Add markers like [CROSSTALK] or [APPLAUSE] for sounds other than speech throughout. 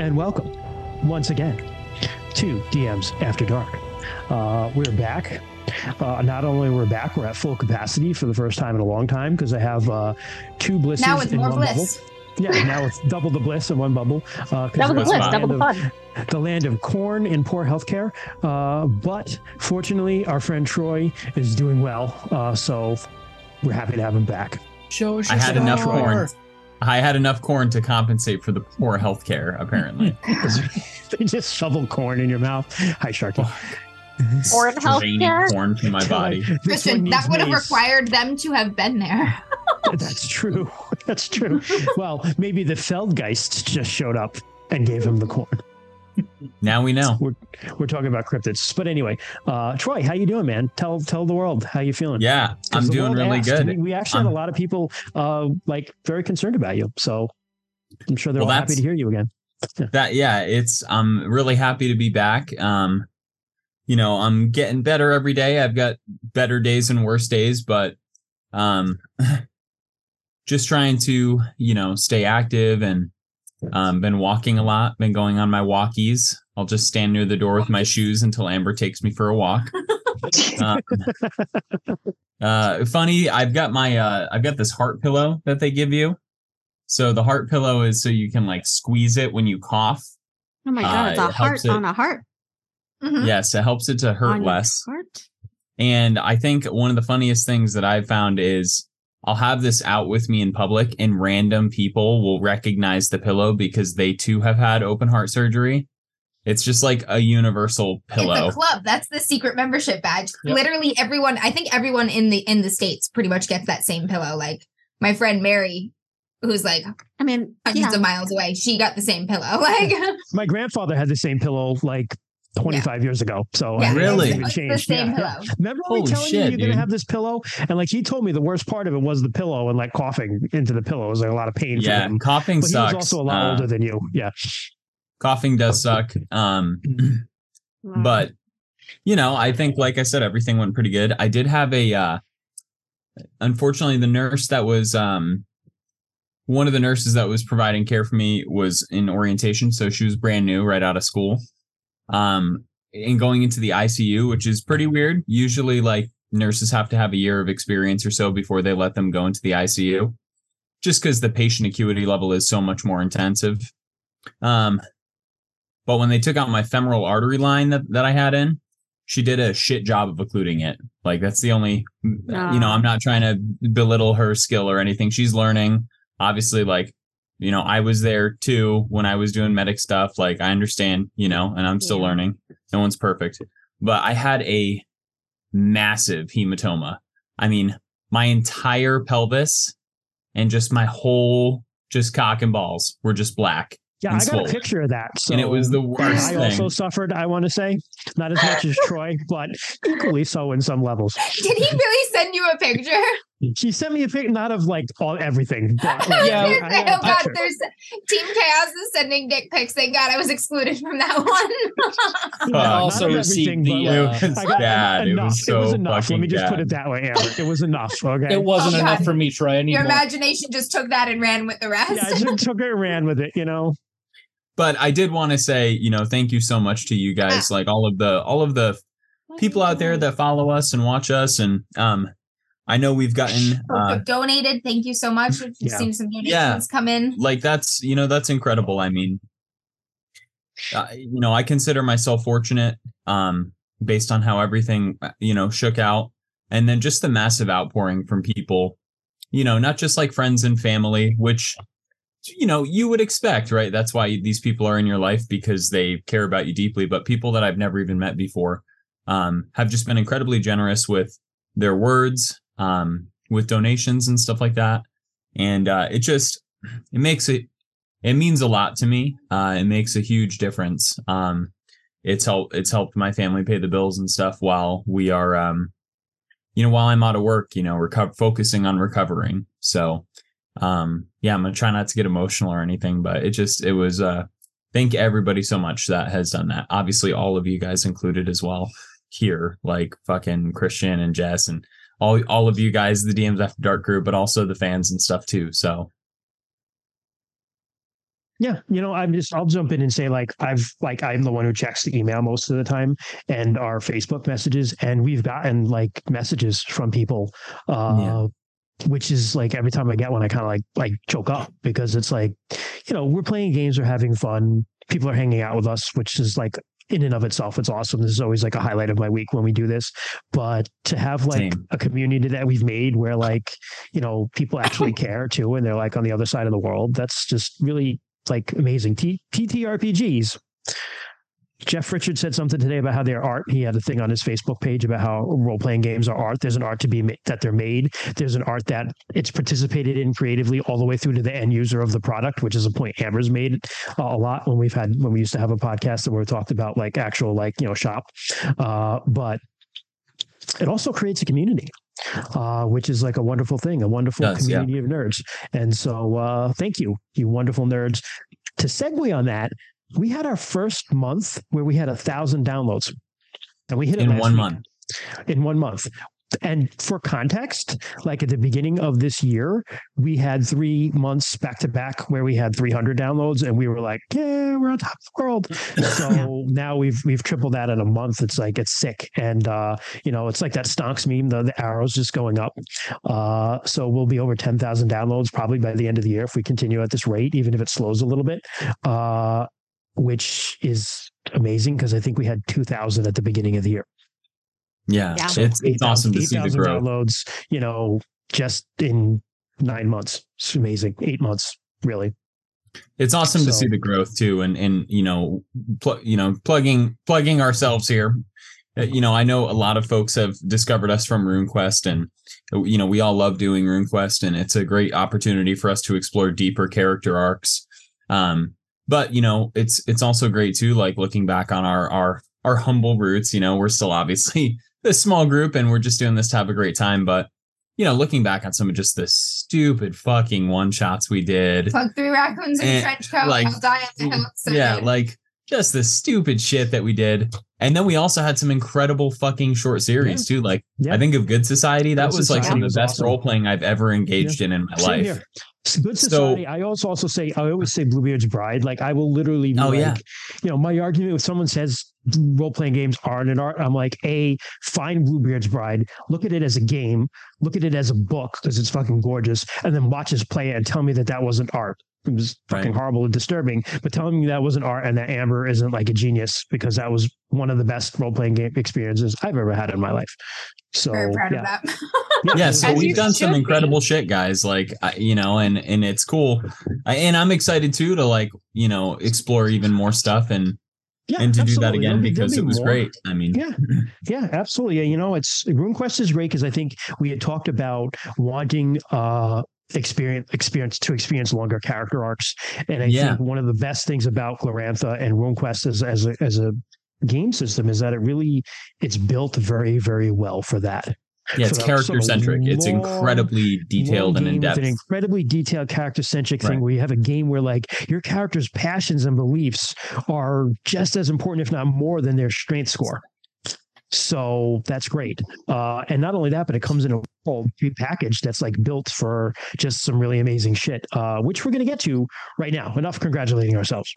Hello, and welcome once again to DMs After Dark. Uh, we're back. Uh, not only we're back, we're at full capacity for the first time in a long time because I have uh, two blisses Now it's in more one bliss. bubble. [LAUGHS] Yeah, now it's double the bliss in one bubble. Uh, 'cause Double the bliss, double the land fun. of- the land of corn and poor healthcare. Uh, but fortunately, our friend Troy is doing well, uh, so we're happy to have him back. Show us I your had enough corn. I had enough corn to compensate for the poor healthcare, apparently. [LAUGHS] they just shovel corn in your mouth. Hi, Sharky. Foreign Draining healthcare. corn from my [LAUGHS] body. This one Christian, needs that would have mace. required them to have been there. [LAUGHS] That's true. That's true. well, maybe the Feldgeist just showed up and gave him the corn. Now we know. We're we're, talking about cryptids, but anyway, uh, Troy, how you doing, man? Tell tell the world how you feeling. Yeah, I'm doing really asked. good. We, we actually had I'm- a lot of people uh, like very concerned about you, so I'm sure they're Well, happy to hear you again. [LAUGHS] that yeah it's i'm really happy to be back um you know i'm getting better every day i've got better days and worse days but um [LAUGHS] just trying to you know stay active and um been walking a lot been going on my walkies i'll just stand near the door with my shoes until amber takes me for a walk [LAUGHS] um, uh funny i've got my uh i've got this heart pillow that they give you so the heart pillow is so you can like squeeze it when you cough Oh my god, Uh, it's a it heart it- on a heart. Mhm. Yes, it helps it to hurt on less. Heart. And I think one of the funniest things that I've found is I'll have this out with me in public, and random people will recognize the pillow because they too have had open heart surgery. It's just like a universal pillow. It's a club. That's the secret membership badge. Yep. Literally everyone, I think everyone in the in the states pretty much gets that same pillow. Like my friend Mary, who's like I mean, hundreds yeah. of miles away, she got the same pillow. [LAUGHS] Like My grandfather had the same pillow like 25 years ago, so Yeah, I Really? Even it's the changed. same Yeah, yeah. Remember Holy me telling you shit, you're gonna have this pillow, and like he told me the worst part of it was the pillow and like coughing into the pillow was like a lot of pain yeah, for him. coughing But he sucks. was also a lot Uh, older than you. Yeah. coughing does suck. Um, Wow. but you know, I think like I said, everything went pretty good. I did have a uh unfortunately the nurse that was um one of the nurses that was providing care for me was in orientation, so she was brand new right out of school. Um and going into the ICU, which is pretty weird. Usually like nurses have to have a year of experience or so before they let them go into the ICU. Just because the patient acuity level is so much more intensive. Um but when they took out my femoral artery line that, that I had in, she did a shit job of occluding it. Like that's the only, you know, Ah. I'm not trying to belittle her skill or anything. She's learning. Obviously, like, you know, I was there too when I was doing medic stuff. Like I understand, you know, and I'm still Yeah. learning. No one's perfect. But I had a massive hematoma. I mean, my entire pelvis and just my whole just cock and balls were just black. Yeah, and I got swollen. a picture of that. So And it was the worst I thing. also suffered, I want to say. Not as much as [LAUGHS] Troy, but equally so in some levels. Did he really send you a picture? She sent me a pic, not of like all everything. [LAUGHS] But, like, Yeah, I was I say, oh god, there's Team Chaos is sending dick pics. Thank God I was excluded from that [LAUGHS] one. Not I also everything, received the. like, Uh, It was I got bad. It enough. was so it was enough. Let me just put it that way, Amber. It was enough. Okay. it wasn't Oh, enough for me, Troy. I need Your more. imagination just took that and ran with the rest. yeah, I just took it and ran with it, you know. but I did want to say, you know, thank you so much to you guys, like all of the all of the people out there that follow us and watch us, and um, I know we've gotten [LAUGHS] uh, donated. Thank you so much. We've Yeah. seen some donations Yeah. come in. like that's you know that's incredible. I mean, uh, you know, I consider myself fortunate, um, based on how everything uh, you know shook out, and then just the massive outpouring from people, you know, not just like friends and family, which you know you would expect right that's why these people are in your life because they care about you deeply but people that i've never even met before um, have just been incredibly generous with their words um, with donations and stuff like that. And uh, it just it makes it it means a lot to me. Uh, it makes a huge difference. Um, it's helped it's helped my family pay the bills and stuff while we are um, you know while i'm out of work you know reco- focusing on recovering. So um yeah i'm gonna try not to get emotional or anything but it just it was uh thank everybody so much that has done that. Obviously all of you guys included as well here like fucking christian and jess and all all of you guys the dms after dark group but also the fans and stuff too so Yeah, you know, I'm just I'll jump in and say like I've like I'm the one who checks the email most of the time and our Facebook messages, and we've gotten like messages from people, uh, Yeah. which is like every time I get one, I kind of like like choke up because it's like, you know, we're playing games, we're having fun, people are hanging out with us, which is like in and of itself, it's awesome. This is always like a highlight of my week when we do this. But to have like Same. a community that we've made where like, you know, people actually [COUGHS] care too, and they're like on the other side of the world, that's just really like amazing. T- TTRPGs. Jeff Richard said something today about how their art. He had a thing on his Facebook page about how role playing games are art. There's an art to be ma- that they're made. There's an art that it's participated in creatively all the way through to the end user of the product, which is a point Amber's made uh, a lot when we've had when we used to have a podcast and we talked about like actual like you know shop. Uh, but it also creates a community. Uh, which is like a wonderful thing, a wonderful Does, yeah. community of nerds. And so, uh, thank you, you wonderful nerds. To segue on that, we had our first month where we had a thousand downloads, and we hit it in one week. month. In one month. And for context, like at the beginning of this year, we had three months back to back where we had 300 downloads, and we were like, "Yeah, we're on top of the world." [LAUGHS] So now we've we've tripled that in a month. It's like it's sick, and uh, you know, it's like that stonks meme. The the arrows just going up. Uh, so we'll be over 10,000 downloads probably by the end of the year if we continue at this rate, even if it slows a little bit. Uh, which is amazing because I think we had 2,000 at the beginning of the year. Yeah, Yeah. So it's it's 8,000 awesome to see the growth. downloads, you know, just in nine months. It's amazing. Eight months, really. It's awesome to see the growth too, and and you know, pl- you know, plugging plugging ourselves here. Uh, You know, I know a lot of folks have discovered us from RuneQuest, and you know, we all love doing RuneQuest, and it's a great opportunity for us to explore deeper character arcs. Um, but you know, it's it's also great too, like looking back on our our our humble roots. You know, we're still obviously [LAUGHS] this small group, and we're just doing this to have a great time. But you know, looking back on some of just the stupid fucking one shots we did, Fuck three raccoons in trench coat. like, I'll die at the. Yeah, like just the stupid shit that we did. And then we also had some incredible fucking short series too. Like Yeah. I think of Good Society, that Good was like some of the best awesome. role playing I've ever engaged in in my Same life. here. Good So- society. I also also say I always say Bluebeard's Bride. Like I will literally Oh, like, yeah. you know, my argument if someone says role playing games aren't an art, I'm like, a find Bluebeard's Bride, look at it as a game, look at it as a book because it's fucking gorgeous, and then watch us play it and tell me that that wasn't art. It was fucking Right. horrible and disturbing, but telling me that wasn't art and that Amber isn't like a genius because that was one of the best role playing game experiences I've ever had in my life. So very proud yeah. of that. [LAUGHS] yeah so As we've done some should be. incredible shit guys like you know and and it's cool I, and i'm excited too to like you know explore even more stuff and Yeah, and to do that again There'll be- because there'll it was more. great i mean Yeah, yeah, absolutely. Yeah, you know, it's RuneQuest is great because I think we had talked about wanting uh experience experience to experience longer character arcs, and I Yeah. think one of the best things about Glorantha and RuneQuest as as a, as a game system is that it really it's built very very well for that. yeah it's So character centric it's incredibly detailed and in depth. It's an incredibly detailed character centric thing where you have a game where like your character's passions and beliefs are just as important, if not more, than their strength score. So that's great. Uh, and not only that, but it comes in a whole package that's like built for just some really amazing shit, uh, which we're going to get to right now. Enough congratulating ourselves.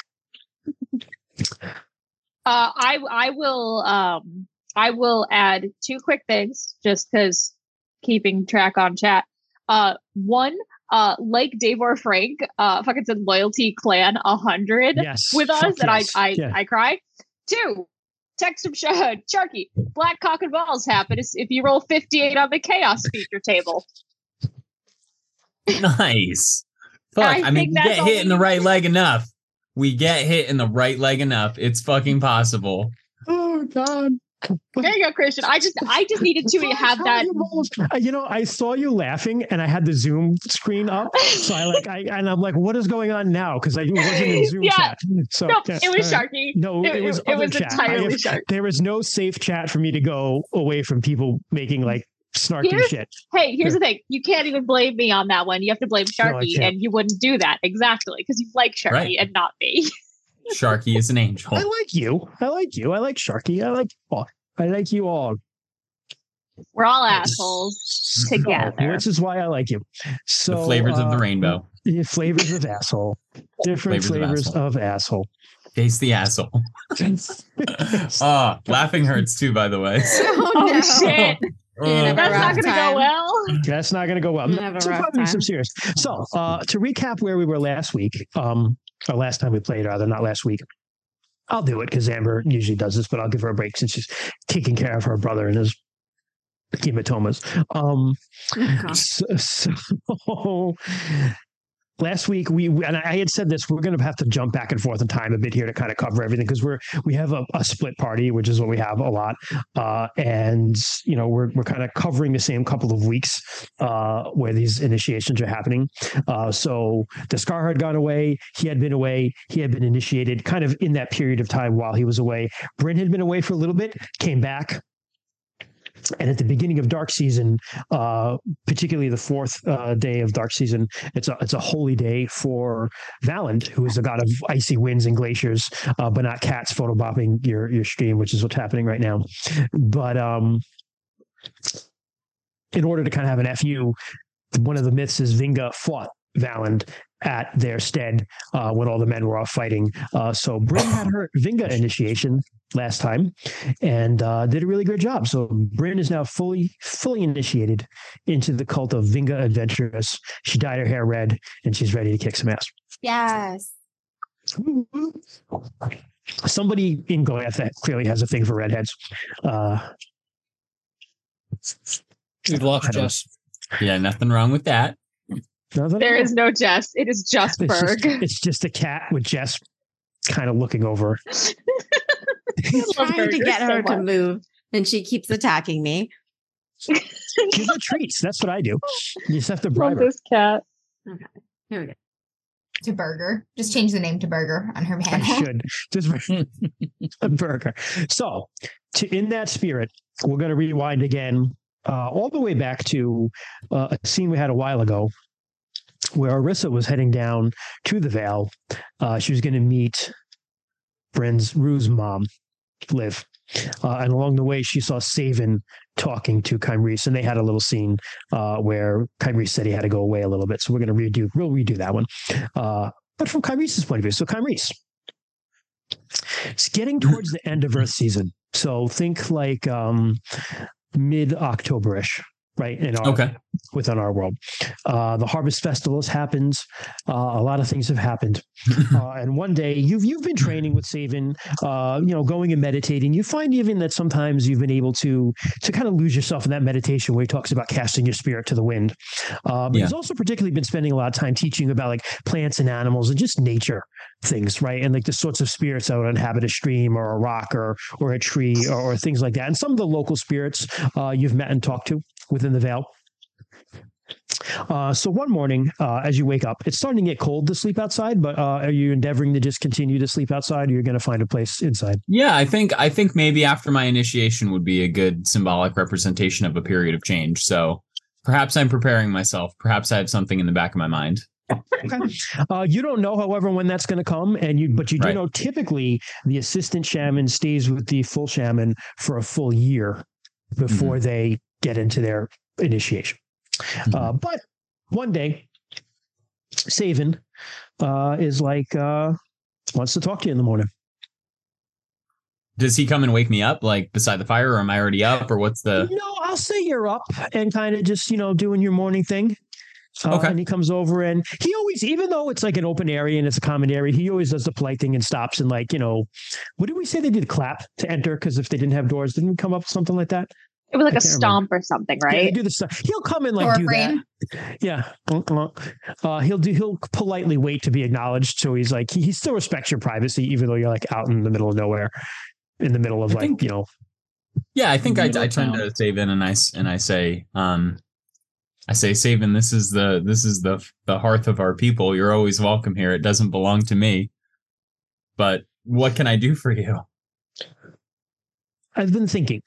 Uh, I I will um I will add two quick things just because keeping track on chat. Uh, one, uh, like Dave or Frank, uh, fucking said loyalty clan a hundred Yes. with us, Fuck and yes. I I Yeah. I cry. Two, text from Sh- uh, Sharky. Black cock and balls happen if you roll fifty eight on the chaos feature table. nice fuck I i, mean think we get hit in the right leg enough we get hit in the right leg enough it's fucking possible Oh, God. There you go, Christian. I just I just needed to [LAUGHS] have that. You know, I saw you laughing and I had the Zoom screen up. So I like, I, and I'm like, what is going on now? Because I wasn't in [LAUGHS] Zoom Yeah. chat. So No, yeah, it was all right. Sharky. No, it, It, was it, it other was chat. Entirely have- Sharky. there was no safe chat for me to go away from people making like snarky Here's- shit. Hey, here's the thing. You can't even blame me on that one. You have to blame No, Sharky, can't. and you wouldn't do that exactly because you like Sharky Right. and not me. [LAUGHS] sharky is an angel I like you. I like you. I like Sharky. I like you all. I like you all. We're all assholes [LAUGHS] together. Which is why I like you. So the flavors of the uh, rainbow. yeah, flavors of asshole. [LAUGHS] Different Flavors of flavors of asshole. Taste the asshole. [LAUGHS] Ah, laughing hurts too, by the way. oh, Oh, no. shit. Yeah, Uh, That's not going to go well. That's not going to go well. I'm gonna have a So probably some serious. So uh, to recap where we were last week, um, or last time we played, rather not last week. I'll do it because Amber usually does this, but I'll give her a break since she's taking care of her brother and his hematomas. Um, Oh, [LAUGHS] so, so last week we and I had said this we're going to have to jump back and forth in time a bit here to kind of cover everything because we're we have a, a split party which is what we have a lot. Uh, and you know we're we're kind of covering the same couple of weeks uh, where these initiations are happening. Uh, so Descar had gone away he had been away he had been initiated kind of in that period of time while he was away. Bryn had been away for a little bit came back and at the beginning of dark season uh, particularly the fourth uh, day of dark season it's a it's a holy day for Valind who is the god of icy winds and glaciers uh, but not cats photobopping your your stream which is what's happening right now. But um in order to kind of have an fu one of the myths is Vinga fought Valind at their stead uh, when all the men were off fighting. Uh, so Bryn had her Vinga initiation last time and uh, did a really great job. So Bryn is now fully fully initiated into the cult of Vinga Adventurous. She dyed her hair red and she's ready to kick some ass. Yes. Somebody in Goliath that clearly has a thing for redheads. Uh, We've lost Jess. yeah, nothing wrong with that. Nothing There else. is no Jess. It is just It's just, Berg. it's just a cat with Jess kind of looking over. [LAUGHS] love trying to Berger get so her to much. move, and she keeps attacking me. Give her treats. That's what I do. You just have to Love her. this cat. Okay, here we go. To Burger. Just change the name to Burger on her I [LAUGHS] should just a [LAUGHS] burger. So, to in that spirit, we're going to rewind again, uh, all the way back to uh, a scene we had a while ago, where Arissa was heading down to the Vale. Uh, she was going to meet Bryn's Rue's mom, Liv, uh, and along the way, she saw Savin talking to Kymrese, and they had a little scene uh, where Kymrese said he had to go away a little bit. So we're going to redo, we'll redo that one. Uh, but from Kymrese's point of view, so Kymrese, it's getting towards the end of Earth season. So think like um, mid Octoberish, right? In our, Okay. within our world. Uh, the Harvest Festival has happened. Uh, a lot of things have happened. [LAUGHS] Uh, and one day you've you've been training with Savin, uh, you know, going and meditating. You find even that sometimes you've been able to to kind of lose yourself in that meditation where he talks about casting your spirit to the wind. Uh, but Yeah. he's also particularly been spending a lot of time teaching about like plants and animals and just nature things, right? And like the sorts of spirits that would inhabit a stream or a rock or or a tree or, or things like that. And some of the local spirits uh, you've met and talked to within the Vale. Uh, so one morning, uh, as you wake up, it's starting to get cold to sleep outside. But uh, are you endeavoring to just continue to sleep outside, or you're going to find a place inside? Yeah, I think I think maybe after my initiation would be a good symbolic representation of a period of change. So perhaps I'm preparing myself. Perhaps I have something in the back of my mind. Uh, you don't know, however, when that's going to come, and you but you do Right. know typically the assistant shaman stays with the full shaman for a full year before they get into their initiation. Uh, but one day, Savin uh, is like uh, wants to talk to you in the morning. Does he come and wake me up like beside the fire, or am I already up, or what's the? No, I'll say you're up and kind of just, you know, doing your morning thing. Uh, Okay. And he comes over and he always, even though it's like an open area and it's a common area, he always does the polite thing and stops and like, you know, what did we say they did? Clap to enter because if they didn't have doors, didn't we come up with something like that? It was like I a can't stomp or something, right? Yeah, they right? do the stuff. He'll come and like Door do frame. that. Yeah. Uh, he'll do. He'll politely wait to be acknowledged. So he's like, he, he still respects your privacy, even though you're like out in the middle of nowhere, in the middle of I like, think- you know, Yeah, I think I, Middle I of turn town. to Savin and I s- and I say, um, I say, Savin, this is the this is the the hearth of our people. You're always welcome here. It doesn't belong to me, but what can I do for you? I've been thinking.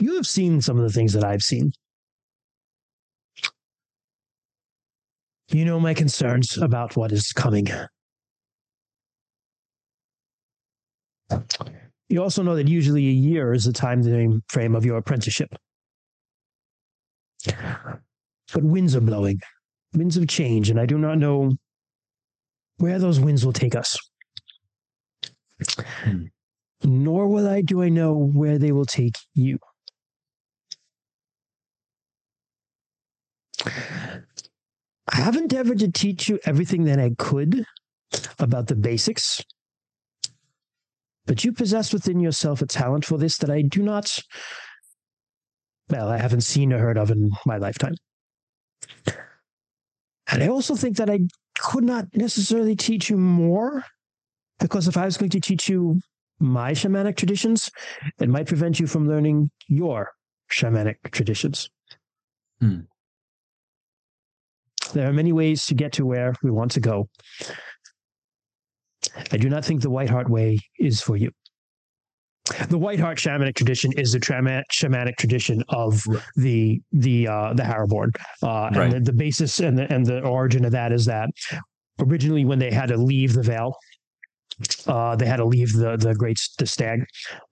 You have seen some of the things that I've seen. You know my concerns about what is coming. You also know that usually a year is the time frame of your apprenticeship. But winds are blowing, winds of change, and I do not know where those winds will take us. Hmm. Nor will I do I know where they will take you. I have endeavored to teach you everything that I could about the basics, but you possess within yourself a talent for this that I do not, well, I haven't seen or heard of in my lifetime. And I also think that I could not necessarily teach you more because if I was going to teach you my shamanic traditions, it might prevent you from learning your shamanic traditions. Hmm. There are many ways to get to where we want to go. I do not think the White Hart way is for you. The White Hart shamanic tradition is the shamanic tradition of Right. the the uh, the Harrowborn, uh, and Right. the, the basis and the and the origin of that is that originally when they had to leave the Vale, uh, they had to leave the the great the stag.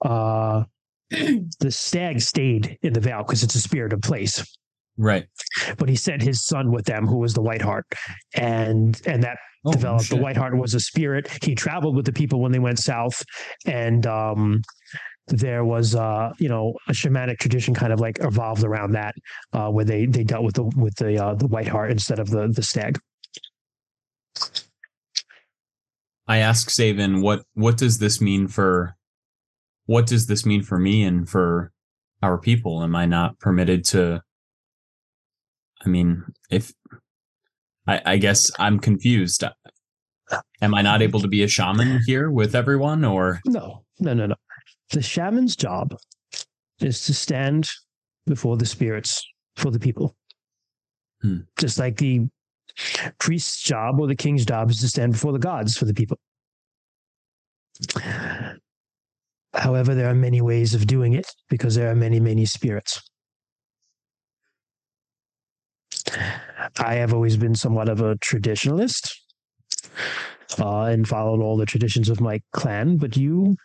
Uh, [CLEARS THROAT] the stag stayed in the Vale because it's a spirit of place Right. but he sent his son with them, who was the White Hart, and and that Oh, developed. The. White Hart was a spirit. He traveled with the people when they went south, and um, there was uh, you know a shamanic tradition kind of like evolved around that, uh, where they they dealt with the with the uh, the White Hart instead of the the stag. I ask Savin, what what does this mean for what does this mean for me and for our people? Am I not permitted to I mean, if I, I guess I'm confused. Am I not able to be a shaman here with everyone or No, no, no, no. The shaman's job is to stand before the spirits for the people. Hmm. Just like the priest's job or the king's job is to stand before the gods for the people. However, there are many ways of doing it because there are many, many spirits. I have always been somewhat of a traditionalist uh, and followed all the traditions of my clan, but you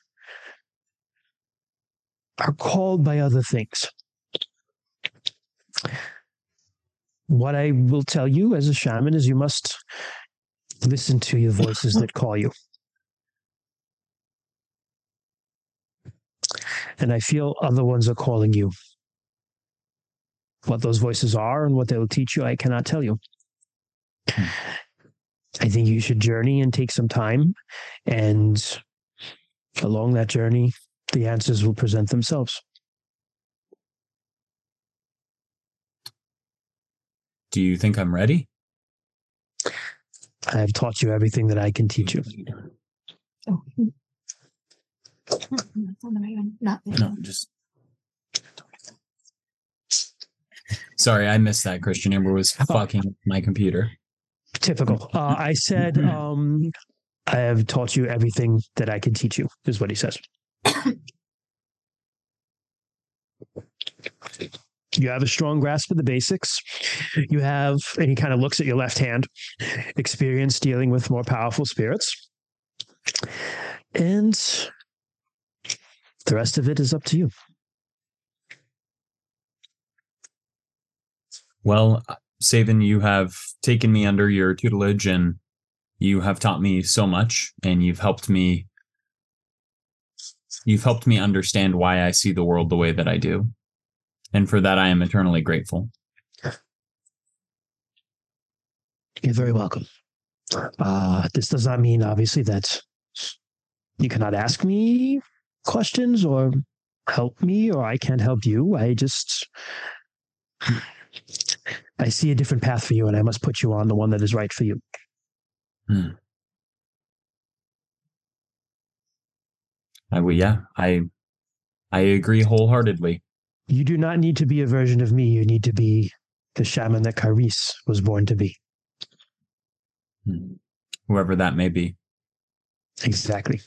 are called by other things. What I will tell you as a shaman is you must listen to your voices that call you. And I feel other ones are calling you. What those voices are and what they will teach you, I cannot tell you. Hmm. I think you should journey and take some time. And along that journey, the answers will present themselves. Do you think I'm ready? I have taught you everything that I can teach you. Oh. It's on the right one, not No, just Sorry, I missed that. Christian Amber was fucking with my computer. Typical. Uh, I said, [LAUGHS] um, I have taught you everything that I can teach you, is what he says. You have a strong grasp of the basics. You have, and he kind of looks at your left hand, experience dealing with more powerful spirits. And the rest of it is up to you. Well, Savin, you have taken me under your tutelage and you have taught me so much and you've helped me you've helped me understand why I see the world the way that I do. And for that I am eternally grateful. You're very welcome. Uh, this does not mean, obviously, that you cannot ask me questions or help me, or I can't help you. I just, I see a different path for you, and I must put you on the one that is right for you. I will yeah, I I agree wholeheartedly. You do not need to be a version of me. You need to be the shaman that Kymrese was born to be. Whoever that may be. Exactly.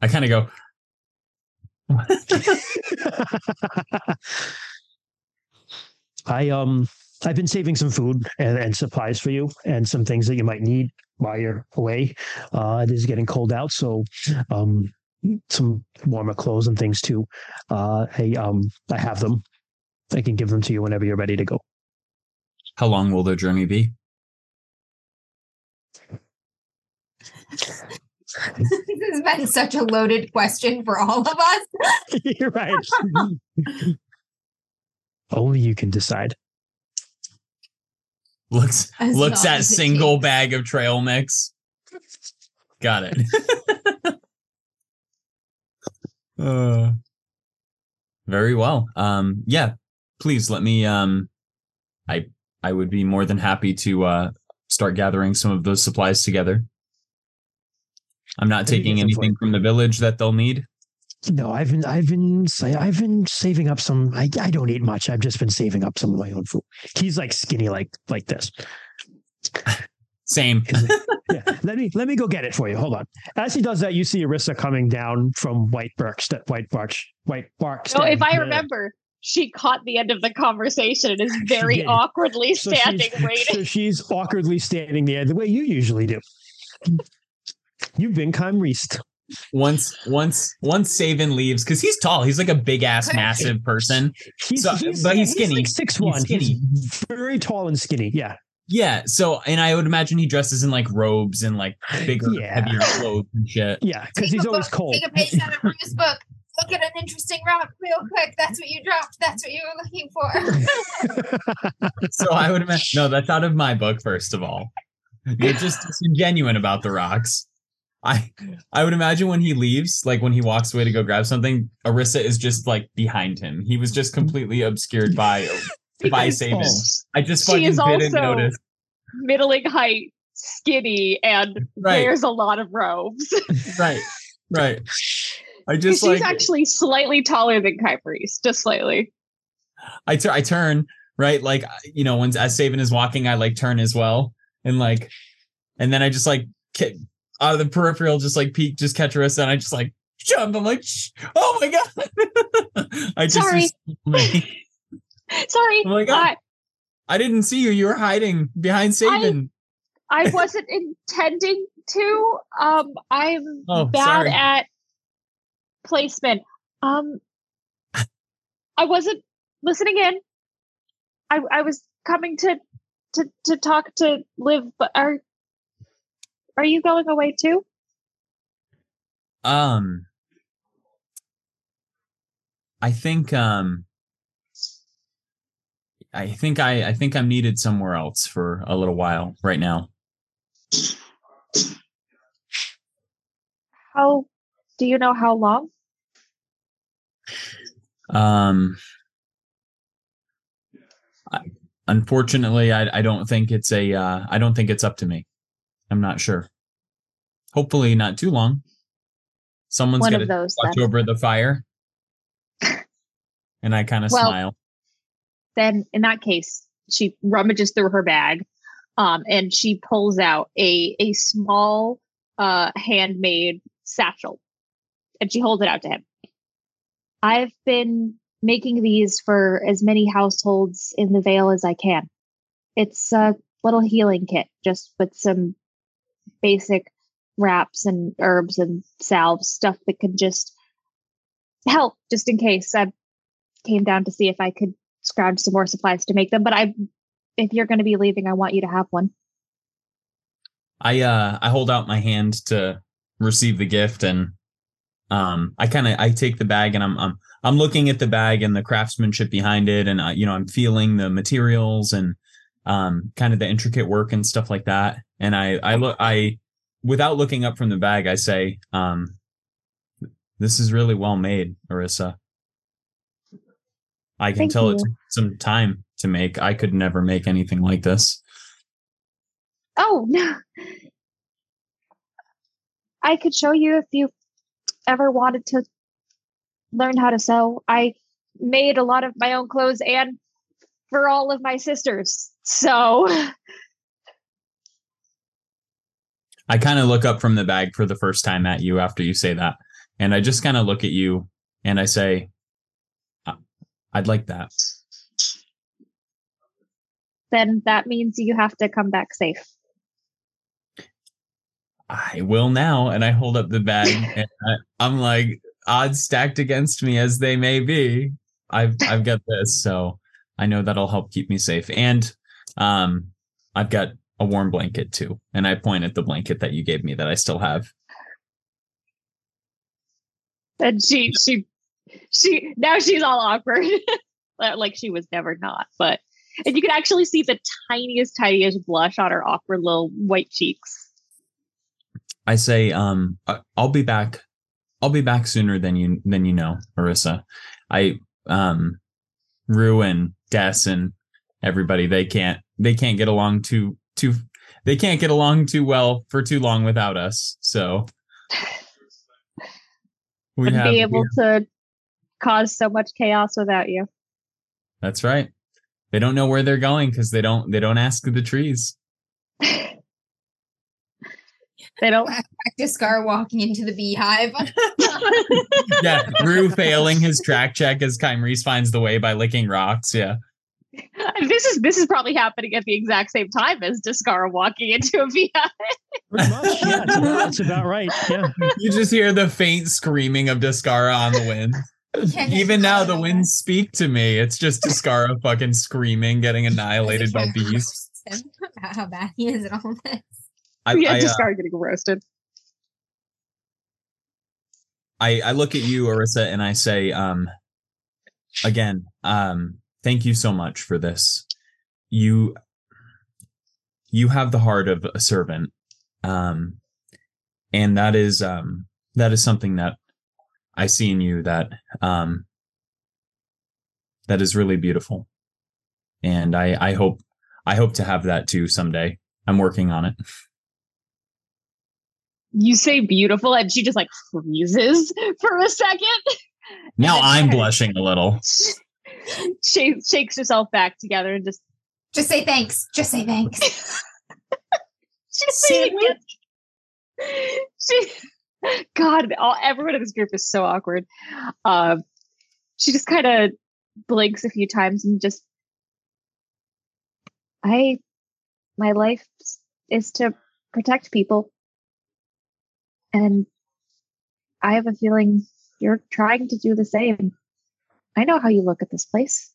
I kind of go, [LAUGHS] I um I've been saving some food and, and supplies for you and some things that you might need while you're away. Uh, it is getting cold out, so um, some warmer clothes and things too. Uh, I um, I have them. I can give them to you whenever you're ready to go. How long will the journey be? this has been such a loaded question for all of us. [LAUGHS] [LAUGHS] you're right. Only you can decide. Looks As looks long at single takes. bag of trail mix. Got it. [LAUGHS] uh, very well. Um, yeah. Please let me. Um, I I would be more than happy to uh start gathering some of those supplies together. I'm not taking get some for anything from the village that they'll need. No, I've been I've been I've been saving up some. I I don't eat much. I've just been saving up some of my own food. He's like skinny, like like this. Same. [LAUGHS] yeah, let me let me go get it for you. Hold on. As he does that, you see Arissa coming down from White Birkstead, White Barch, White Bark. So if I remember, she caught the end of the conversation and is very awkwardly So standing [LAUGHS] she's, waiting. so she's awkwardly standing there the way you usually do. You've been Reist. Once once once Savin leaves, because he's tall, he's like a big ass [LAUGHS] massive person. He's, So- but he's skinny. like six He's one. skinny. He's very tall and skinny. Yeah. Yeah. So and I would imagine he dresses in like robes and like [SIGHS] bigger, Yeah. heavier clothes and shit. [LAUGHS] Yeah, because he's always book, cold. Take a page out of Bruce's book. Look at an interesting rock real quick. That's what you dropped. That's what you were looking for. [LAUGHS] So I would imagine no, that's out of my book, first of all. You're just disingenuine about the rocks. I I would imagine when he leaves, like when he walks away to go grab something, Arissa is just like behind him. He was just mm-hmm. completely obscured by by Savin. I just She is didn't also- notice. Middling height, skinny, and Right. wears a lot of robes. [LAUGHS] Right. Right. I She's just like actually slightly taller than Kymrese, just slightly. I tur- I turn right, like you know, when as Savin is walking, I like turn as well, and like, and then I just like ki- out of the peripheral, just like peek, just catch Arissa, and I just like jump. I'm like, Shh. oh my god! [LAUGHS] I just Sorry. [LAUGHS] Sorry, Oh my God. I, I didn't see you. You were hiding behind Savin. I wasn't [LAUGHS] intending to. Um, I'm Oh, bad sorry. at placement. Um, I wasn't listening in. I I was coming to to to talk to Liv, but are are you going away too? Um, I think um, I think I I think I'm needed somewhere else for a little while right now. How do you know how long? Um, I, unfortunately, I I don't think it's a uh, I don't think it's up to me. I'm not sure. Hopefully, not too long. Someone's One gonna of those. watch Then. over the fire, [LAUGHS] and I kind of Well, smile. Then in that case, she rummages through her bag, um, and she pulls out a a small, uh, handmade satchel, and she holds it out to him. I've been making these for as many households in the Vale as I can. It's a little healing kit, just with some basic wraps and herbs and salves, stuff that can just help, just in case. I came down to see if I could scrounge some more supplies to make them. But I, if you're going to be leaving, I want you to have one. I uh I hold out my hand to receive the gift and um I kind of I take the bag and I'm I'm I'm looking at the bag and the craftsmanship behind it and uh, you know I'm feeling the materials and um kind of the intricate work and stuff like that and I I look I without looking up from the bag I say um this is really well made Arissa I can Thank tell you. it took some time to make I could never make anything like this Oh no. I could show you if you ever wanted to learn how to sew. I made a lot of my own clothes and for all of my sisters. So I kind of look up from the bag for the first time at you after you say that. And I just kind of look at you and I say, "I- I'd like that. then that means you have to come back safe. I will now. And I hold up the bag [LAUGHS] and I, I'm like, odds stacked against me as they may be. I've I've got this. So I know that'll help keep me safe. And um I've got a warm blanket too. And I point at the blanket that you gave me that I still have. And she she she now she's all awkward. [LAUGHS] like she was never not, but and you can actually see the tiniest, tiniest blush on her awkward little white cheeks. I say, um, I'll be back. I'll be back sooner than you than you know, Marissa. I um, Rue and Des and everybody they can't they can't get along too too they can't get along too well for too long without us. So [LAUGHS] we have be able we- to cause so much chaos without you. that's right. They don't know where they're going because they don't they don't ask the trees. [LAUGHS] They don't Practice Scar walking into the beehive. [LAUGHS] Yeah, Rue failing his track check as Kymrese finds the way by licking rocks. Yeah. this is this is probably happening at the exact same time as Discara walking into a VI. Pretty much. Yeah, it's about, it's about right. Yeah. You just hear the faint screaming of Discara on the wind. Yeah, Even now, the winds speak to me. It's just Discara fucking screaming, getting [LAUGHS] annihilated by bees. about [LAUGHS] how bad he is at all this. I, yeah, I, uh, Discara getting roasted. I, I look at you, Arissa, and I say, um, again, um, thank you so much for this. You, you have the heart of a servant, um, and that is, um, that is something that I see in you that, um, that is really beautiful, and I, I hope, I hope to have that too someday. I'm working on it. You say beautiful, and she just like freezes [LAUGHS] for a second. Now I'm [LAUGHS] blushing a little. She shakes herself back together and just Just say thanks. Just say thanks. she's [LAUGHS] saying she [LAUGHS] God, all everyone in this group is so awkward. Um, she just kind of blinks a few times and just, I, my life is to protect people, and I have a feeling you're trying to do the same. I know how you look at this place.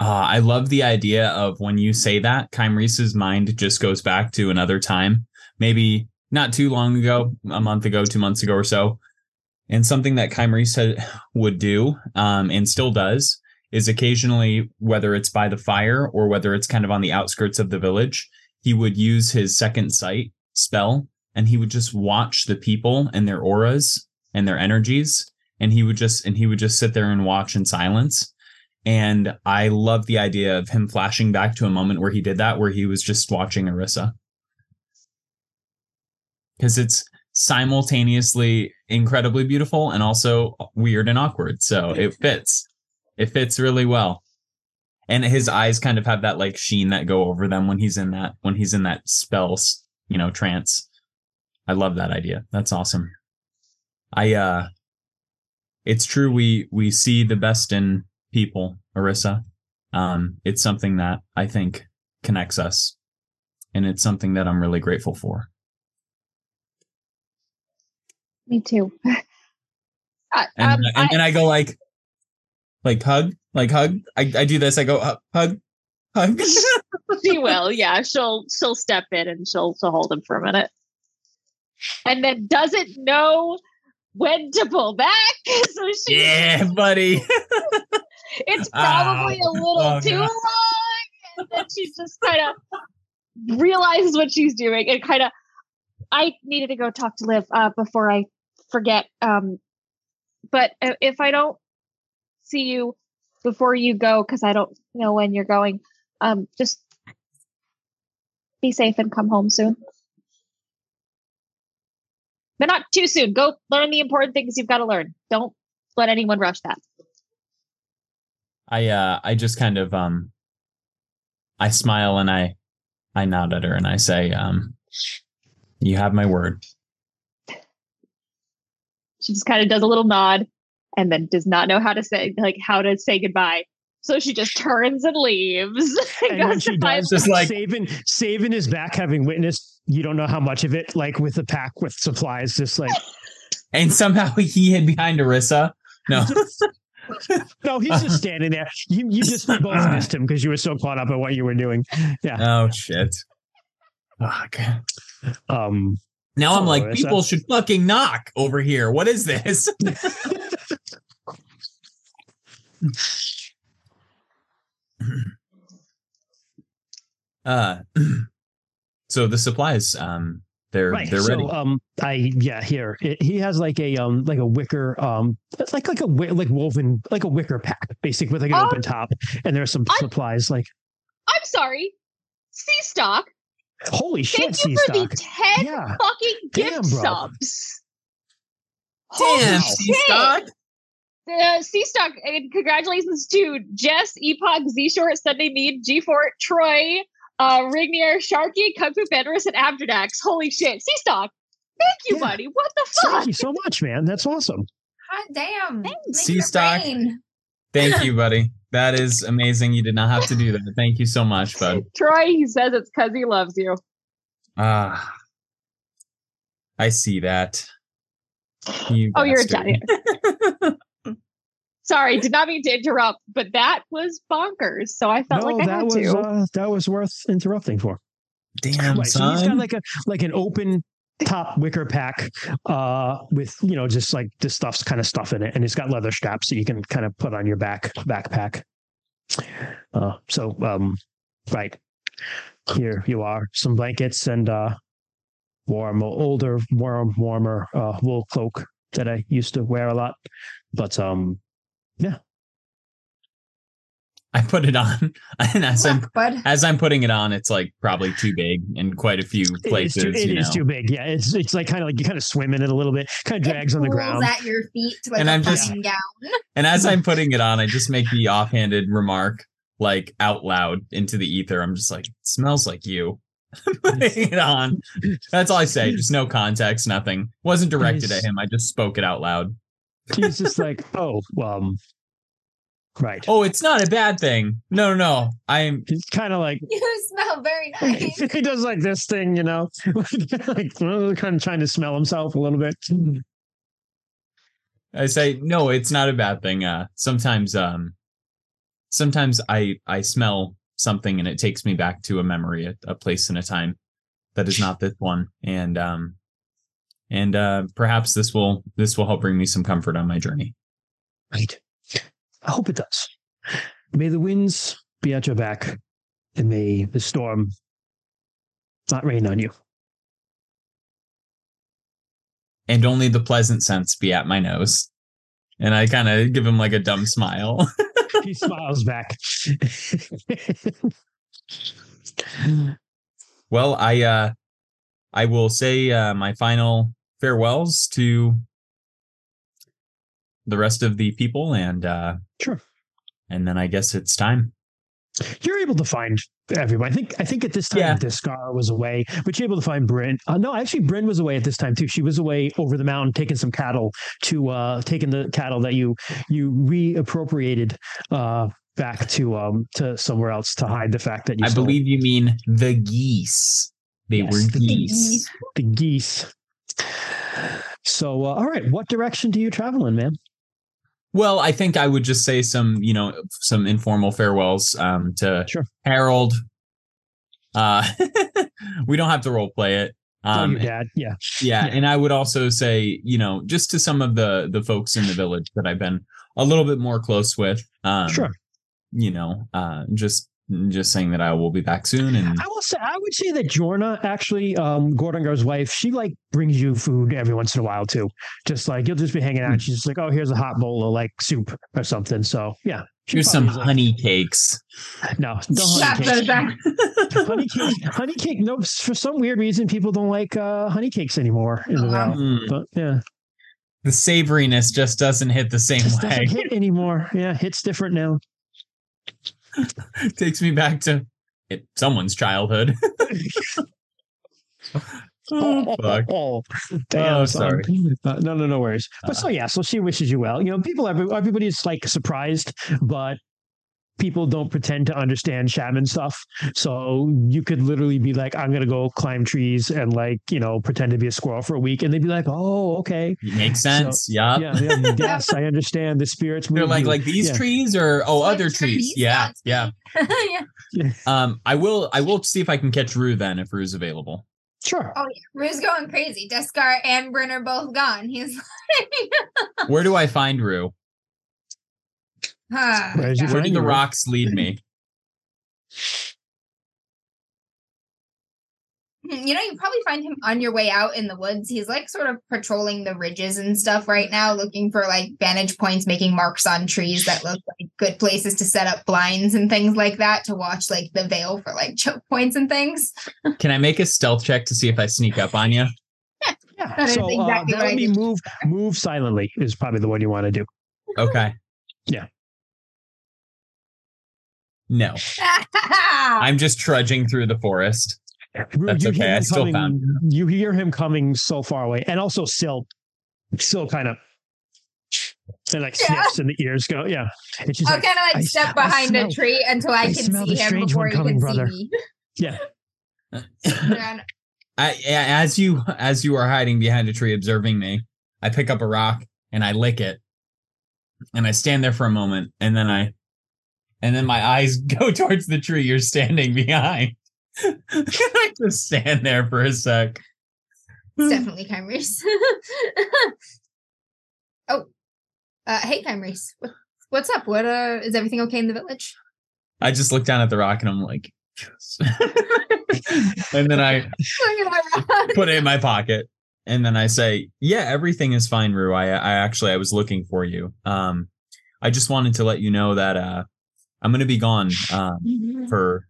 Uh, I love the idea of when you say that, Kymrese's mind just goes back to another time, maybe not too long ago, a month ago, two months ago or so. And something that had, [LAUGHS] would do, um, and still does, is occasionally, whether it's by the fire or whether it's kind of on the outskirts of the village, he would use his second sight spell and he would just watch the people and their auras and their energies. And he would just, and he would just sit there and watch in silence. And I love the idea of him flashing back to a moment where he did that, where he was just watching Arissa. Because it's simultaneously incredibly beautiful and also weird and awkward. So [LAUGHS] it fits. It fits really well. And his eyes kind of have that like sheen that go over them when he's in that when he's in that spells, you know, trance. I love that idea. That's awesome. I uh it's true we we see the best in people, Arissa. Um, it's something that I think connects us, and it's something that I'm really grateful for. Me too. [LAUGHS] I, And um, and, I- and I go like, like hug, like hug. I, I do this. I go uh, hug, hug. [LAUGHS] she will yeah she'll she'll step in and she'll she'll hold him for a minute and then doesn't know when to pull back [LAUGHS] so she yeah, buddy. it's probably a little Oh, too God. long and then she just kind of realizes what she's doing and kind of i needed to go talk to liv uh, before i forget um but uh, if i don't see you before you go because i don't know when you're going um just be safe and come home soon. But not too soon. Go learn the important things you've got to learn. Don't let anyone rush that. I uh I just kind of um I smile and I I nod at her and I say um you have my word. She just kind of does a little nod and then does not know how to say like how to say goodbye so she just turns and leaves [LAUGHS] And when Goes she to does, Just like- Savin, Savin is back having witnessed you don't know how much of it, like with a pack with supplies, just like [LAUGHS] And somehow [LAUGHS] he hid behind Arissa. No. no, he's just standing there. You you just both missed him because you were so caught up in what you were doing. Yeah. Oh shit. Fuck. Um, Now I'm Oh, like, Arissa. people should fucking knock over here. What is this? [LAUGHS] uh [CLEARS THROAT] so the supplies um they're right. they're ready. So, um, I yeah, here it, he has like a um like a wicker um like like a like woven like a wicker pack, basically with like an Oh. open top, and there's some I- supplies like I'm sorry. Sea stock. Holy shit, Thank you sea for stock. the 10 Yeah. fucking gift Damn, subs. Damn, Holy sea shit. stock. Uh, sea stock and congratulations to Jess, Epoch, Z Short, Sunday Mead, G Fort, Troy, uh, Rignier, Sharky, Kung Fu Fenris, and Afterdax. Holy shit. Sea stock. Thank you, Yeah. buddy. What the fuck? Thank you so much, man. That's awesome. God damn. Make Sea it stock. Rain. Thank you, buddy. That is amazing. You did not have to do that. Thank you so much, bud. Troy, he says it's because he loves you. Ah, I see that. You Oh, you're bastard. Italian. [LAUGHS] Sorry, did not mean to interrupt, but that was bonkers. So I felt no, like I that had was to. uh, that was worth interrupting for. Damn, Right. So he's got like a like an open top wicker pack uh with you know just like this stuff's kind of stuff in it and it's got leather straps that you can kind of put on your back backpack. Uh so um right. Here you are some blankets and uh warm older warm warmer uh wool cloak that i used to wear a lot. But um I put it on, [LAUGHS] and as I'm [LAUGHS] Look, bud. as I'm putting it on, it's like probably too big in quite a few it is places. too, it you is too big yeah it's it's like kind of like you kind of swim in it a little bit kind of drags on the ground at your feet like And a I'm just- fucking gown. [LAUGHS] and as I'm putting it on, I just make the offhanded remark like out loud into the ether. I'm just like, smells like you. putting it on. That's all I say. Just no context, nothing. Wasn't directed at him. I just spoke it out loud. he's just like, oh, um, right. Oh, it's not a bad thing. No, no, no. I'm He's kind of like [LAUGHS] You smell very [LAUGHS] nice. he does like this thing, you know, [LAUGHS] like kind of trying to smell himself a little bit. I say no, it's not a bad thing. Uh sometimes um sometimes I I smell something and it takes me back to a memory, a, a place and a time that is not this one. And um and uh perhaps this will this will help bring me some comfort on my journey. Right. I hope it does. May the winds be at your back, and may the storm not rain on you. And only the pleasant scents be at my nose. And I kind of give him like a dumb smile. [LAUGHS] he smiles back. [LAUGHS] well, I uh I will say uh my final farewells to the rest of the people and uh sure. and then I guess it's time. You're able to find everyone. I think I think at this time Yeah. Discar was away, but you're able to find Bryn. Uh, no, actually Bryn was away at this time too. She was away over the mountain taking some cattle to uh taking the cattle that you you reappropriated uh back to um to somewhere else to hide the fact that you I stole believe you mean the geese. They Yes, were the geese. the geese. So uh, all right, what direction do you travel in, man? Well, I think I would just say some, you know, some informal farewells um to Sure. Harold. Uh [LAUGHS] we don't have to role play it. oh, Um your dad, yeah. yeah, Yeah. and I would also say, you know, just to some of the the folks in the village that I've been a little bit more close with. Um Sure. You know, uh just just saying that I will be back soon and I will say I would say that Jorna actually, um, Gordongar's wife, she like brings you food every once in a while too. Just like you'll just be hanging out. and She's just like, oh, here's a hot bowl of like soup or something. So yeah, here's some like- honey cakes. No, no Slap honey cakes. [LAUGHS] honey cake. Honey cake. No, for some weird reason, people don't like uh, honey cakes anymore in the Oh, wow. valley. Mm, But yeah, the savoriness just doesn't hit the same just way. doesn't hit anymore. Yeah, hits different now. [LAUGHS] takes me back to it, someone's childhood. [LAUGHS] oh, [LAUGHS] fuck. Oh, damn! Oh, sorry. Uh, no, no, no worries. But so yeah, so she wishes you well. You know, people, every, everybody's like surprised, but people don't pretend to understand shaman stuff. So you could literally be like, I'm gonna go climb trees and like, you know, pretend to be a squirrel for a week, and they'd be like, Oh, okay. Makes sense. yeah. Yeah, [LAUGHS] yeah, yes, I understand. The spirits They're like you. like these Yeah. trees or oh Like other trees. trees, Yeah, yeah. yeah. [LAUGHS] [LAUGHS] Um, I will I will see if I can catch Rue then if Rue's available. Sure. Oh yeah, Rue's going crazy. Deskar and Bryn are both gone. He's like, Where do I find Rue? Ah, Where's [SIGHS] your Where find do the Rue? rocks lead me? [LAUGHS] you know, you probably find him on your way out in the woods. He's like sort of patrolling the ridges and stuff right now, looking for like vantage points, making marks on trees that look like good places to set up blinds and things like that to watch like the veil for like [LAUGHS] choke points and things. Can I make a stealth check to see if I sneak up on you? [LAUGHS] Yeah. That is so exactly uh, what that I would be move move silently is probably the one you want to do. Okay. Yeah. No. I'm [LAUGHS] I'm just trudging through the forest. That's you okay, hear I him still coming, found You hear him coming so far away, and also Sil, Sil kind of and like Yeah. sniffs, and the ears go, yeah. And she's I'll like, kind of like I- step I behind smell- a tree until I, I can see him before one he coming, can brother. see me. yeah. [LAUGHS] And I, as you as you are hiding behind a tree observing me, I pick up a rock and I lick it, and I stand there for a moment, and then I, and then my eyes [LAUGHS] go towards the tree you're standing behind. [LAUGHS] I just stand there for a sec. It's [LAUGHS] definitely Kymrese. oh, uh, hey Kymrese, what, what's up? What uh, is everything okay in the village? I just look down at the rock and I'm like, yes. and then I Look at that rock. put it in my pocket and then I say, "Yeah, everything is fine, Rue. I, I actually I was looking for you. Um, I just wanted to let you know that uh, I'm going to be gone um, for,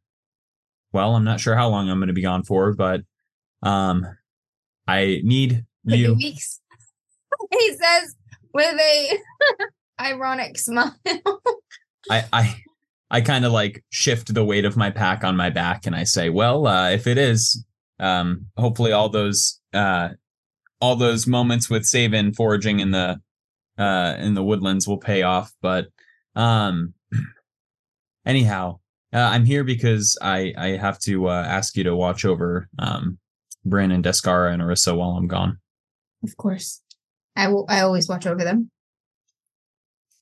well, I'm not sure how long I'm going to be gone for, but um, I need Couple you. weeks. [LAUGHS] he says with a [LAUGHS] ironic smile. I I I kind of like shift the weight of my pack on my back and I say, well, uh, if it is, um, hopefully all those uh, all those moments with Savin foraging in the uh, in the woodlands will pay off. But um, anyhow, uh, I'm here because I I have to uh, ask you to watch over um, Bryn and Descara and Arissa while I'm gone. Of course, I will. I always watch over them.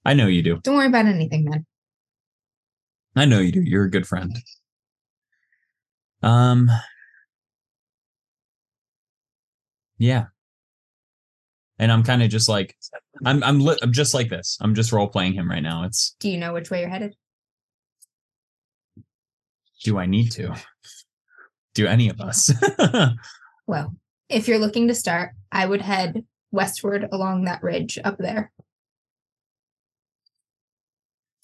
I know you do. Don't worry about anything, man. I know you do. You're a good friend. Um. Yeah. And I'm kind of just like, I'm I'm li- I'm just like this. I'm just role playing him right now. It's Do you know which way you're headed? Do I need to? Do any of us? [LAUGHS] Well, if you're looking to start, I would head westward along that ridge up there.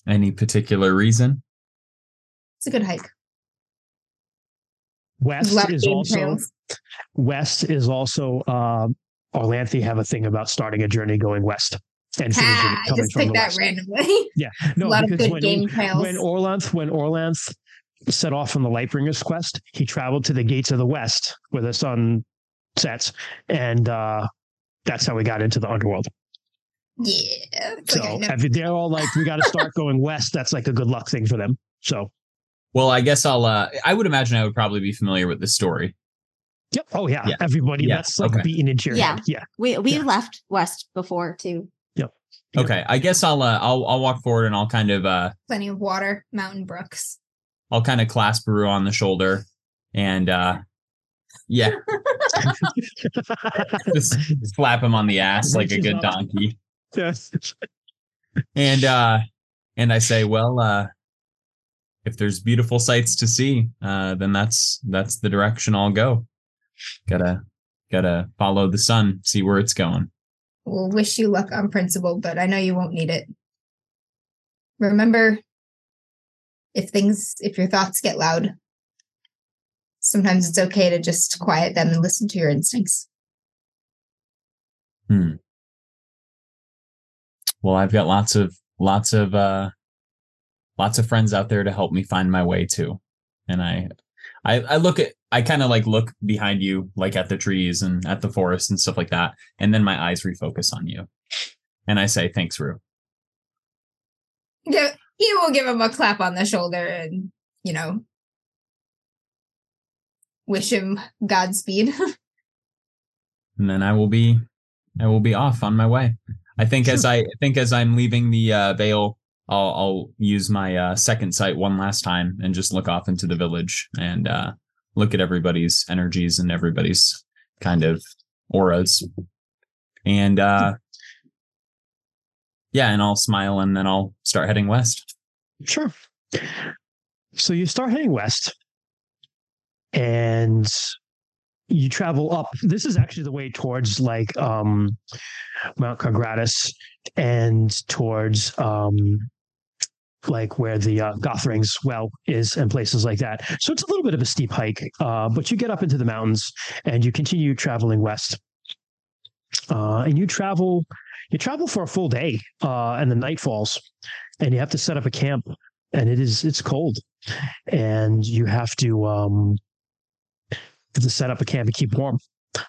any particular reason? It's a good hike. West Left is also trails. West is also um Orlanthi have a thing about starting a journey going west and finishing Ah, I coming just from picked the that west. randomly. Yeah, no, a [LAUGHS] lot of because good when, game trails. when Orlanth when Orlanth set off on the Lightbringers quest, he traveled to the gates of the west where the sun sets, and uh that's how we got into the underworld. yeah. So like I if they're all like, we got to start going west. That's like a good luck thing for them. So, Well, I guess I'll. uh I would imagine I would probably be familiar with this story. yep. Oh yeah, Yeah. everybody. Yeah, That's like okay. beaten into your Yeah. head. Yeah. We we Yeah. left west before too. Yep. Okay, I guess I'll. Uh, I'll. I'll walk forward and I'll kind of. uh Plenty of water, mountain brooks. I'll kind of clasp Rue on the shoulder, and uh yeah, [LAUGHS] just slap him on the ass like a good donkey. yes. and uh and i say well uh if there's beautiful sights to see uh then that's that's the direction i'll go gotta gotta follow the sun see where it's going We'll wish you luck on principle, but I know you won't need it. Remember, if things, if your thoughts get loud, sometimes it's okay to just quiet them and listen to your instincts. hmm. Well i've got lots of lots of uh lots of friends out there to help me find my way too and i i, I look at i kind of like look behind you like at the trees and at the forest and stuff like that and then my eyes refocus on you. And i say thanks rue. Yeah, he will give him a clap on the shoulder and, you know, wish him Godspeed. [LAUGHS] and then I will be I will be off on my way. I think as I, I think as I'm leaving the uh, Vale, I'll, I'll use my uh, second sight one last time and just look off into the village and uh, look at everybody's energies and everybody's kind of auras. And uh, yeah, and I'll smile and then I'll start heading west. Sure. So you start heading west and you travel up. This is actually the way towards like um Mount Congratus and towards um like where the uh, Gothring's well is and places like that. So it's a little bit of a steep hike, uh, but you get up into the mountains and you continue traveling west. Uh, and you travel, you travel for a full day, uh, and the night falls, and you have to set up a camp, and it is it's cold, and you have to um, have to set up a camp and keep warm.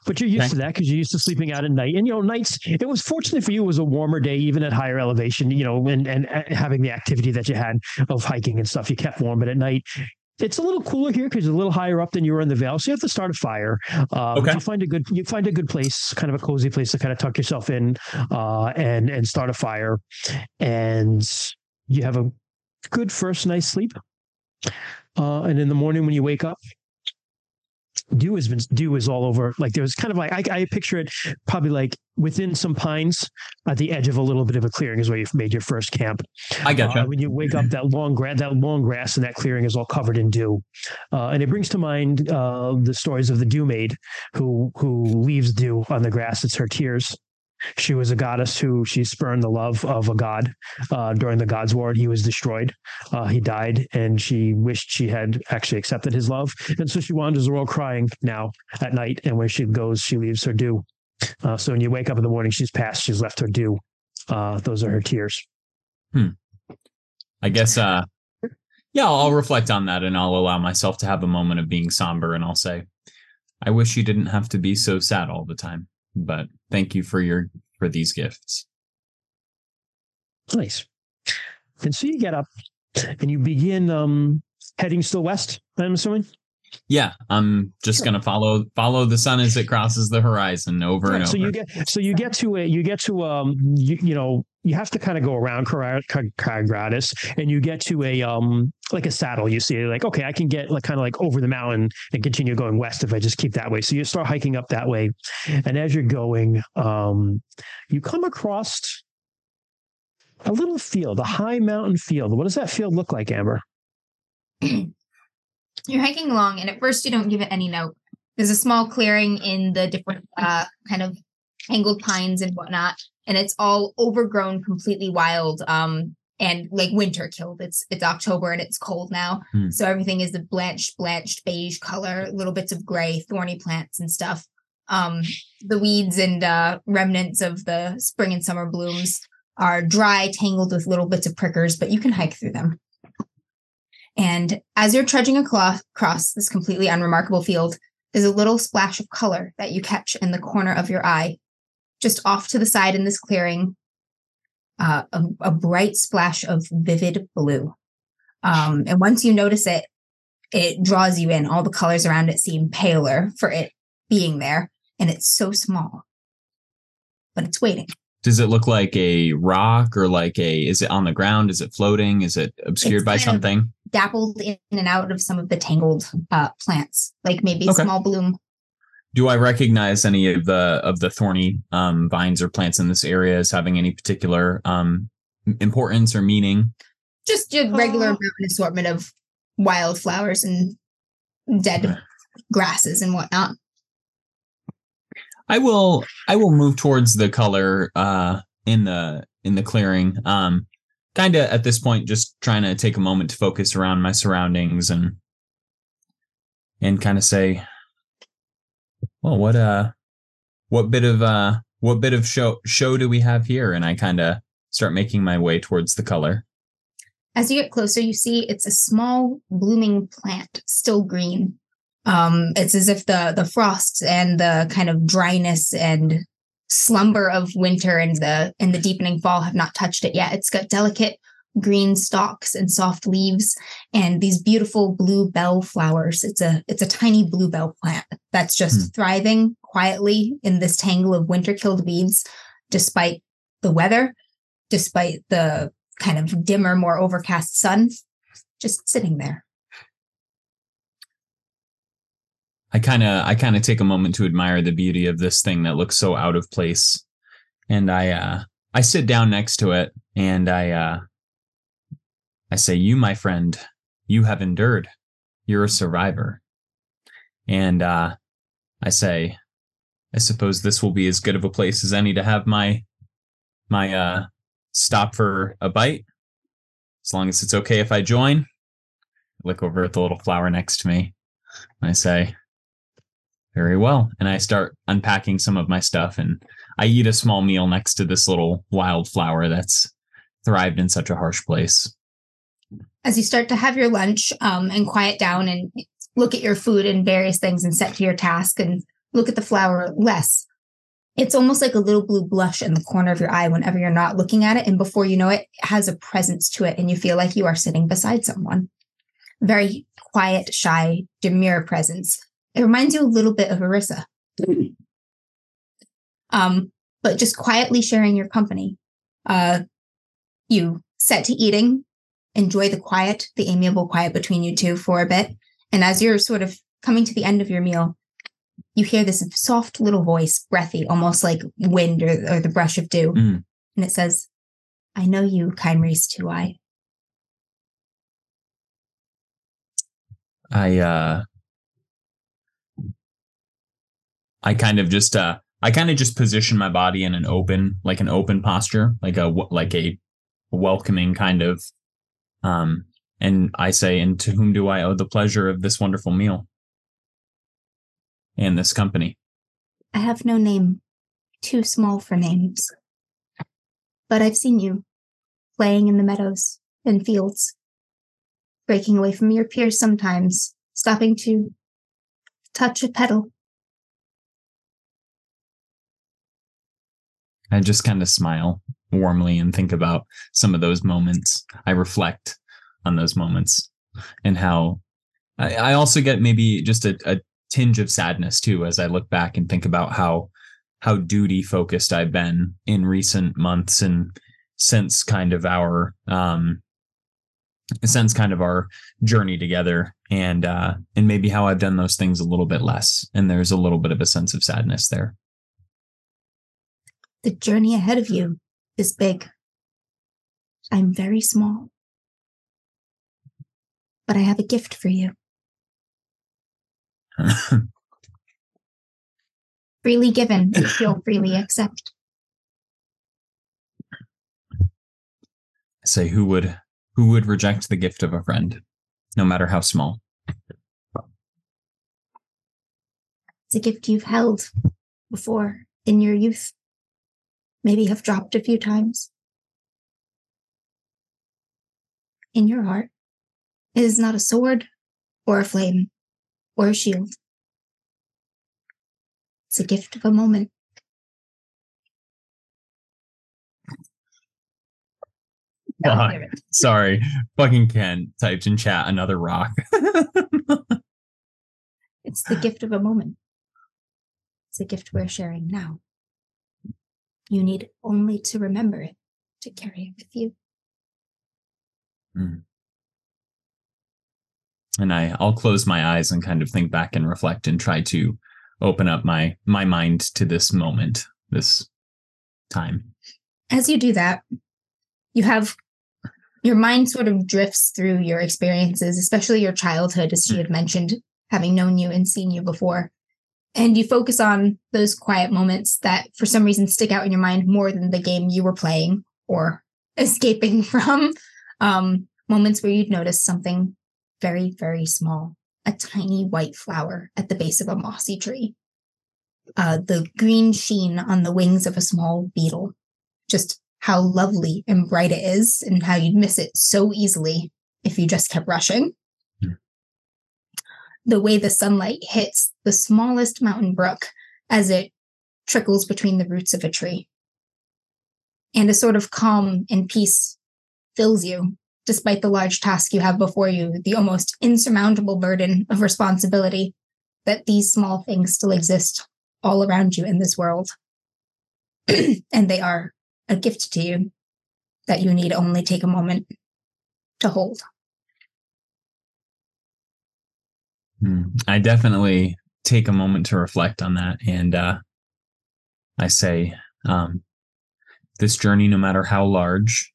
But you're used Okay. to that because you're used to sleeping out at night. And you know, nights. It was fortunate for you. It was a warmer day, even at higher elevation. You know, and and having the activity that you had of hiking and stuff, you kept warm. But at night, it's a little cooler here because you're a little higher up than you were in the vale. So you have to start a fire. Uh, but Okay. You find a good you find a good place, kind of a cozy place to kind of tuck yourself in, uh, and and start a fire, and you have a good first night's sleep. Uh, and in the morning when you wake up, dew has been dew is all over. Like there's kind of like I, I picture it probably like within some pines at the edge of a little bit of a clearing is where you've made your first camp. I gotcha. Uh, when you wake up, that long grass, that long grass in that clearing is all covered in dew, uh, and it brings to mind uh, the stories of the dew maid who who leaves dew on the grass. It's her tears. She was a goddess who she spurned the love of a god uh, during the God's War. He was destroyed. Uh, he died, and she wished she had actually accepted his love. And so she wanders the world crying now at night. And where she goes, she leaves her dew. Uh, so when you wake up in the morning, she's passed. She's left her dew. Uh, those are her tears. Hmm. I guess uh yeah, I'll, I'll reflect on that and I'll allow myself to have a moment of being somber and I'll say, I wish you didn't have to be so sad all the time. But thank you for your for these gifts. Nice. And so you get up and you begin um, heading still west, I'm assuming. Yeah, I'm just Sure. gonna follow follow the sun as it crosses the horizon over and Yeah, so you get so you get to a you get to um you, you know you have to kind of go around Car- Car- Cargratis and you get to a um like a saddle. You see like okay I can get like kind of like over the mountain and continue going west if I just keep that way. So you start hiking up that way and as you're going um you come across a little field a high mountain field. What does that field look like Amber [CLEARS THROAT] You're hiking along, and at first you don't give it any note. There's a small clearing in the different uh, kind of tangled pines and whatnot, and it's all overgrown, completely wild, um, and like winter killed. It's it's October and it's cold now, Hmm. so everything is a blanched, blanched beige color, little bits of gray, thorny plants and stuff. Um, the weeds and uh, remnants of the spring and summer blooms are dry, tangled with little bits of prickers, but you can hike through them. And as you're trudging across, this completely unremarkable field, there's a little splash of color that you catch in the corner of your eye. Just off to the side in this clearing, uh, a, a bright splash of vivid blue. Um, and once you notice it, it draws you in. All the colors around it seem paler for it being there. And it's so small, but it's waiting. Does it look like a rock or like a is it on the ground? Is it floating? Is it obscured It's by kind of- something? Dappled in and out of some of the tangled uh, plants, like maybe Okay. small bloom Do I recognize any of the of the thorny um, vines or plants in this area as having any particular um, importance or meaning? just a regular Uh, assortment of wildflowers and dead Okay. grasses and whatnot. I will I will move towards the color uh in the in the clearing. Um kind of at this point just trying to take a moment to focus around my surroundings and and kind of say well what uh what bit of uh what bit of show show do we have here and I kind of start making my way towards the color. As you get closer, you see it's a small blooming plant, still green. Um, it's as if the the frosts and the kind of dryness and slumber of winter and the and the deepening fall have not touched it yet. It's got delicate green stalks and soft leaves and these beautiful blue bell flowers. It's a it's a tiny bluebell plant that's just Hmm. thriving quietly in this tangle of winter-killed weeds despite the weather, despite the kind of dimmer, more overcast sun, just sitting there. I kind of I kind of take a moment to admire the beauty of this thing that looks so out of place. And I uh I sit down next to it and I uh I say you my friend, you have endured. You're a survivor. And uh I say I suppose this will be as good of a place as any to have my my uh stop for a bite. As long as it's okay if I join. I look over at the little flower next to me. And I say, very well. And I start unpacking some of my stuff and I eat a small meal next to this little wildflower that's thrived in such a harsh place. as you start to have your lunch um, and quiet down and look at your food and various things and set to your task and look at the flower less it's almost like a little blue blush in the corner of your eye whenever you're not looking at it and before you know it, it has a presence to it and you feel like you are sitting beside someone very quiet shy demure presence it reminds you a little bit of arissa um, but just quietly sharing your company uh, you set to eating enjoy the quiet, the amiable quiet between you two for a bit. And as you're sort of coming to the end of your meal, you hear this soft little voice, breathy, almost like wind or, or the brush of dew. Mm. And it says, I know you, Kymrese Two Eye. I uh I kind of just uh I kind of just position my body in an open like an open posture, like a like a welcoming kind of um and I say and to whom do I owe the pleasure of this wonderful meal and this company? I have no name, too small for names. But I've seen you playing in the meadows and fields, breaking away from your peers sometimes, stopping to touch a petal. I just kind of smile warmly and think about some of those moments. I reflect on those moments and how I, I also get maybe just a, a tinge of sadness too as I look back and think about how how duty focused I've been in recent months and since kind of our um since kind of our journey together and uh and maybe how I've done those things a little bit less and there's a little bit of a sense of sadness there. The journey ahead of you is big. I'm very small. But I have a gift for you. [LAUGHS] Freely given, you'll [LAUGHS] freely accept. say who would who would reject the gift of a friend no matter how small It's a gift you've held before in your youth. Maybe have dropped a few times. In your heart, it is not a sword or a flame or a shield. It's a gift of a moment. Fuck. [LAUGHS] sorry fucking ken typed in chat another rock It's the gift of a moment. It's a gift we're sharing now. You need only to remember it to carry it with you. Hmm. and i i'll close my eyes and kind of think back and reflect and try to open up my my mind to this moment this time as you do that, you have your mind sort of drifts through your experiences, especially your childhood, as she hmm. had mentioned, having known you and seen you before. And you focus on those quiet moments that for some reason stick out in your mind more than the game you were playing or [LAUGHS] escaping from. Um, moments where you'd notice something very, very small a tiny white flower at the base of a mossy tree. Uh, the green sheen on the wings of a small beetle just how lovely and bright it is and how you'd miss it so easily if you just kept rushing. The way the sunlight hits the smallest mountain brook as it trickles between the roots of a tree. And a sort of calm and peace fills you, despite the large task you have before you, the almost insurmountable burden of responsibility that these small things still exist all around you in this world. [CLEARS THROAT] and they are a gift to you that you need only take a moment to hold. Hmm. I definitely take a moment to reflect on that. And uh, I say, um, this journey, no matter how large,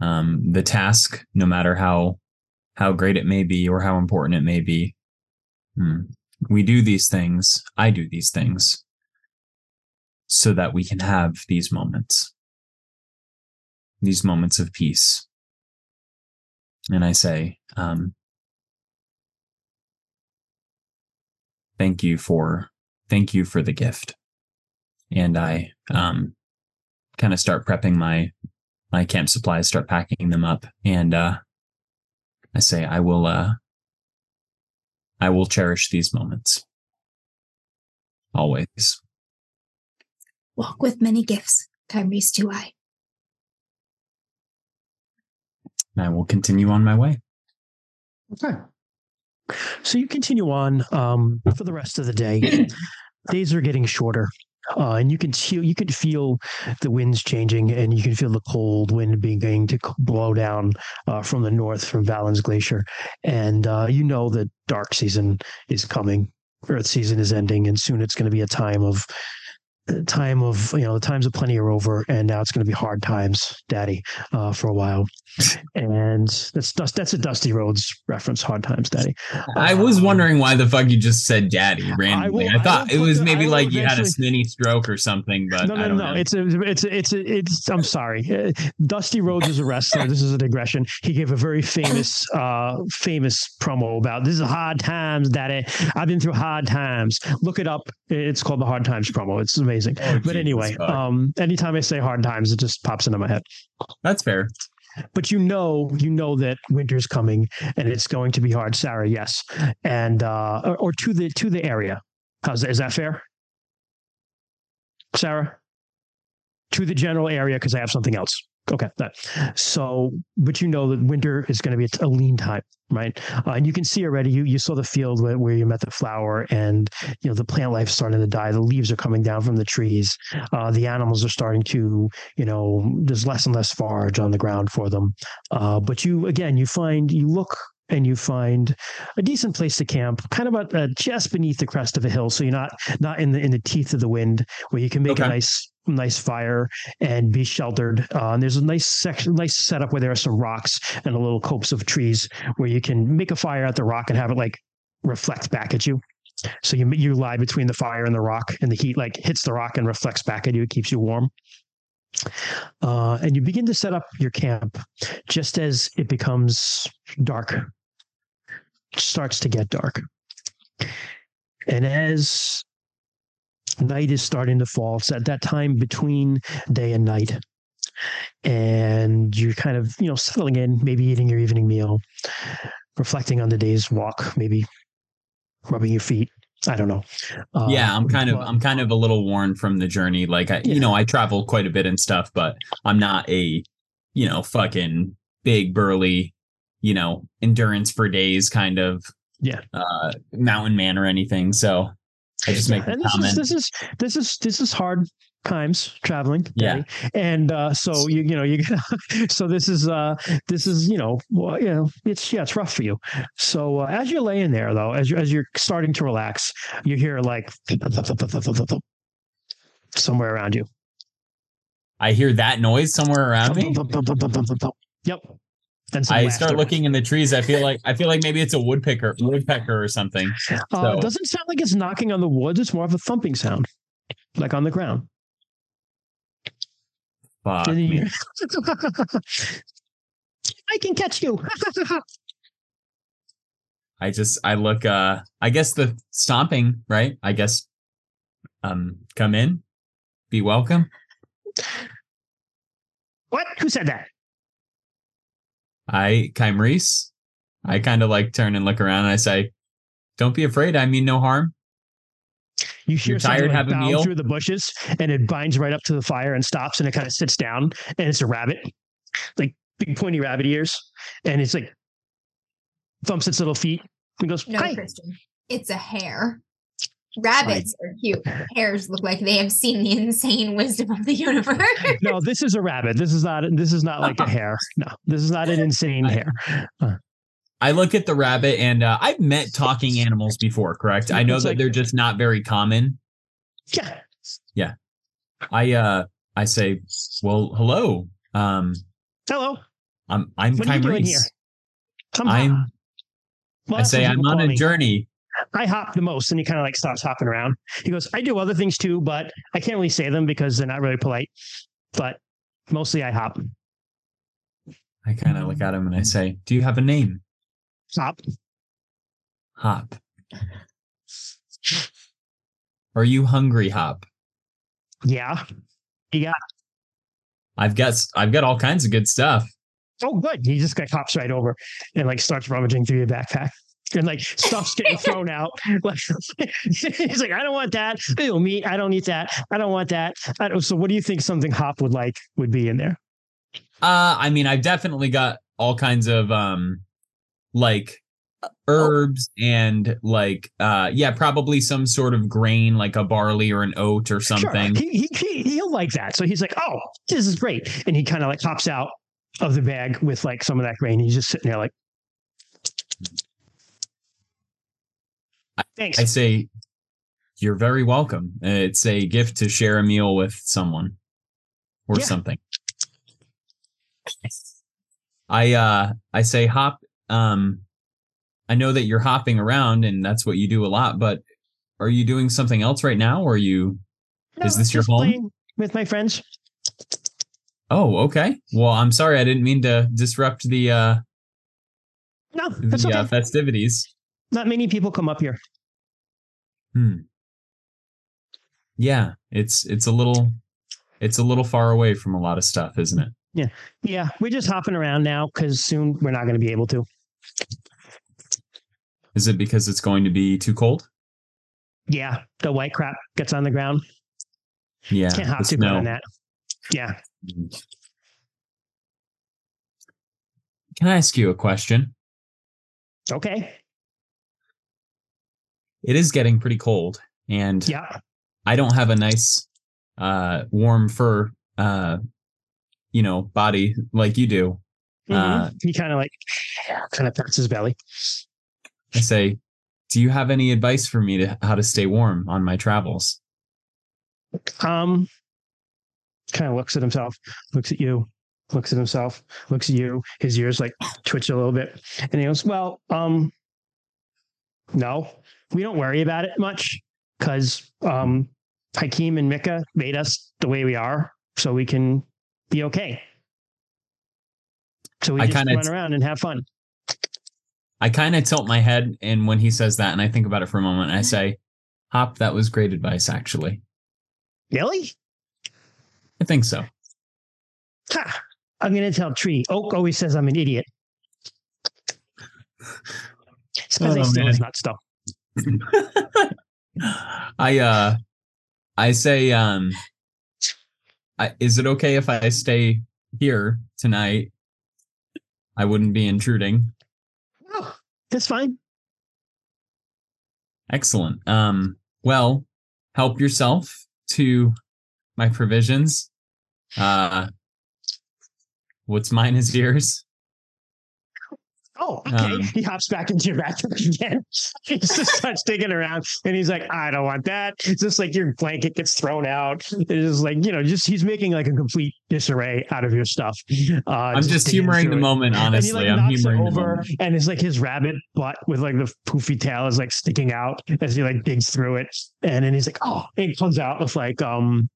um, the task, no matter how how great it may be or how important it may be, hmm, we do these things. I do these things so that we can have these moments, these moments of peace. And I say, um, thank you for thank you for the gift and i um kind of start prepping my my camp supplies start packing them up and uh i say i will uh i will cherish these moments always Walk with many gifts, Kymrese two eye. and i will continue on my way Okay. So you continue on um, for the rest of the day. [CLEARS THROAT] Days are getting shorter. Uh, and you can feel you can feel the winds changing, and you can feel the cold wind beginning to blow down uh, from the north from Valind's Glacier, and uh, you know that dark season is coming. Earth season is ending, and soon it's going to be a time of time of you know the times of plenty are over, and now it's going to be hard times, Daddy, uh, for a while. And that's dust. That's a Dusty Rhodes reference. Hard times, Daddy. i was Um, wondering why the fuck you just said daddy randomly i, will- I thought will it was maybe like you had a mini stroke or something but no, i no, don't no. know It's a, it's a, it's a, it's. I'm sorry. Uh, Dusty Rhodes is a wrestler. this is a digression. He gave a very famous, uh, famous promo about this is hard times, Daddy. I've been through hard times. Look it up. It's called the Hard Times promo. It's amazing. Oh, but anyway, um, anytime I say hard times, it just pops into my head. that's fair But you know, you know that winter's coming and it's going to be hard, Sarah. Yes, and uh, or, or to the to the area. How's that? Is that fair, Sarah? To the general area because I have something else. Okay. So, but you know that winter is going to be a, a lean time, right? Uh, and you can see already. You you saw the field where, where you met the flower, and you know the plant life starting to die. The leaves are coming down from the trees. Uh, the animals are starting to, you know, there's less and less forage on the ground for them. Uh, but you again, you find you look and you find a decent place to camp, kind of uh, just beneath the crest of a hill, so you're not not in the in the teeth of the wind, where you can make a nice nice fire and be sheltered. Uh, and there's a nice section, nice setup where there are some rocks and a little copse of trees where you can make a fire at the rock and have it like reflect back at you. So you you lie between the fire and the rock, and the heat like hits the rock and reflects back at you. It keeps you warm. Uh, and you begin to set up your camp just as it becomes dark, starts to get dark. And as night is starting to fall, it's at that time between day and night. And you're kind of, you know, settling in, maybe eating your evening meal, reflecting on the day's walk, maybe rubbing your feet. I don't know. Uh, yeah i'm kind of i'm kind of a little worn from the journey like i Yeah. you know i travel quite a bit and stuff but i'm not a you know fucking big burly you know endurance for days kind of Yeah. uh mountain man or anything so i just make and this is this is this is this is hard times traveling Yeah. And uh so you you know you [LAUGHS] so this is uh this is you know well, you know it's yeah it's rough for you. So uh, as you're laying there though as you as you're starting to relax you hear like somewhere around you. I hear that noise somewhere around me? Yep i start looking in the trees i feel like i feel like maybe it's a woodpecker woodpecker or something uh, so- it doesn't sound like it's knocking on the woods it's more of a thumping sound like on the ground Fuck. [LAUGHS] I can catch you. [LAUGHS] I just I look uh I guess the stomping, right? I guess um come in, be welcome. what? Who said that? I Kymrese. I kind of like turn and look around and I say, Don't be afraid, I mean no harm. You hear You're something tired, like have a meal? through the bushes, and it binds right up to the fire and stops, and it kind of sits down, and it's a rabbit. Like big pointy rabbit ears, and it's like thumps its little feet and goes, No, "Hi." Christian. It's a hare. Rabbits are cute. Hares look like they have seen the insane wisdom of the universe. no, this is a rabbit. This is not. This is not like a [LAUGHS] hare. No, this is not an insane hare. I look at the rabbit and uh, I've met talking animals before, correct? I know that they're just not very common. Yeah. Yeah. I uh I say, well, hello. Um Hello. I'm I'm What are you doing Kymrese. here? Come I'm. Well, I say I'm on a me. journey. I hop the most, and he kind of like stops hopping around. He goes, "I do other things too, but I can't really say them because they're not really polite. But mostly I hop, I kind of look at him and I say, Do you have a name? hop. Hop. Are you hungry, Hop? Yeah. Yeah. I've got I've got all kinds of good stuff. Oh, good. He just like hops right over and like starts rummaging through your backpack. And like stuff's getting thrown out. Like, [LAUGHS] [LAUGHS] he's like, I don't want that. Ew, meat. I don't eat that. I don't want that. I don't, so, what do you think something Hop would like would be in there? Uh I mean, I've definitely got all kinds of um like herbs and like uh yeah, probably some sort of grain like a barley or an oat or something. Sure. He, he, he, he'll like that. So he's like, oh, this is great. And he kind of like hops out of the bag with like some of that grain. He's just sitting there like, thanks. I say you're very welcome. It's a gift to share a meal with someone or Yeah. something. I uh I say hop um I know that you're hopping around and that's what you do a lot, but are you doing something else right now or are you is this your home? playing With my friends. Oh, okay. Well, I'm sorry I didn't mean to disrupt the uh No, the okay. uh, festivities. Not many people come up here. Hmm. Yeah, it's it's a little it's a little far away from a lot of stuff, isn't it? Yeah, Yeah. we're just hopping around now because soon we're not going to be able to. Is it because it's going to be too cold? Yeah, the white crap gets on the ground. Yeah. Can't hop too on that. Yeah. Can I ask you a question? Okay. It is getting pretty cold, and Yeah. I don't have a nice, uh, warm fur, uh, you know, body like you do. Uh, Mhm. he kind of like [SIGHS] kind of pats his belly. I say, do you have any advice for me to how to stay warm on my travels? Um, kind of looks at himself, looks at you, looks at himself, looks at you. His ears like twitch a little bit, and he goes, "Well, um, no, we don't worry about it much because um, Hykim and Mikyh made us the way we are, so we can be okay. So we I just kinda- run around and have fun. I kind of tilt my head, and when he says that, and I think about it for a moment, I say, "Hop, that was great advice. Actually, Really? I think so." Ha! I'm going to tell Tree. Oak always says I'm an idiot. It's because I Oh, steal man. his nuts, though. [LAUGHS] I uh I say um I, is it okay if I stay here tonight? I wouldn't be intruding. Oh, that's fine. Excellent. Um well, help yourself to my provisions. Uh what's mine is yours. Oh, okay. Um, [LAUGHS] he hops back into your bathroom [LAUGHS] again. he just [LAUGHS] starts digging around and he's like, I don't want that. It's just like your blanket gets thrown out. It's just like, you know, just he's making like a complete disarray out of your stuff. Uh, I'm just digging humoring the it. moment, And he honestly. like I'm knocks it humoring the over moment. and it's like his rabbit butt with like the poofy tail is like sticking out as he like digs through it. And then he's like, oh, and he comes out with like, um,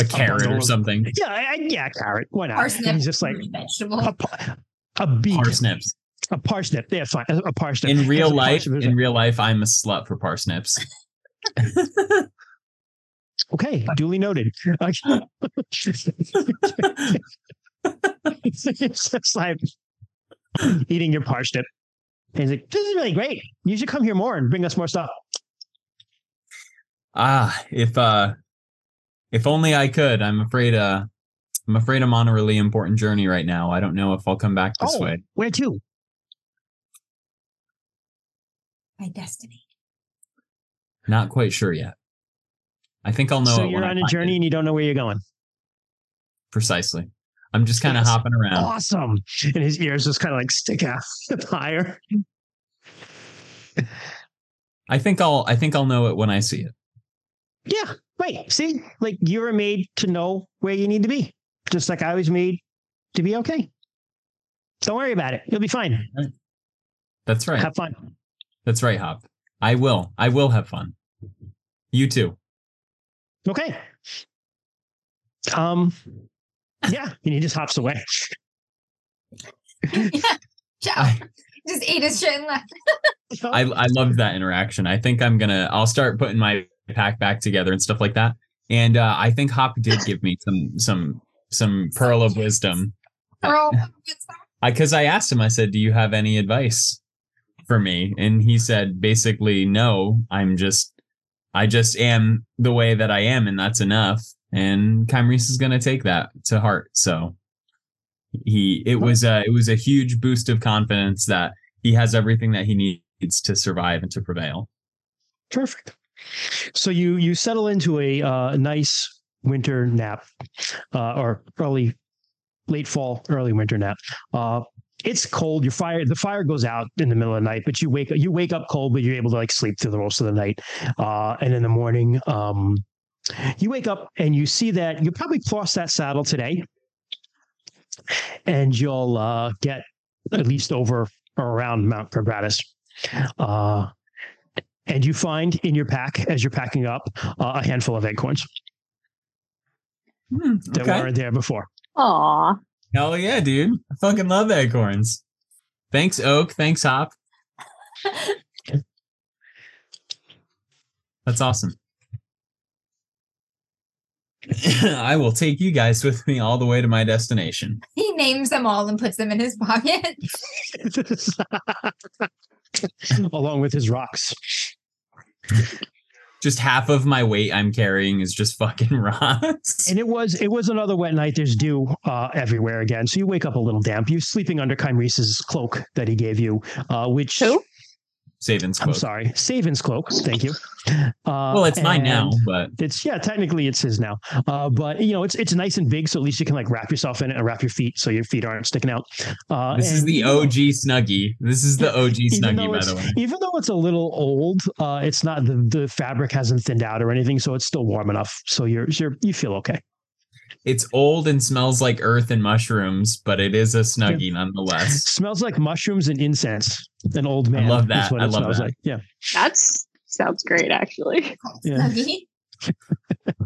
A carrot bundle or something. yeah, I, I- yeah, carrot. Why not? Parsnip. And he's just like, vegetable. a, pa- a beet. Parsnips. A parsnip. Yeah, fine. A, a parsnip. In real life, in like, real life, I'm a slut for parsnips. [LAUGHS] [LAUGHS] okay, duly noted. [LAUGHS] It's just like eating your parsnip. And he's like, this is really great. You should come here more and bring us more stuff. Ah, if uh if only I could. I'm afraid uh I'm afraid I'm on a really important journey right now. I don't know if I'll come back this Oh. way. Where to? My destiny. Not quite sure yet. I think I'll know. so it you're when on a journey it. and you don't know where you're going. Precisely. I'm just kind of Yes. hopping around. Awesome. And his ears just kind of like stick out [LAUGHS] higher. I think I'll. I think I'll know it when I see it. Yeah. Right. See, like you were made to know where you need to be, just like I was made to be okay. Don't worry about it. You'll be fine. That's right. Have fun. That's right, Hop. I will. I will have fun. You too. Okay. Um, yeah. And he just hops away. [LAUGHS] yeah. Ciao. I, Just ate his shit and left. [LAUGHS] I I loved that interaction. I think I'm gonna. I'll start putting my pack back together and stuff like that. And uh, I think Hop did give me some some some pearl of wisdom. Pearl. [LAUGHS] I because I asked him. I said, "Do you have any advice for me?" And he said, basically, "No. I'm just, I just am the way that I am, and that's enough." And Kymrese is gonna take that to heart. So he, it was a, it was a huge boost of confidence that he has everything that he needs to survive and to prevail. Perfect. So you you settle into a uh, nice winter nap, uh, or early, late fall, early winter nap. Uh, it's cold. Your fire, the fire goes out in the middle of the night, but you wake you wake up cold, but you're able to like sleep through the rest of the night. Uh, and in the morning, um, you wake up and you see that you probably crossed that saddle today, and you'll uh, get at least over or around Mount Quadratus. Uh, and you find in your pack as you're packing up uh, a handful of acorns that Okay. weren't there before. Aw. Hell yeah, dude! I fucking love acorns. Thanks, Oak. Thanks, Hop. [LAUGHS] That's awesome. [LAUGHS] I will take you guys with me all the way to my destination. He names them all and puts them in his pocket. [LAUGHS] Along with his rocks. Just half of my weight I'm carrying is just fucking [LAUGHS] rocks. And it was it was another wet night. There's dew uh, everywhere again. So you wake up a little damp. You're sleeping under Kymrese's cloak that he gave you, uh, which Who? Savin's I'm sorry, Savin's cloak. Thank you. [LAUGHS] Uh, Well, it's mine now, but It's yeah, technically it's his now. Uh, but you know, it's it's nice and big, so at least you can like wrap yourself in it and wrap your feet so your feet aren't sticking out. Uh, this is the OG Snuggie. This is the OG [LAUGHS] Snuggie, by the way. Even though it's a little old, uh, it's not the the fabric hasn't thinned out or anything, so it's still warm enough. So you're you're you feel okay. It's old and smells like earth and mushrooms, but it is a Snuggie nonetheless. [LAUGHS] smells like mushrooms and incense. An old man. I love is that. what I it love smells that. Like. Yeah. That's sounds great, actually. Yeah. [LAUGHS] Snuggie. [LAUGHS]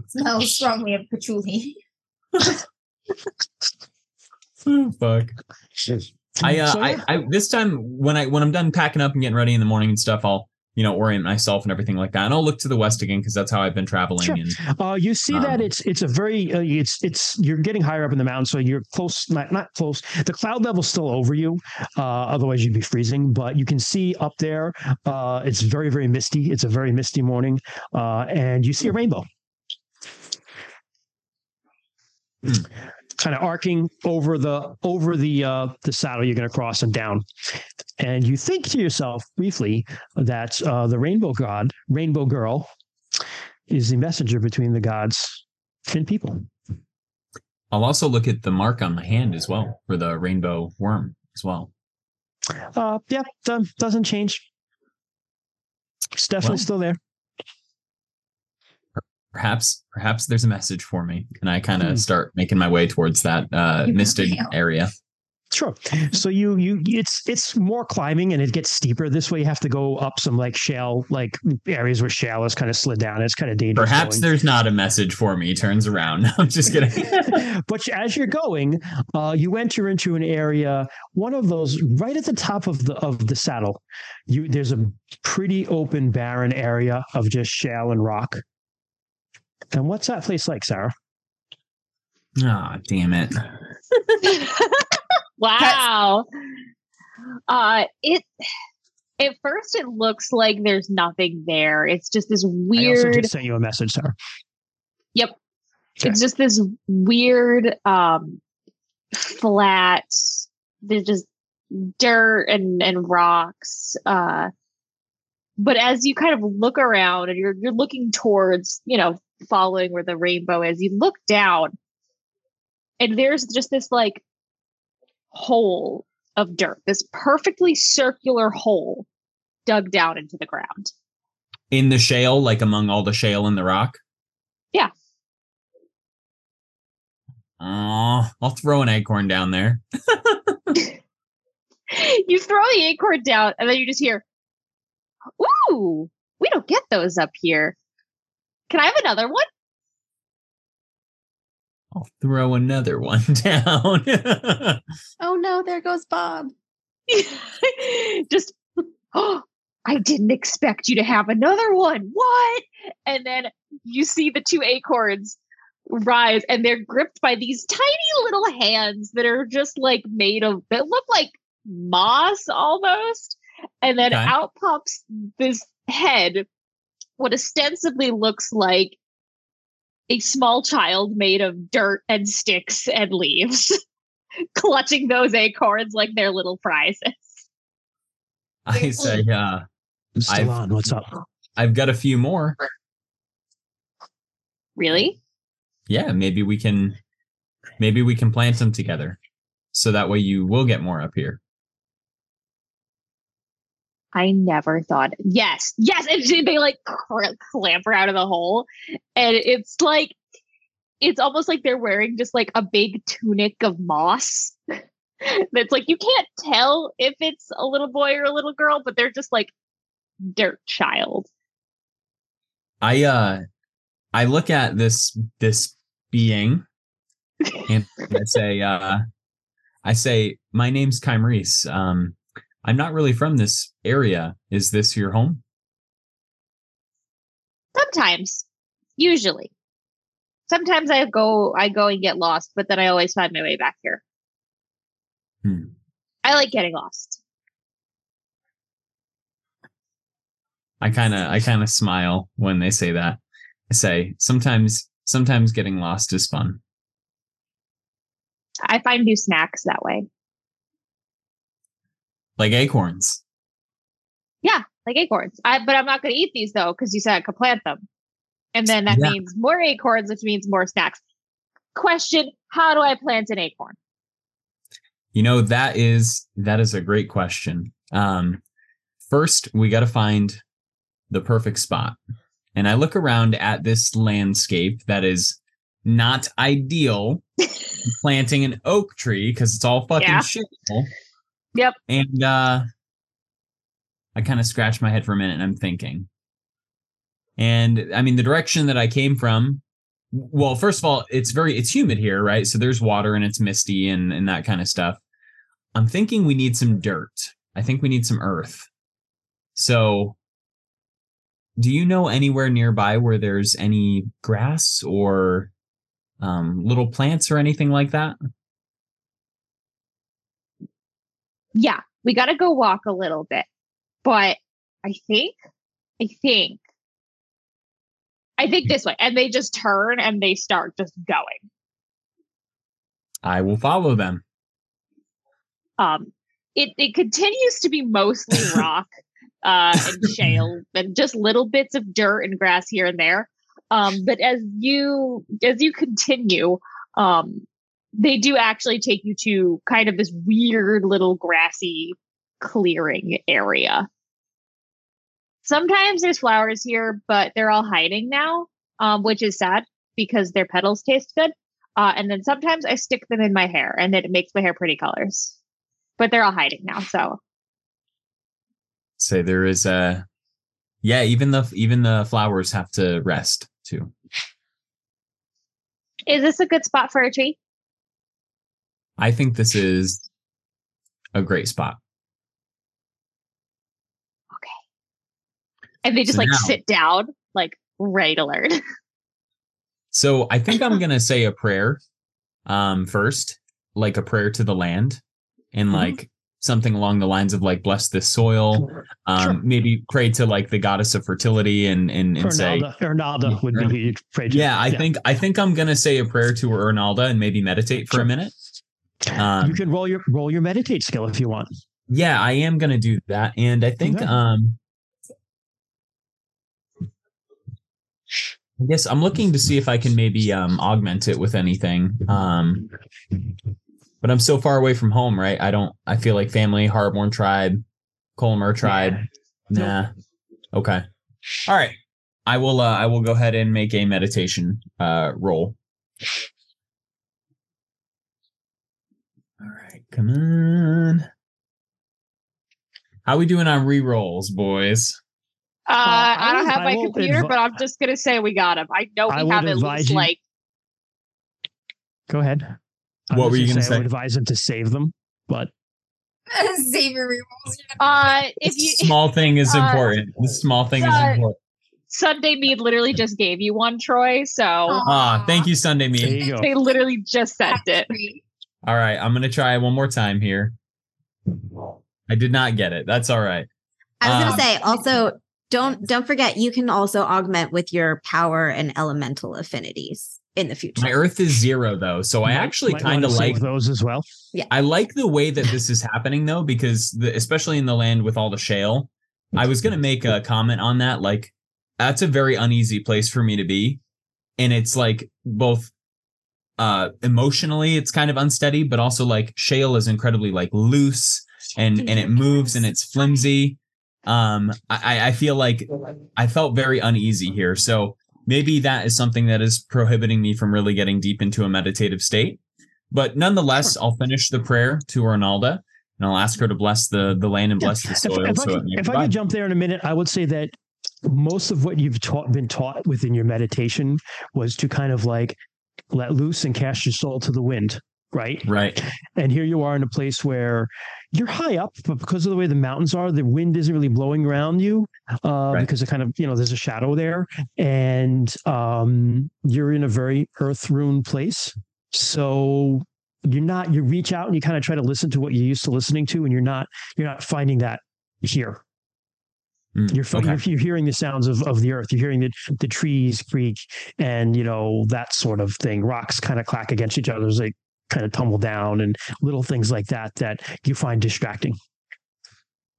Smells strongly of patchouli. Oh, fuck. I, uh, So, yeah. I, I, this time when I, when I'm done packing up and getting ready in the morning and stuff, I'll, you know, orient myself and everything like that. And I'll look to the west again because that's how I've been traveling. Sure. And Uh, you see that Um, it's it's a very uh, it's it's you're getting higher up in the mountain, so you're close, not not close. The cloud level's still over you, uh, otherwise you'd be freezing. But you can see up there. Uh, it's very very misty. It's a very misty morning, uh, and you see a rainbow, Hmm. Kind of arcing over the over the uh, the saddle you're going to cross and down. And you think to yourself briefly that uh, the rainbow god, rainbow girl, is the messenger between the gods and people. I'll also look at the mark on my hand as well for the rainbow worm as well. Uh, yeah, doesn't change. It's definitely Well. still there. Perhaps, perhaps there's a message for me, and I kind of Hmm. start making my way towards that uh, You misted area. Sure. So you you it's it's more climbing and it gets steeper. This way you have to go up some like shale like areas where shale is kind of slid down. It's kind of dangerous. Perhaps going. there's not a message for me. Turns around. [LAUGHS] I'm just kidding. [LAUGHS] but as you're going, uh, you enter into an area, one of those right at the top of the of the saddle. You there's a pretty open, barren area of just shale and rock. And what's that place like, Sarah? Ah, damn it. [LAUGHS] wow. Uh it at first it looks like there's nothing there. It's just this weird. I also weird just sent you a message, Sarah. Yep. It's just this weird, um, flat. There's just dirt and and rocks. Uh, but as you kind of look around and you're you're looking towards, you know, following where the rainbow is, you look down, and there's just this like hole of dirt, this perfectly circular hole dug down into the ground. In the shale, like among all the shale in the rock. Yeah. Oh, I'll throw an acorn down there. [LAUGHS] you throw the acorn down, and then you just hear, "Ooh, we don't get those up here. Can I have another one?" I'll throw another one [LAUGHS] down. [LAUGHS] Oh no, there goes Bob. [LAUGHS] just, oh, [GASPS] I didn't expect you to have another one. What? And then you see the two acorns rise, and they're gripped by these tiny little hands that are just like made of that look like moss almost. And then Okay. out pops this head, what ostensibly looks like a small child made of dirt and sticks and leaves, [LAUGHS] clutching those acorns like they're little prizes. I say, uh, I've- Stallone, what's up? I've got a few more. Really? Yeah, maybe we can, maybe we can plant them together, so that way you will get more up here. I never thought. Yes, yes, and [LAUGHS] they like clamber out of the hole, and it's like it's almost like they're wearing just like a big tunic of moss. [LAUGHS] That's like you can't tell if it's a little boy or a little girl, but they're just like dirt child. I uh, I look at this this being, [LAUGHS] and I say, uh, I say, my name's Kymrese. Um, I'm not really from this area. Is this your home? Sometimes, usually, sometimes I go I go and get lost, but then I always find my way back here. Hmm. I like getting lost. I kind of I kind of smile when they say that. I say sometimes sometimes getting lost is fun. I find new snacks that way. Like acorns. Yeah, like acorns. I, but I'm not going to eat these though because you said I could plant them, and then that Yeah. means more acorns, which means more snacks. Question: How do I plant an acorn? You know that is that is a great question. Um first we got to find the perfect spot. And I look around at this landscape that is not ideal [LAUGHS] planting an oak tree because it's all fucking Yeah. shit. Yep. And uh I kind of scratch my head for a minute and I'm thinking. And I mean the direction that I came from well, first of all, it's very it's humid here, right? So there's water and it's misty and and that kind of stuff. I'm thinking we need some dirt. I think we need some earth. So do you know anywhere nearby where there's any grass or um, little plants or anything like that? Yeah, we got to go walk a little bit, but I think, I think, I think this way, and they just turn and they start just going. I will follow them. Um, it it continues to be mostly [LAUGHS] rock uh, and shale and just little bits of dirt and grass here and there. Um, but as you as you continue, um, they do actually take you to kind of this weird little grassy clearing area. Sometimes there's flowers here, but they're all hiding now, um, which is sad because their petals taste good. Uh, and then sometimes I stick them in my hair, and then it makes my hair pretty colors but they're all hiding now. So Say there is a yeah, even the even the flowers have to rest too. is this a good spot for a tree? I think this is a great spot. Okay. And they just So like now- sit down, like ready to learn. [LAUGHS] So I think I'm gonna say a prayer um first, like a prayer to the land, and Mhm. like something along the lines of like bless this soil. Um, Sure. maybe pray to like the goddess of fertility and and, and say, Ernalda, Ernalda would be who you'd pray to. yeah, I think I think I'm gonna say a prayer to Ernalda and maybe meditate for Sure. a minute. Um, you can roll your roll your meditate skill if you want. yeah, I am gonna do that, and I think Okay. um, I guess I'm looking to see if I can maybe um augment it with anything. Um, but I'm so far away from home, right? I don't. I feel like family, Heartborn tribe, Colymar tribe. Nope. Nah. Okay. All right. I will. Uh, I will go ahead and make a meditation uh roll. All right. Come on. How we doing on re-rolls, boys? Uh, I I don't will- have my computer, advi- but I'm just gonna say we got him. I know we would have at least you- like Go ahead. I What was were you gonna I say? would advise them to save them, but [LAUGHS] Save your rerolls. uh if you [LAUGHS] small thing is uh, important. The small thing is uh, important. Sunday Mead literally just gave you one, Troy. So Ah, thank you, Sunday there me. you go. they literally just sent it. All right, I'm gonna try one more time here. I did not get it. That's all right. I was Um, gonna say also don't don't forget you can also augment with your power and elemental affinities in the future. My Earth is zero though, so I actually kind of like those as well. Yeah, I like the way that this is happening though, because the, especially in the land with all the shale, I was gonna make a comment on that. Like, that's a very uneasy place for me to be, and it's like both uh emotionally it's kind of unsteady, but also like shale is incredibly like loose and and it moves and it's flimsy. Um, I I feel like I felt very uneasy here, so maybe that is something that is prohibiting me from really getting deep into a meditative state. But nonetheless, I'll finish the prayer to Ernalda and I'll ask her to bless the the land and Yeah. bless the If, soil. if I so it could, if I could jump there in a minute, I would say that most of what you've taught, been taught within your meditation was to kind of like let loose and cast your soul to the wind, right? right. And here you are in a place where you're high up, but because of the way the mountains are, the wind isn't really blowing around you uh, Right. because it kind of, you know, there's a shadow there. And um, you're in a very earth ruined place. So you're not, you reach out and you kind of try to listen to what you're used to listening to, and you're not, you're not finding that here. Mm, You're, okay. you're you're hearing the sounds of, of the earth. You're hearing the, the trees creak and you know that sort of thing. Rocks kind of clack against each other as they kind of tumble down and little things like that that you find distracting.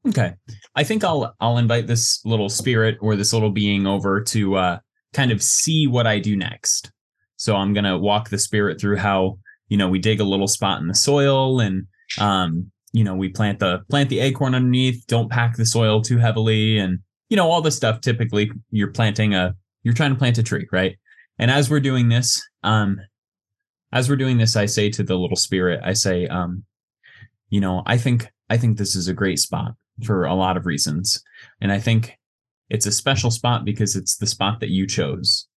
Okay. I think I'll I'll invite this little spirit or this little being over to uh kind of see what I do next. So I'm gonna walk the spirit through how, you know, we dig a little spot in the soil and um, you know, we plant the plant the acorn underneath, don't pack the soil too heavily, and you know, all the stuff typically you're planting a you're trying to plant a tree, right? And as we're doing this, um, as we're doing this, I say to the little spirit, I say, um, you know, I think I think this is a great spot for a lot of reasons. And I think it's a special spot because it's the spot that you chose.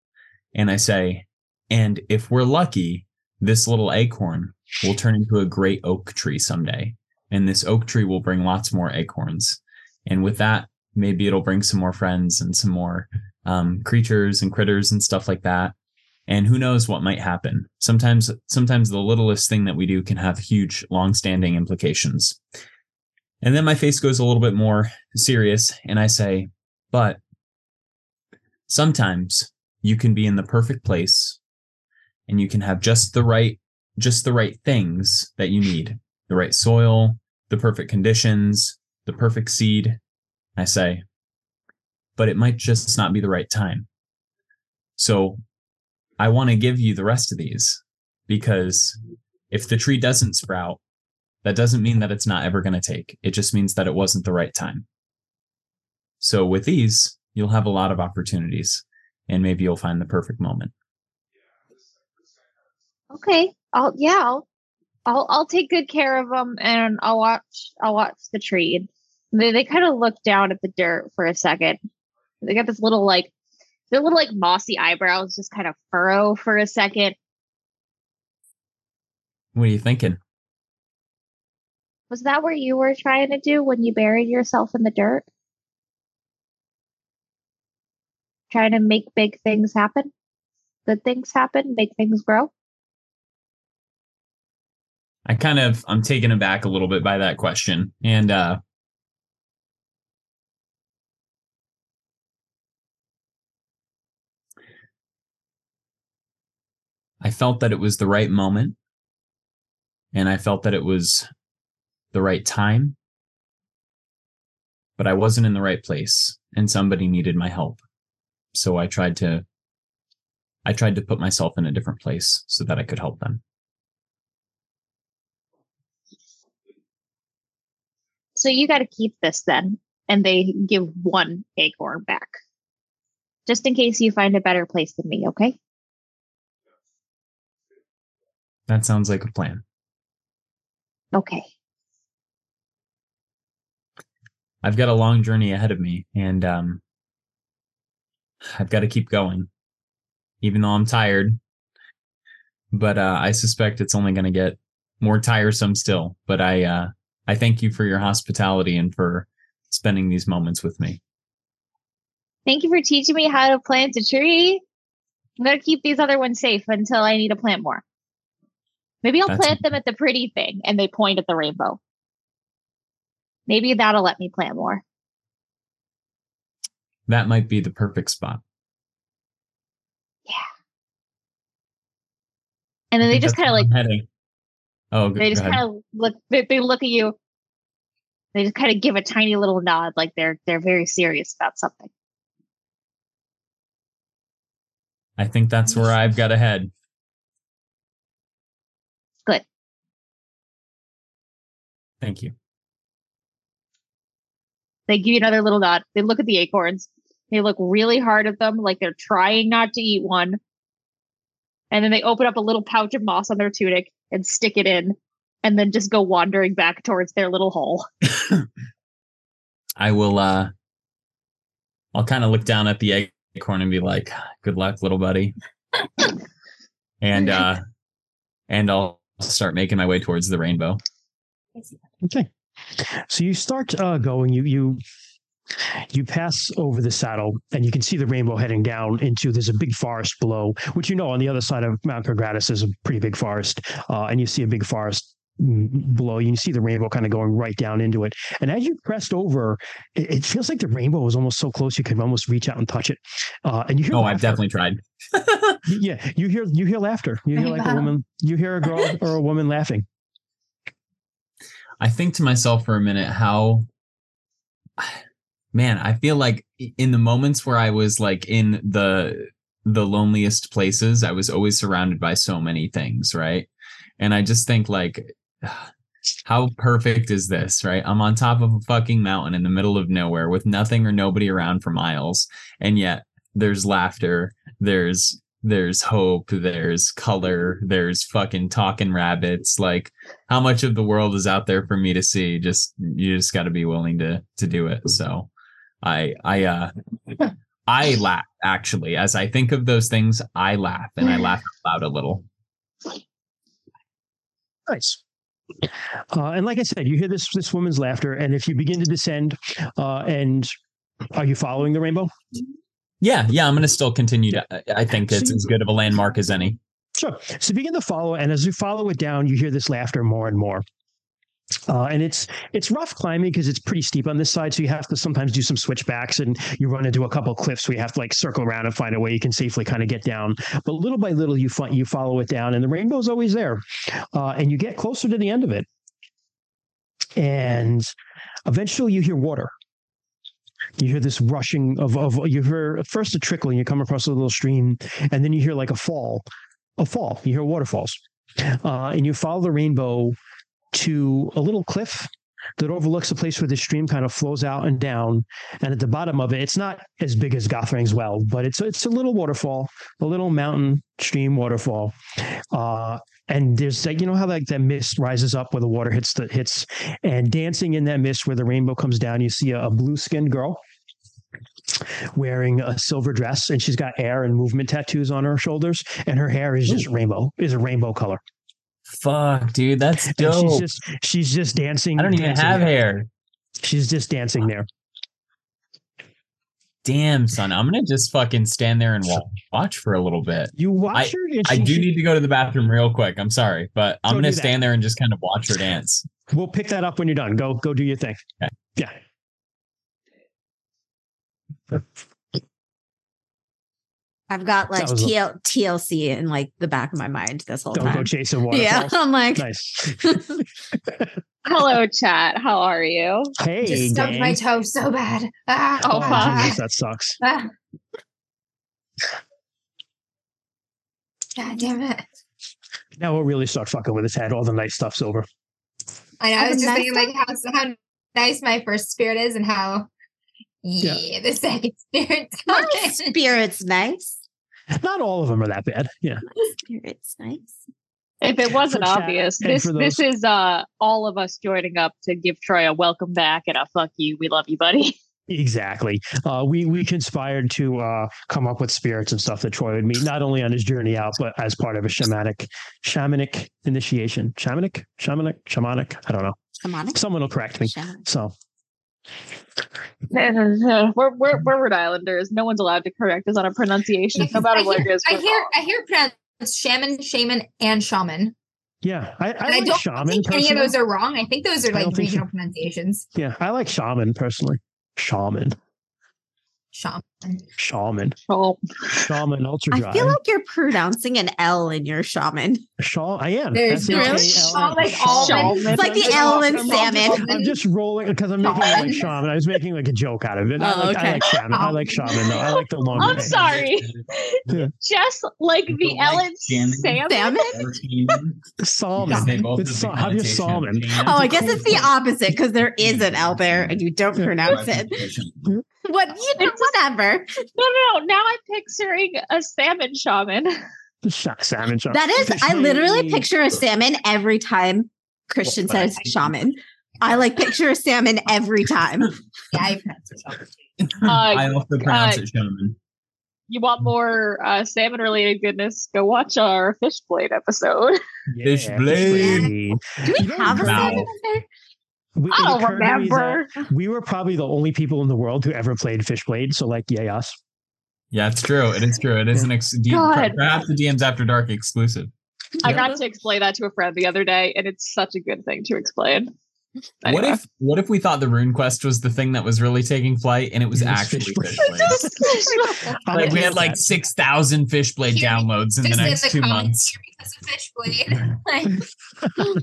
And I say, and if we're lucky, this little acorn will turn into a great oak tree someday. And this oak tree will bring lots more acorns. And with that, maybe it'll bring some more friends and some more um, creatures and critters and stuff like that. And who knows what might happen. Sometimes, sometimes the littlest thing that we do can have huge, long-standing implications. And then my face goes a little bit more serious and I say, but sometimes you can be in the perfect place and you can have just the right just the right things that you need. The right soil, the perfect conditions, the perfect seed. I say, but it might just not be the right time. So I want to give you the rest of these because if the tree doesn't sprout, that doesn't mean that it's not ever going to take. It just means that it wasn't the right time. So with these, you'll have a lot of opportunities and maybe you'll find the perfect moment. Okay, I'll yeah, I'll I'll I'll take good care of them, and I'll watch I'll watch the tree. They they kind of look down at the dirt for a second. They got this little like their little like mossy eyebrows just kind of furrow for a second. What are you thinking? Was that what you were trying to do when you buried yourself in the dirt? Trying to make big things happen? Good things happen, make things grow? I kind of I'm taken aback a little bit by that question. And uh I felt that it was the right moment and I felt that it was the right time but I wasn't in the right place and somebody needed my help. So I tried to I tried to put myself in a different place so that I could help them. So you got to keep this then. And they give one acorn back. Just in case you find a better place than me, okay? That sounds like a plan. Okay. I've got a long journey ahead of me and um I've got to keep going. Even though I'm tired. But uh I suspect it's only going to get more tiresome still, but I uh I thank you for your hospitality and for spending these moments with me. Thank you for teaching me how to plant a tree. I'm going to keep these other ones safe until I need to plant more. Maybe I'll That's- plant them at the pretty thing and they point at the rainbow. Maybe that'll let me plant more. That might be the perfect spot. Yeah. And then they just kind of like, heading. Oh, go, they just kind of look, they, they look at you. They just kind of give a tiny little nod like they're they're very serious about something. I think that's where I've got to head. Good. Thank you. They give you another little nod. They look at the acorns. They look really hard at them, like they're trying not to eat one. And then they open up a little pouch of moss on their tunic and stick it in, and then just go wandering back towards their little hole. [LAUGHS] I will uh I'll kind of look down at the acorn and be like, good luck, little buddy. and uh and I'll start making my way towards the rainbow. Okay. So you start uh, going. You you you pass over the saddle, and you can see the rainbow heading down into. There's a big forest below, which you know on the other side of Mount Congratis is a pretty big forest, uh, and you see a big forest mm, below you. You see the rainbow kind of going right down into it. And as you pressed over, it, it feels like the rainbow was almost so close you could almost reach out and touch it. Uh, and you hear Oh, I've definitely tried. yeah, you hear you hear laughter. You hear like a woman. You hear a girl or a woman laughing. I think to myself for a minute how man, I feel like in the moments where I was like in the the loneliest places, I was always surrounded by so many things, right? And I just think like [SIGHS] how perfect is this, right? I'm on top of a fucking mountain in the middle of nowhere with nothing or nobody around for miles, and yet there's laughter, there's there's hope, there's color, there's fucking talking rabbits. Like how much of the world is out there for me to see? Just you just got to be willing to to do it. So I I uh [LAUGHS] I laugh actually as I think of those things. I laugh and I laugh out loud a little. Nice. Uh, and like I said, you hear this this woman's laughter, and if you begin to descend, uh, and are you following the rainbow? Yeah, yeah. I'm gonna still continue to. I- think it's as good of a landmark as any. Sure. So begin to follow, and as you follow it down, you hear this laughter more and more. Uh, and it's it's rough climbing because it's pretty steep on this side, so you have to sometimes do some switchbacks, and you run into a couple cliffs you have to like circle around and find a way you can safely kind of get down. But little by little, you you follow it down, and the rainbow's always there, uh, and you get closer to the end of it, and eventually you hear water. You hear this rushing of of you hear first a trickle, and you come across a little stream, and then you hear like a fall, a fall. You hear waterfalls, uh, and you follow the rainbow to a little cliff that overlooks a place where the stream kind of flows out and down. And at the bottom of it, it's not as big as Gothrang's well, but it's it's a little waterfall, a little mountain stream waterfall. Uh, and there's like you know how like that mist rises up where the water hits the hits, and dancing in that mist where the rainbow comes down, you see a, a blue skinned girl wearing a silver dress, and she's got air and movement tattoos on her shoulders, and her hair is just rainbow, is a rainbow color. Fuck, dude, that's And she's dope. just she's just dancing. I don't even dancing have hair. She's just dancing there. damn, son, I'm gonna just fucking stand there and wa- watch for a little bit. You watch her. and I do need to go to the bathroom real quick. I'm sorry, but I'm gonna stand there and just kind of watch her dance. We'll pick that up when you're done. Go, go do your thing. Okay. Yeah. I've got like That was a- TLC in like the back of my mind this whole time. Don't time. go chasing [LAUGHS] waterfalls. yeah, I'm like, Nice. [LAUGHS] Hello, chat. How are you? Hey, Just stubbed gang. my toe so bad. Ah, Oh, Oh, fuck. Jesus, that sucks. [LAUGHS] ah. God damn it. Now we'll really start fucking with his head. All the nice stuff's over. I know. I was just nice thinking like how how nice my first spirit is and how yeah, the second spirit's my spirit's nice. Not all of them are that bad. Yeah. Spirit's nice. If it wasn't obvious, this for this is uh all of us joining up to give Troy a welcome back and a fuck you. We love you, buddy. [LAUGHS] Exactly. Uh, we we conspired to uh, come up with spirits and stuff that Troy would meet, not only on his journey out, but as part of a shamanic shamanic initiation. Shamanic, shamanic, shamanic. I don't know. Shamanic. Someone will correct me. Shaman. So [LAUGHS] we're, we're we're Rhode Islanders. No one's allowed to correct us on our pronunciation, no matter I what hear, it is. I hear wrong. I hear pronounced shaman, shaman, and shaman. yeah, I, I And I, don't shaman. think any of those are wrong. I think those are like don't so. regional pronunciations. Yeah, I like shaman personally. Shaman, Shaman. Shaman, Oh, shaman. Ultra dry. I feel like you're pronouncing an L in your shaman. Shaw. I am. There's S H A really? L like Shaman. It's like the L in salmon. I'm just rolling because I'm making it like Shaman. shaman. I was making like a joke out of it. I Oh, like, I like shaman. I like oh. shaman though. I like the long. I'm sorry. Yeah. Just like the Don't like salmon. salmon. Salmon? Salmon. They both It's have sa- the have your salmon. Oh, I guess it's the opposite because there is an L there and you don't pronounce it. What you know, whatever. [LAUGHS] No, no, no. Now I'm picturing a salmon shaman. [LAUGHS] Sh- salmon. shaman. That is, I literally picture a salmon every time Christian Well, says shaman. I like picture a salmon every time. [LAUGHS] Yeah, I pronounce it shaman. I Uh, also pronounce uh, it shaman. you want more uh, salmon related goodness? Go watch our fish blade episode. Fish Yeah, blade. blade. Do we You don't have a salmon in there? We- I don't occurred to me that remember. We were probably the only people in the world who ever played Fishblade. So, like, yay us. Yeah, it's true. It is true. It is an ex- D- God. perhaps the DMs After Dark exclusive. I Yeah. got to explain that to a friend the other day, and it's such a good thing to explain. What if what if we thought the RuneQuest was the thing that was really taking flight and it was It was actually Fish Fish Blade. Blade? Like we had like six thousand Fish Blade downloads in the Just next two comments months. here because of fish blade. [LAUGHS] Like, [LAUGHS] [LAUGHS]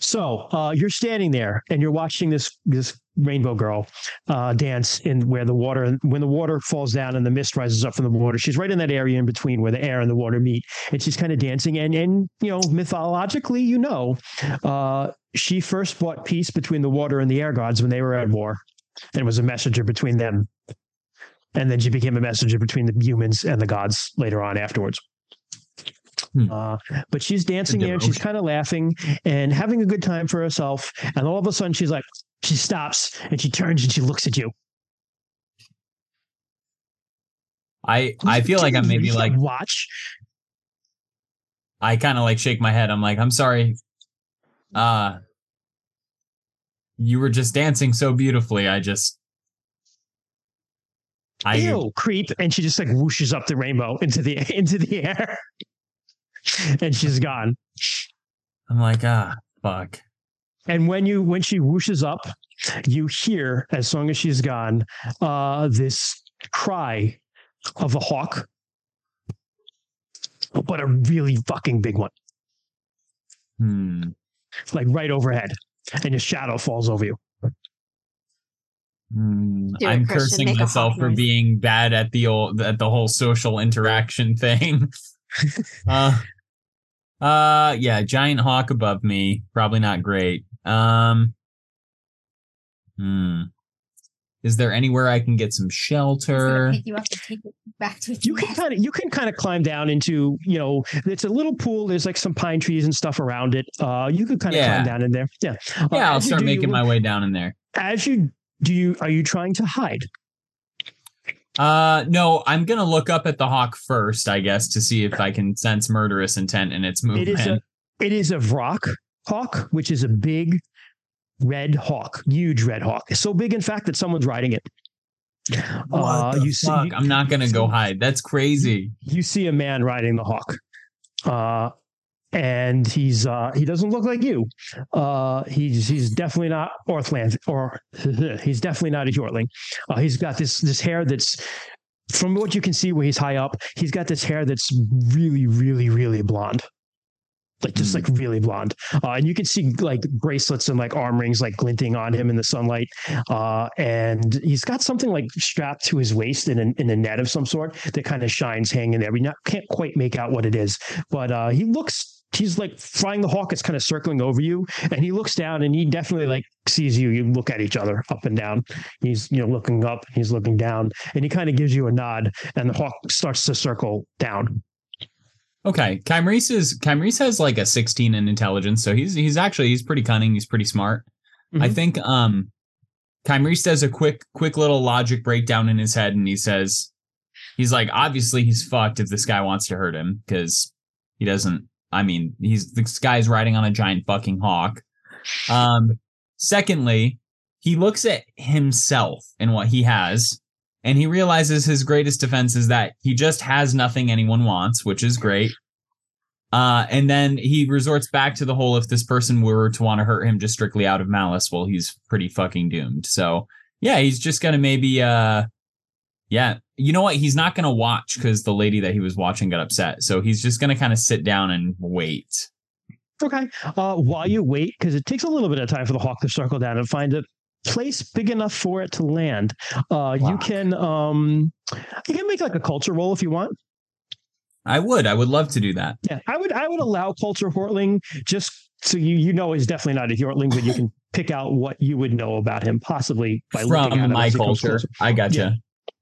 So uh, you're standing there and you're watching this this rainbow girl uh, dance in where the water when the water falls down and the mist rises up from the water. She's right in that area in between where the air and the water meet, and she's kind of dancing. And and you know mythologically, you know, uh, she first brought peace between the water and the air gods when they were at war, and was a messenger between them. And then she became a messenger between the humans and the gods later on afterwards. Hmm. Uh, but she's dancing there and she's kind of laughing and having a good time for herself. And all of a sudden, she's like, she stops and she turns and she looks at you. I I feel like I'm maybe like watch. I kind of like shake my head. I'm like, I'm sorry. Uh you were just dancing so beautifully. I just I Ew, creep, and she just like whooshes up the rainbow into the [LAUGHS] into the air, [LAUGHS] and she's gone. I'm like, ah, fuck. And when you when she whooshes up, you hear as long as she's gone, uh, this cry of a hawk, but a really fucking big one, Hmm. like right overhead, and your shadow falls over you. Hmm. Do it, I'm Christian, cursing myself for noise. being bad at the old at the whole social interaction thing. [LAUGHS] uh uh yeah, giant hawk above me. Probably not great. Um Hmm. Is there anywhere I can get some shelter? pick you up and take it back to You can kind of you can kind of climb down into you know it's a little pool. There's like some pine trees and stuff around it. Uh, you could kind of Yeah. climb down in there. Yeah, Uh, Yeah, I'll start do, you making my way down in there. As you do, you are you trying to hide? Uh no, I'm gonna look up at the hawk first, I guess, to see if I can sense murderous intent in its movement. is a it is a Vrock hawk, which is a big red hawk, huge red hawk. It's so big, in fact, that someone's riding it. Uh, you see- you- I'm not gonna go hide. That's crazy. you see a man riding the hawk uh and he's uh he doesn't look like you uh he's he's definitely not orthland or [LAUGHS] he's definitely not a Heortling. uh he's got this this hair that's from what you can see where he's high up he's got this hair that's really really really blonde like just Hmm. like really blonde uh, and you can see like bracelets and like arm rings like glinting on him in the sunlight uh, and he's got something like strapped to his waist in a, in a net of some sort that kind of shines hanging there. We not can't quite make out what it is, but uh, he looks. He's like flying the hawk. It's kind of circling over you, and he looks down, and he definitely like sees you. You look at each other up and down. He's you know looking up, he's looking down, and he kind of gives you a nod, and the hawk starts to circle down. Okay, Kymrese is Kymrese has like a 16 in intelligence, so he's he's actually he's pretty cunning. He's pretty smart. I Mhm. think um Kymrese does a quick quick little logic breakdown in his head, and he says he's like obviously he's fucked if this guy wants to hurt him because he doesn't. I mean, he's this guy's riding on a giant fucking hawk. Um, secondly, he looks at himself and what he has, and he realizes his greatest defense is that he just has nothing anyone wants, which is great. Uh, and then he resorts back to the whole if this person were to want to hurt him just strictly out of malice, well, he's pretty fucking doomed. So yeah, he's just gonna maybe uh yeah. You know what? He's not gonna watch because the lady that he was watching got upset. So he's just gonna kind of sit down and wait. Okay. Uh, while you wait, because it takes a little bit of time for the hawk to circle down and find a place big enough for it to land. Uh, you can um, you can make like a culture roll if you want. I would. I would love to do that. Yeah, I would. I would allow culture Heortling just so you you know he's definitely not a Heortling, but you can [LAUGHS] pick out what you would know about him possibly by looking at From him my he culture. I gotcha.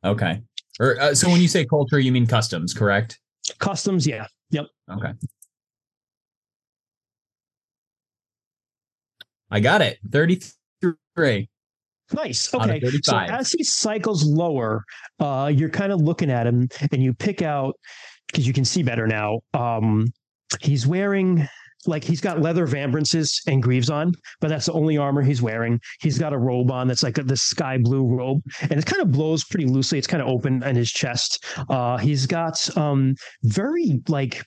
Okay. Or uh, so when you say culture, you mean customs, correct? Customs, yeah. Yep. Okay. I got it. 33. Nice. Okay. So as he cycles lower, uh, you're kind of looking at him and you pick out because you can see better now. Um, he's wearing like he's got leather vambrances and greaves on, but that's the only armor he's wearing. He's got a robe on that's like this sky blue robe, and it kind of blows pretty loosely. It's kind of open in his chest. Uh, he's got um, very like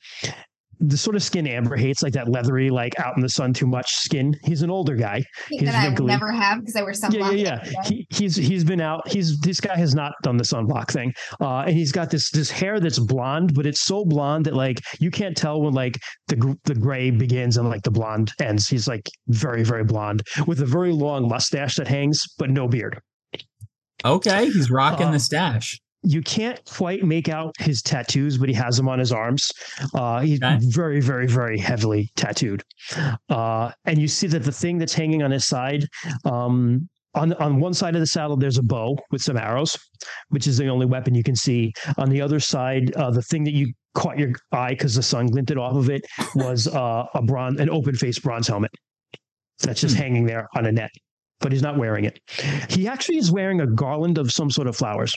the sort of skin Amber hates, like that leathery, like out in the sun too much skin. He's an older guy. He's that I will never have because I wear sunblock. Yeah, yeah, yeah. He, he's he's been out. He's this guy has not done the sunblock thing, uh, and he's got this this hair that's blonde, but it's so blonde that like you can't tell when like the gr- the gray begins and like the blonde ends. He's like very very blonde with a very long mustache that hangs, but no beard. Okay. He's rocking Uh, the stash. You can't quite make out his tattoos, but he has them on his arms. Uh, he's Okay. very, very, very heavily tattooed. Uh, and you see that the thing that's hanging on his side, um, on on one side of the saddle, there's a bow with some arrows, which is the only weapon you can see. On the other side, uh, the thing that you caught your eye because the sun glinted off of it was uh, a bronze, an open faced bronze helmet that's just Hmm. hanging there on a net. But he's not wearing it. He actually is wearing a garland of some sort of flowers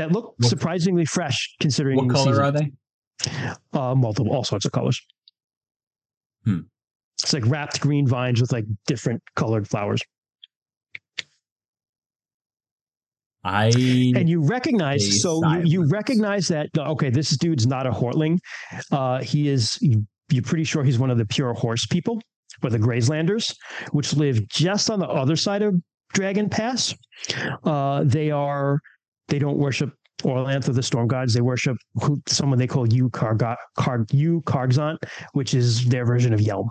that look What- surprisingly fresh considering What the color season. are they? Uh, multiple, all sorts of colors. Hmm. It's like wrapped green vines with like different colored flowers. I And you recognize, so you, you recognize that, okay, this dude's not a Heortling. Uh, he is, you, you're pretty sure he's one of the pure horse people or the Grazelanders, which live just on the other side of Dragon Pass. Uh, they are, they don't worship Orlanth or the Storm Gods. They worship who, someone they call Yu Karga, Kar, Yu Kargzant, which is their version of Yelm.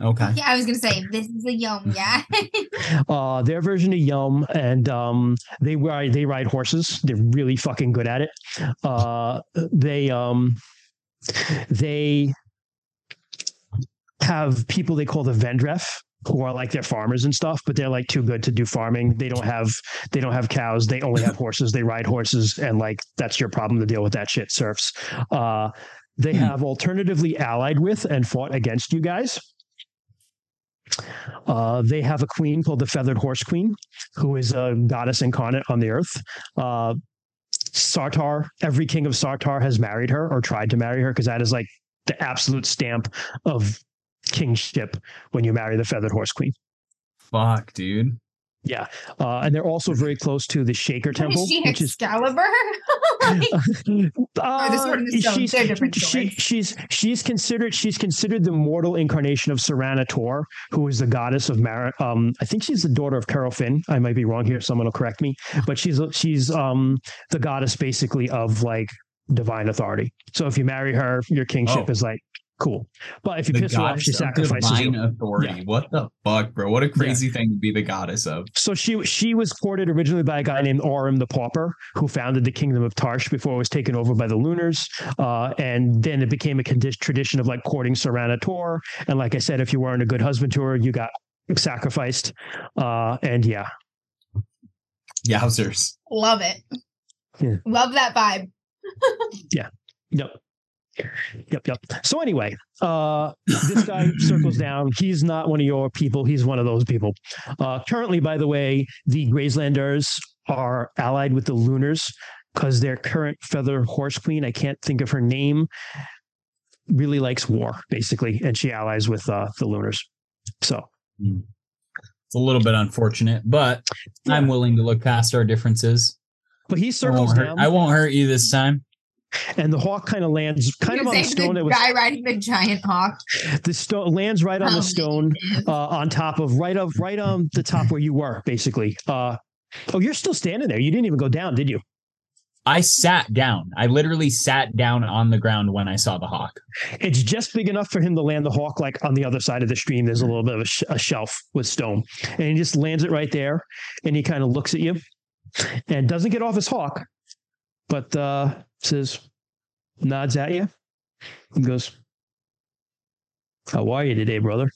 okay. Yeah, I was gonna say this is a yum. Yeah. [LAUGHS] [LAUGHS] uh, their version of Yum, and um, they ride they ride horses. They're really fucking good at it. Uh, they um, they have people they call the Vendref who are like their farmers and stuff, but they're like too good to do farming. They don't have they don't have cows. They only have horses. They ride horses, and like that's your problem to deal with that shit. Serfs. Uh, they Hmm. have alternatively allied with and fought against you guys. Uh, they have a queen called the Feathered Horse Queen, who is a goddess incarnate on the earth. Uh, Sartar, every king of Sartar has married her or tried to marry her because that is like the absolute stamp of kingship when you marry the Feathered Horse Queen. Fuck, dude. Yeah, uh, and they're also very close to the Shaker Temple, is she which is Excalibur? [LAUGHS] Like, [LAUGHS] uh, Sword and the Stone, she's, she, she's she's considered she's considered the mortal incarnation of Sorana Tor, who is the goddess of Mar. Um, I think she's the daughter of Kero Fin. I might be wrong here. Someone will correct me. But she's she's um the goddess basically of like divine authority. So if you marry her, your kingship Oh. is like cool. But if you The piss her off, she goddess of sacrifices you. divine authority. What the fuck, bro? What a crazy thing to be the goddess of. So she she was courted originally by a guy named Orim the Pauper, who founded the kingdom of Tarsh before it was taken over by the Lunars. Uh, and then it became a condi- tradition of like courting Sorana Tor. And like I said, if you weren't a good husband to her, you got sacrificed. Uh, and yeah, Yowzers. love it. Yeah. Love that vibe. [LAUGHS] Yeah. Yep. Yep. Yep. So anyway, uh, this guy [LAUGHS] circles down. He's not one of your people. He's one of those people. Uh, currently, by the way, the Grazelanders are allied with the Lunars because their current feather horse queen, I can't think of her name, really likes war, basically, and she allies with uh, the Lunars. So It's a little bit unfortunate, but I'm willing to look past our differences. but he circles hurt, down, I won't hurt you this time. And the hawk kind of lands kind You of on the stone the that was guy riding the giant hawk. the stone lands right on How the stone uh, on top of right of right on the top where you were basically uh oh you're still standing there you didn't even go down did you I sat down. I literally sat down on the ground when I saw the hawk. it's just big enough for him to land the hawk like on the other side of the stream there's a little bit of a, sh- a shelf with stone and he just lands it right there and he kind of looks at you and doesn't get off his hawk but uh says nods at you and goes how are you today brother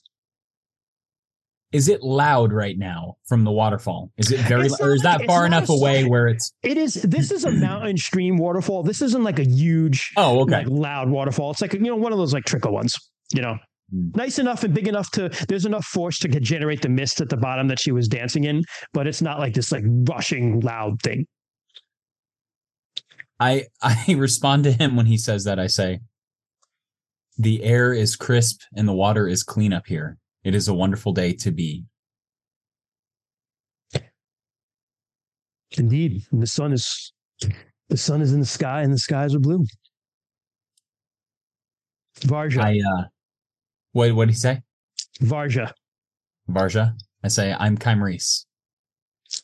Is it loud right now from the waterfall? Is it very, It's or is that far enough a- away where it's? It is. This is a [CLEARS THROAT] mountain stream waterfall. This isn't like a huge, Oh, okay. like loud waterfall. It's like you know one of those like trickle ones. You know, Hmm. nice enough and big enough to. There's enough force to generate the mist at the bottom that she was dancing in, but it's not like this like rushing loud thing. I [LAUGHS] I respond to him when he says that. I say, "The air is crisp and the water is clean up here. It is a wonderful day to be." Indeed, and the sun is the sun is in the sky and the skies are blue. Varja, I uh, what what did he say? Varja, Varja. I say, "I'm Kymrese."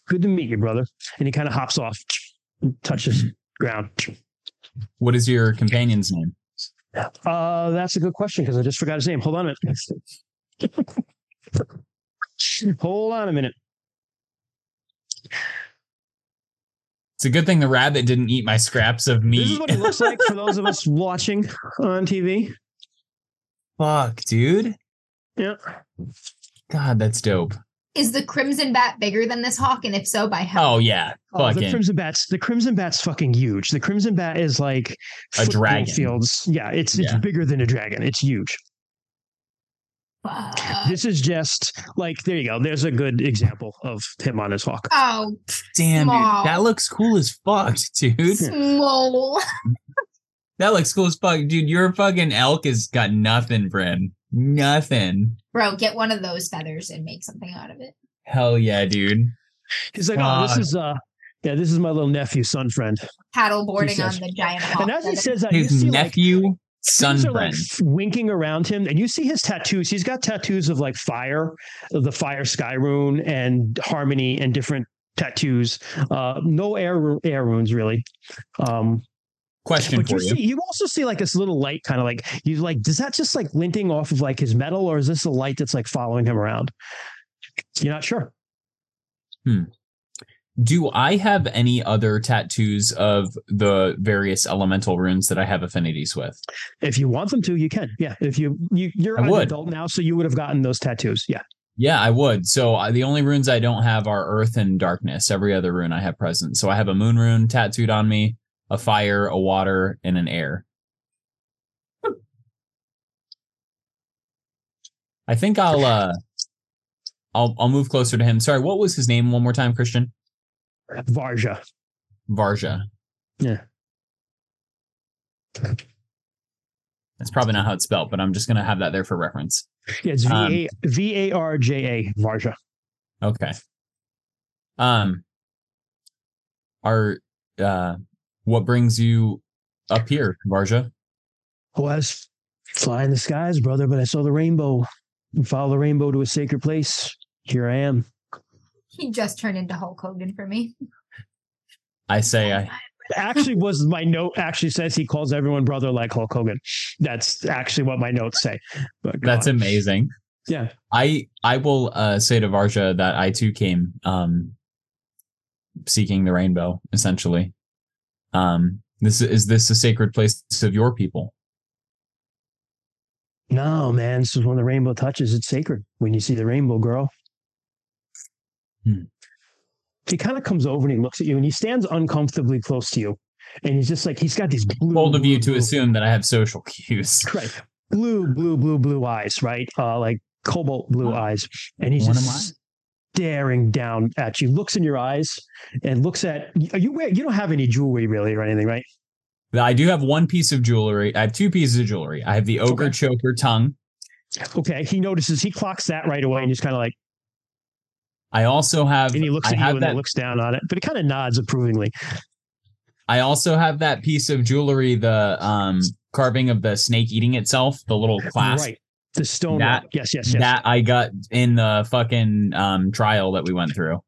good to meet you, brother. And he kind of hops off, and touches ground. What is your companion's name? Uh, that's a good question because I just forgot his name. Hold on a minute. Hold on a minute. It's a good thing the rabbit didn't eat my scraps of meat. This is meat. what it looks like for those of us [LAUGHS] watching on TV. Fuck, dude. Yeah. God, that's dope. Is the crimson bat bigger than this hawk? And if so, by how? Oh yeah, Oh, the crimson bats. The crimson bat's fucking huge. The crimson bat is like A dragon. Fields. Yeah, it's it's Yeah. bigger than a dragon. It's huge. Fuck. This is just like there you go. There's a good example of him on his hawk. Oh, damn, dude. That looks cool as fuck, [LAUGHS] dude. small. [LAUGHS] That looks cool as fuck, dude. Your fucking elk has got nothing, Bren. Nothing. Bro, get one of those feathers and make something out of it. Hell yeah, dude. He's like, oh, this is uh, yeah, this is my little nephew, son friend. Paddle boarding on the giant hawk. And as he says that, you His see nephew, son things are like winking around him, and you see his tattoos. He's got tattoos of like fire, of the fire sky rune and harmony, and different tattoos. Uh, no air air runes really. Um, Question but for you you. see, you also see like this little light, kind of like you like. Does that just like linting off of like his metal, or is this a light that's like following him around? You're not sure. Do I have any other tattoos of the various elemental runes that I have affinities with? If you want them to, you can. Yeah. If you, you you're I an would. adult now, so you would have gotten those tattoos. Yeah. Yeah, I would. So uh, the only runes I don't have are earth and darkness. Every other rune I have present. So I have a moon rune tattooed on me, a fire, a water, and an air. I think I'll uh I'll I'll move closer to him. Sorry, what was his name one more time, Christian? Varja. Varja. Yeah. That's probably not how it's spelled, but I'm just gonna have that there for reference. Yeah. It's V Um, A V A R J A Varja. Okay. Um, are uh, what brings you up here, Varja? Oh, I was flying the skies, brother, but I saw the rainbow and follow the rainbow to a sacred place. Here I am. He just turned into Hulk Hogan for me. I say I Actually, was my note actually says he calls everyone brother like Hulk Hogan. That's actually what my notes say. But that's God. amazing. yeah. I I will uh, say to Varja that I too came um seeking the rainbow, essentially. Um this is this a sacred place of your people? No, man. This is when the rainbow touches. It's sacred. When you see the rainbow, girl. Hmm. He kind of comes over and he looks at you and he stands uncomfortably close to you. And he's just like, he's got these blue. Bold of you to blue- assume that I have social cues. [LAUGHS] Right. Blue, blue, blue, blue eyes, right? Uh, like cobalt blue eyes. And he's One of just staring down at you, looks in your eyes and looks at are you wear you don't have any jewelry really or anything, right? I do have one piece of jewelry. I have two pieces of jewelry. I have the ogre Okay. choker tongue. Okay. He notices he clocks that right away and he's kind of like I also have and he looks I at you and that looks down on it, but he kind of nods approvingly. I also have that piece of jewelry, the um carving of the snake eating itself, the little clasp. Right. The stone That-. Yes, yes, yes. That I got in the fucking um trial that we went through.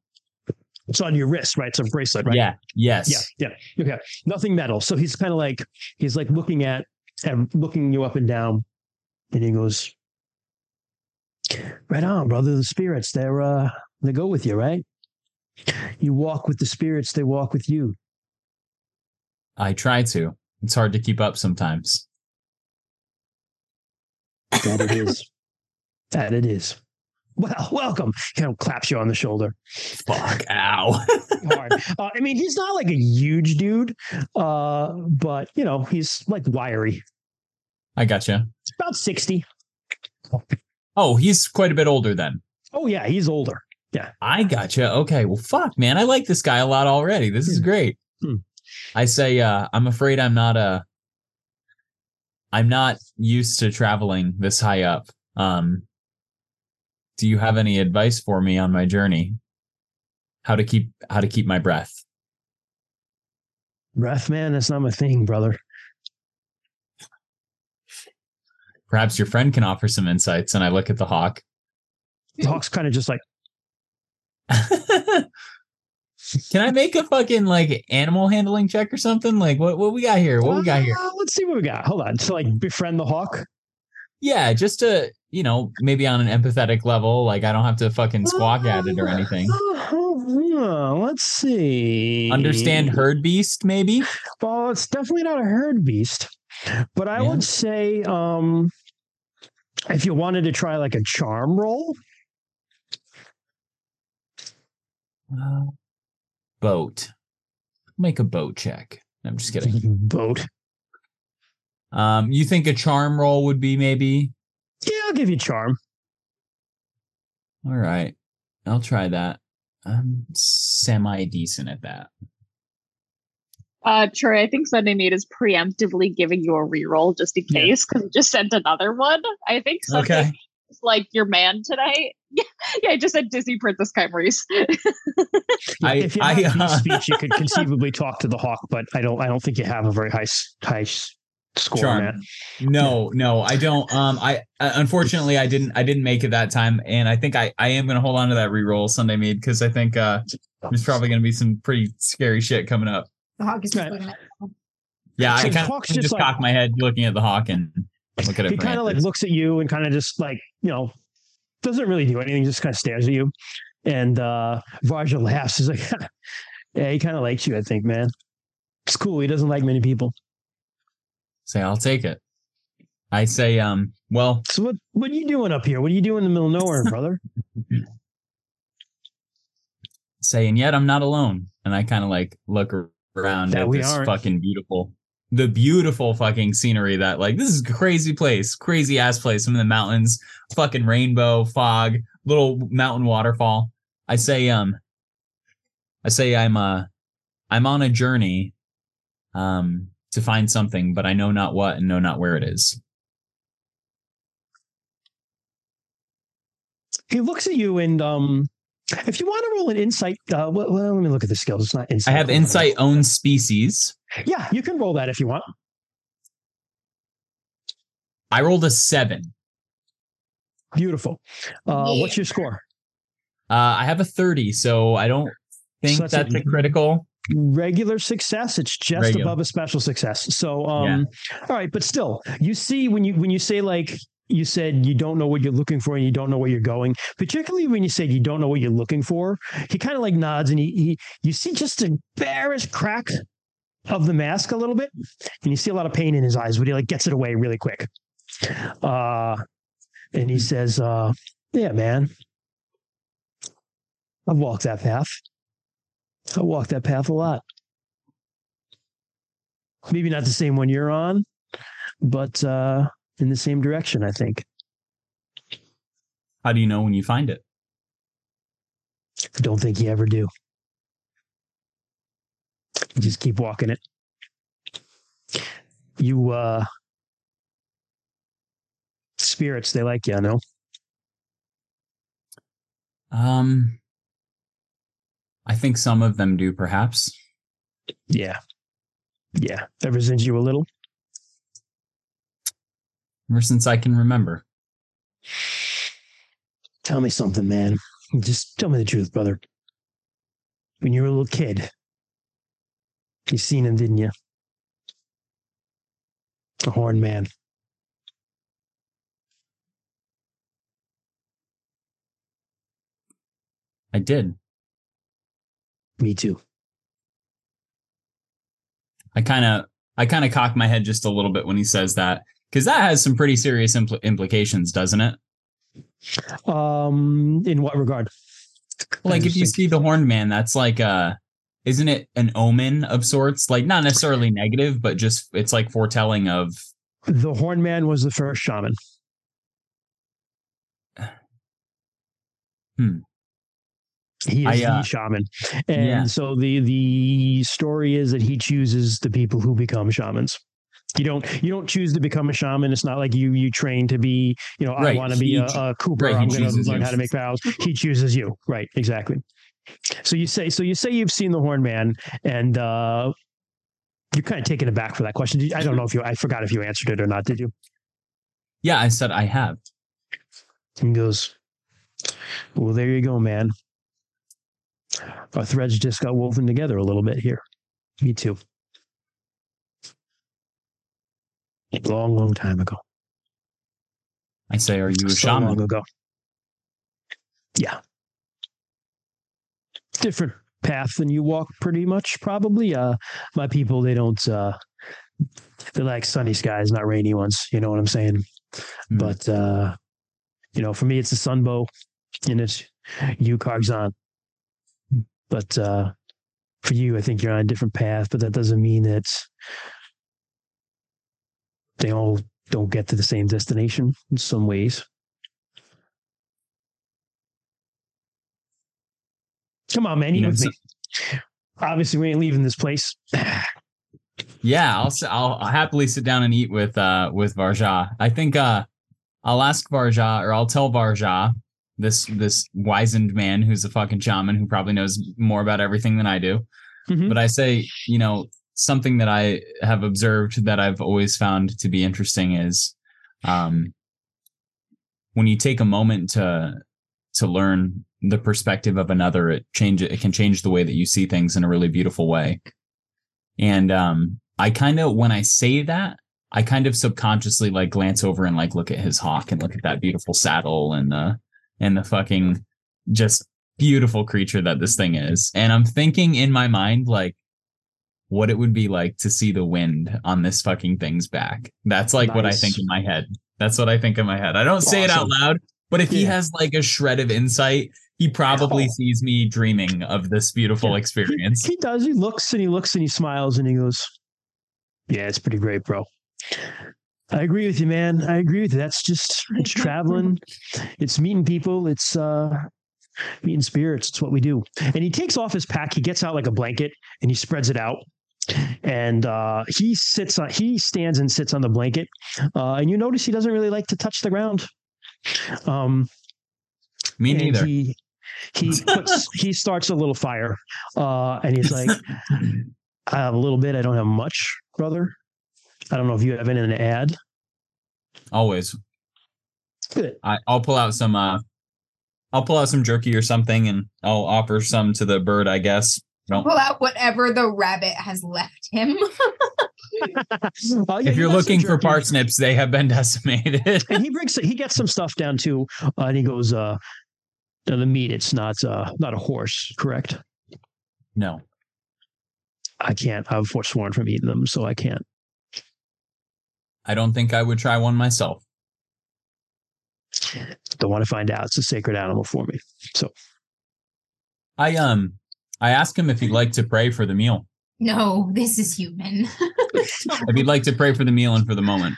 it's on your wrist, right? It's a bracelet, right? Yeah. Yes. Yeah, yeah. Okay. Nothing metal. So he's kind of like he's like looking at and looking you up and down, and he goes, "Right on, brother. The spirits, they're uh, they go with you, right? You walk with the spirits; they walk with you. I try to. It's hard to keep up sometimes. That it is. that it is. Well, welcome. Kind of claps you on the shoulder. Fuck. Ow. [LAUGHS] Hard. Uh, I mean, he's not like a huge dude, uh, but you know, he's like wiry. I gotcha. It's about sixty. Oh, he's quite a bit older then. Oh yeah, he's older. Yeah. I gotcha. Okay. Well, fuck, man. I like this guy a lot already. This is great. Hmm. I say, uh, I'm afraid I'm not a. I'm not used to traveling this high up. Um, do you have any advice for me on my journey? How to keep how to keep my breath? Breath, man, that's not my thing, brother. Perhaps your friend can offer some insights. And I look at the hawk. The Hawk's kind of just like, [LAUGHS] Can I make a fucking like animal handling check or something? Like what what we got here? What we got here? "Uh, let's see what we got. Hold on. To like befriend the Hawk. Yeah, just to you know maybe on an empathetic level. Like I don't have to fucking squawk at it or anything. Uh, let's see. Understand herd beast maybe? Well, it's definitely not a herd beast, but I Yeah. would say, um, if you wanted to try like a charm roll, Uh, boat. Make a boat check. I'm just kidding. [LAUGHS] boat. Um, you think a charm roll would be maybe? Yeah, I'll give you charm. All right, I'll try that. I'm semi decent at that. Uh, Troy, I think Sunday Mate is preemptively giving you a reroll just in case because you just sent another one. I think Sunday Okay. is like your man tonight. [LAUGHS] yeah, I just said Disney Princess Kymrese. [LAUGHS] I- if you I, had uh, speech, you could [LAUGHS] conceivably talk to the Hawk, but I don't. I don't think you have a very high high score, Charm. man. No, no, I don't. Um, I uh, unfortunately I didn't. I didn't make it that time, and I think I I am gonna hold on to that reroll Sunday made because I think uh there's probably gonna be some pretty scary shit coming up. The hawk is Right. Yeah, So I the kind of just, just like- cock my head looking at the hawk and look at it. He kind of like looks at you and kind of just like you know doesn't really do anything. Just kind of stares at you, and uh Varja laughs. He's like, [LAUGHS] "Yeah, he kind of likes you, I think, man. It's cool. He doesn't like many people. say I'll take it. I say, um, well, So what? What are you doing up here? What are you doing in the middle of nowhere, brother? [LAUGHS] say, and yet I'm not alone. And I kind of like look around That at this aren't. fucking beautiful, the beautiful fucking scenery that like this is a crazy place, crazy ass place. Some of the mountains, fucking rainbow, fog, little mountain waterfall. I say, um, I say I'm uh I'm on a journey, um, to find something, but I know not what and know not where it is. he looks at you and um If you want to roll an insight, uh, well, well, let me look at the skills. It's not insight. I have insight own species. Yeah, you can roll that if you want. I rolled a seven. Beautiful. Uh, Yeah. What's your score? Uh, I have a 30, so I don't think So that's that's, a- a critical. regular success it's just Regular. above a special success so um all right but still you see when you when you say like you said you don't know what you're looking for and you don't know where you're going particularly when you said you don't know what you're looking for he kind of like nods and he, he you see just a barest crack of the mask a little bit and you see a lot of pain in his eyes but he like gets it away really quick uh and he says uh yeah man i've walked that path I walk that path a lot. Maybe not the same one you're on, but uh, in the same direction, I think. How do you know when you find it? I don't think you ever do. Just keep walking it. You uh spirits, they like you, I know. Um, I think some of them do, perhaps. Yeah. Yeah. Ever since you were little. Ever since I can remember. Tell me something, man. Just tell me the truth, brother. When you were a little kid, you seen him, didn't you? A horn man. I did. Me too. I kind of, I kind of cock my head just a little bit when he says that, because that has some pretty serious impl- implications, doesn't it? Um, in what regard? Like if you see the horned man, that's like uh isn't it an omen of sorts? Like not necessarily negative, but just it's like foretelling of the horn man was the first shaman. [SIGHS] Hmm. He is I, uh, the shaman, and yeah. so the the story is that he chooses the people who become shamans. You don't you don't choose to become a shaman. It's not like you you train to be you know I want to be a, a cooper. right, I'm going to learn how to make vows. He chooses you. Right, exactly. So you say so you say you've seen the horn man, and uh, you're kind of taken aback for that question. You- I don't know if you I forgot if you answered it or not. Did you? yeah, I said I have. And he goes, Well, there you go, man. Our threads just got woven together a little bit here. Me too. A Long, long time ago. I say, are you a so long shaman? ago. Yeah. Different path than you walk, pretty much, probably. Uh, my people, they don't. Uh, they like sunny skies, not rainy ones. You know what I'm saying? Hmm. But uh, you know, for me, it's a sunbow, and it's you on. But uh, for you, I think you're on a different path. But that doesn't mean that they all don't get to the same destination in some ways. Come on, man, you You know, with so- me. Obviously, we ain't leaving this place. [SIGHS] Yeah, I'll I'll I'll happily sit down and eat with uh with Varja. I think uh I'll ask Varja or I'll tell Varja this this wizened man who's a fucking shaman who probably knows more about everything than I do. Mhm. But I say, you know, something that I have observed that I've always found to be interesting is um when you take a moment to to learn the perspective of another, it change it can change the way that you see things in a really beautiful way. And um I kind of when I say that, I kind of subconsciously like glance over and like look at his hawk and look at that beautiful saddle and the and the fucking just beautiful creature that this thing is. And I'm thinking in my mind like what it would be like to see the wind on this fucking thing's back. That's like what I think in my head. That's what I think in my head. I don't say it out loud, but if he has like a shred of insight, he probably Oh. sees me dreaming of this beautiful Yeah. experience. He does. He looks and he looks and he smiles and he goes, "Yeah, it's pretty great, bro." I agree with you, man. I agree with you. That's just it's [LAUGHS] traveling, it's meeting people, it's uh meeting spirits. It's what we do. And he takes off his pack. He gets out like a blanket and he spreads it out. And uh, he sits on. He stands and sits on the blanket. Uh, and you notice he doesn't really like to touch the ground. Um, Me neither. He he puts [LAUGHS] he starts a little fire, uh, and he's like, "I have a little bit. I don't have much, brother. I don't know if you have anything to add." Always. Good. I, I'll pull out some uh I'll pull out some jerky or something and I'll offer some to the bird, I guess. No. Pull out whatever the rabbit has left him. [LAUGHS] Uh, yeah, If you're looking for parsnips, they have been [LAUGHS] decimated. and he brings he gets some stuff down too, uh, and he goes, uh, "No, the meat. It's not uh, not a horse, correct? no. I can't. I've forsworn from eating them, so I can't. I don't think I would try one myself. Don't want to find out. It's a sacred animal for me. So I um I asked him if he'd like to pray for the meal. no, this is human. [LAUGHS] If he'd like to pray for the meal and for the moment.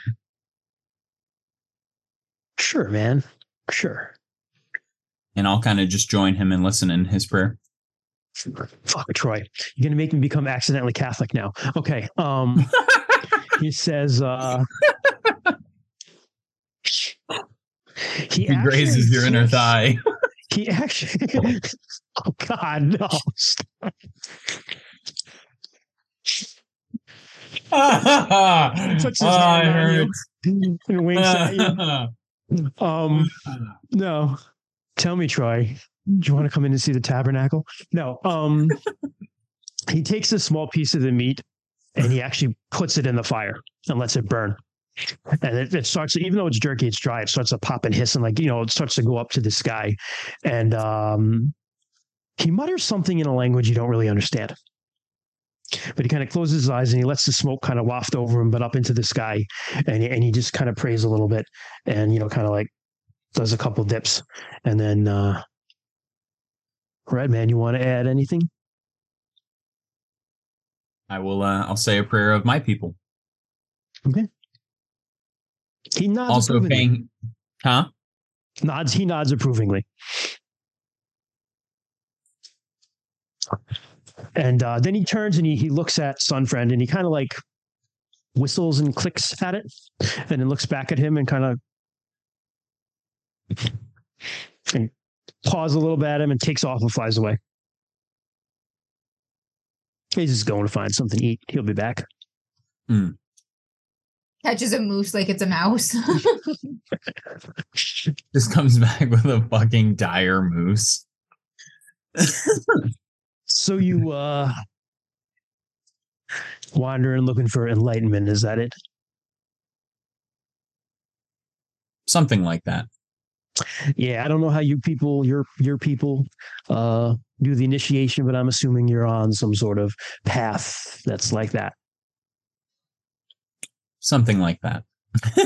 sure, man, sure. And I'll kind of just join him and listen in his prayer. Fuck, Troy, you're gonna make me become accidentally Catholic now. Okay. Um, [LAUGHS] he says, uh, he, He grazes your inner thigh. [LAUGHS] He actually, [LAUGHS] oh God, no. Puts his hand on you. and winks at you. Um, no. Tell me, Troy, do you want to come in and see the tabernacle? No. Um, [LAUGHS] he takes a small piece of the meat and he actually puts it in the fire and lets it burn. And it, it starts, even though it's jerky, it's dry. It starts to pop and hiss and like you know, it starts to go up to the sky. And um, he mutters something in a language you don't really understand. But he kind of closes his eyes and he lets the smoke kind of waft over him, but up into the sky. And and he just kind of prays a little bit, and you know, kind of like does a couple dips, and then, uh, Red man, you want to add anything? I will uh I'll say a prayer of my people. Okay. He nods Also approvingly. paying Huh? nods. He nods approvingly. And uh, then he turns and he, he looks at Sunfriend and he kind of like whistles and clicks at it, and then looks back at him and kind of [LAUGHS] and paws a little bit at him and takes off and flies away. He's just going to find something to eat. He'll be back. Catches a moose like it's a mouse. [LAUGHS] Just comes back with a fucking dire moose. So you uh wandering looking for enlightenment, is that it? Something like that. Yeah, I don't know how you people, your your people, uh, do the initiation, but I'm assuming you're on some sort of path that's like that. Something like that. [LAUGHS]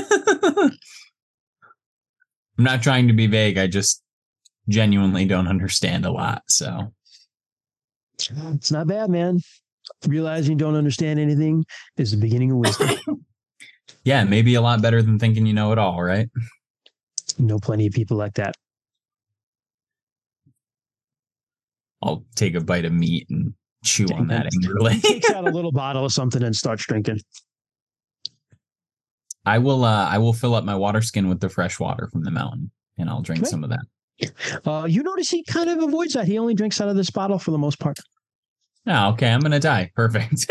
I'm not trying to be vague. I just genuinely don't understand a lot. So It's not bad, man. Realizing you don't understand anything is the beginning of wisdom. [COUGHS] yeah, maybe a lot better than thinking you know it all, right? Know plenty of people like that. I'll take a bite of meat and chew on that angrily. [LAUGHS] takes out a [LAUGHS] little bottle of something and starts drinking. I will uh I will fill up my water skin with the fresh water from the mountain and I'll drink Okay. some of that. Uh, you notice he kind of avoids that. He only drinks out of this bottle for the most part. Oh, okay, I'm gonna die. Perfect. [LAUGHS]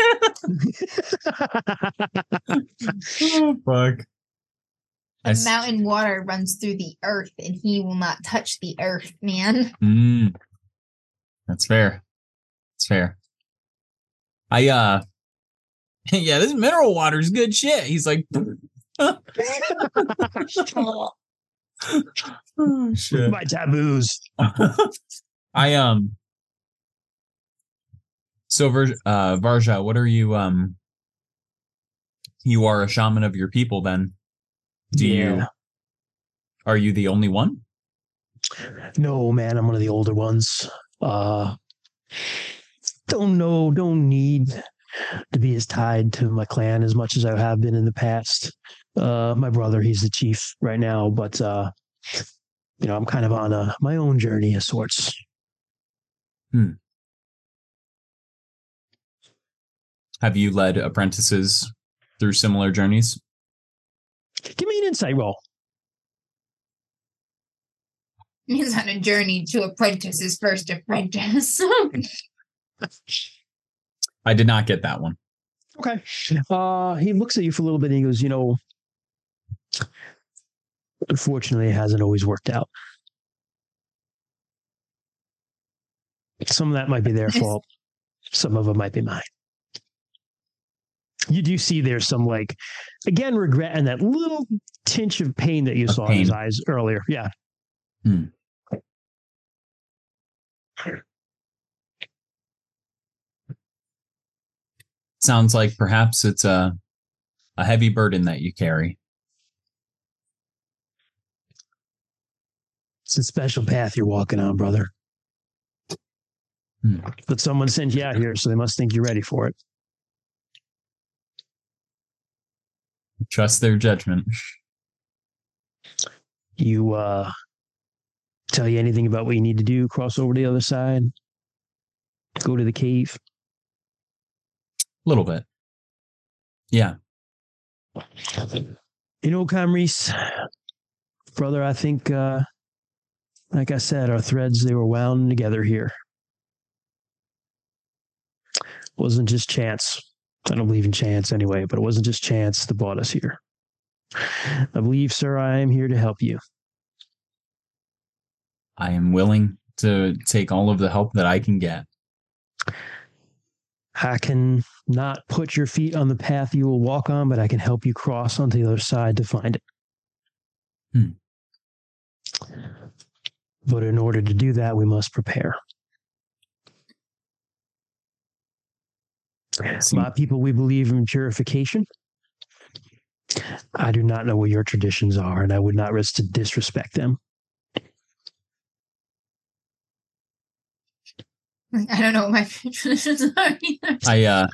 oh, fuck. I the s- mountain water runs through the earth and he will not touch the earth, man. Mm, that's fair. That's fair. I uh [LAUGHS] yeah, this mineral water is good shit. He's like oh, shit. My taboos. [LAUGHS] I um so Ver- uh Varja, what are you um you are a shaman of your people then? Do you are you the only one? No, man, I'm one of the older ones. Uh don't know, don't need to be as tied to my clan as much as I have been in the past. Uh my brother, he's the chief right now, but uh you know, I'm kind of on a my own journey of sorts. Have you led apprentices through similar journeys? Give me an insight roll. [LAUGHS] He's on a journey to apprentice his first apprentice. [LAUGHS] I did not get that one. Okay. Uh, he looks at you for a little bit and he goes, you know, unfortunately, it hasn't always worked out. Some of that might be their fault. Some of it might be mine. You do see there's some like, again, regret and that little tinge of pain that you Of saw in his eyes earlier. Yeah. Hmm. Sounds like perhaps it's a a heavy burden that you carry. It's a special path you're walking on, brother. Hmm. But someone sent you out here, so they must think you're ready for it. Trust their judgment. You uh tell you anything about what you need to do, cross over to the other side, go to the cave. A little bit. Yeah. You know, Kymrese, brother, I think uh like I said, our threads they were wound together here. Wasn't just chance. I don't believe in chance anyway, but it wasn't just chance that brought us here. I believe, sir, I am here to help you. I am willing to take all of the help that I can get. I can not put your feet on the path you will walk on, but I can help you cross onto the other side to find it. Hmm. But in order to do that, we must prepare. Seem- My people, we believe in purification. I do not know what your traditions are, and I would not risk to disrespect them. I don't know what my [LAUGHS] traditions are either. I uh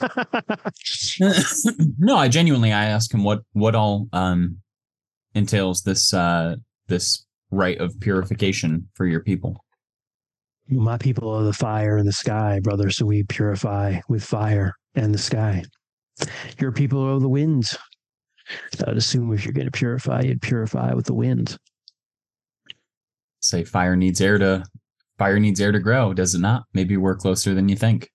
[LAUGHS] no, I genuinely I ask him what what all um entails this uh this rite of purification for your people. My people are the fire and the sky, brother, so we purify with fire and the sky. Your people are the winds. So I'd assume if you're going to purify, you'd purify with the wind. Say fire needs air to fire needs air to grow, does it not? Maybe we're closer than you think.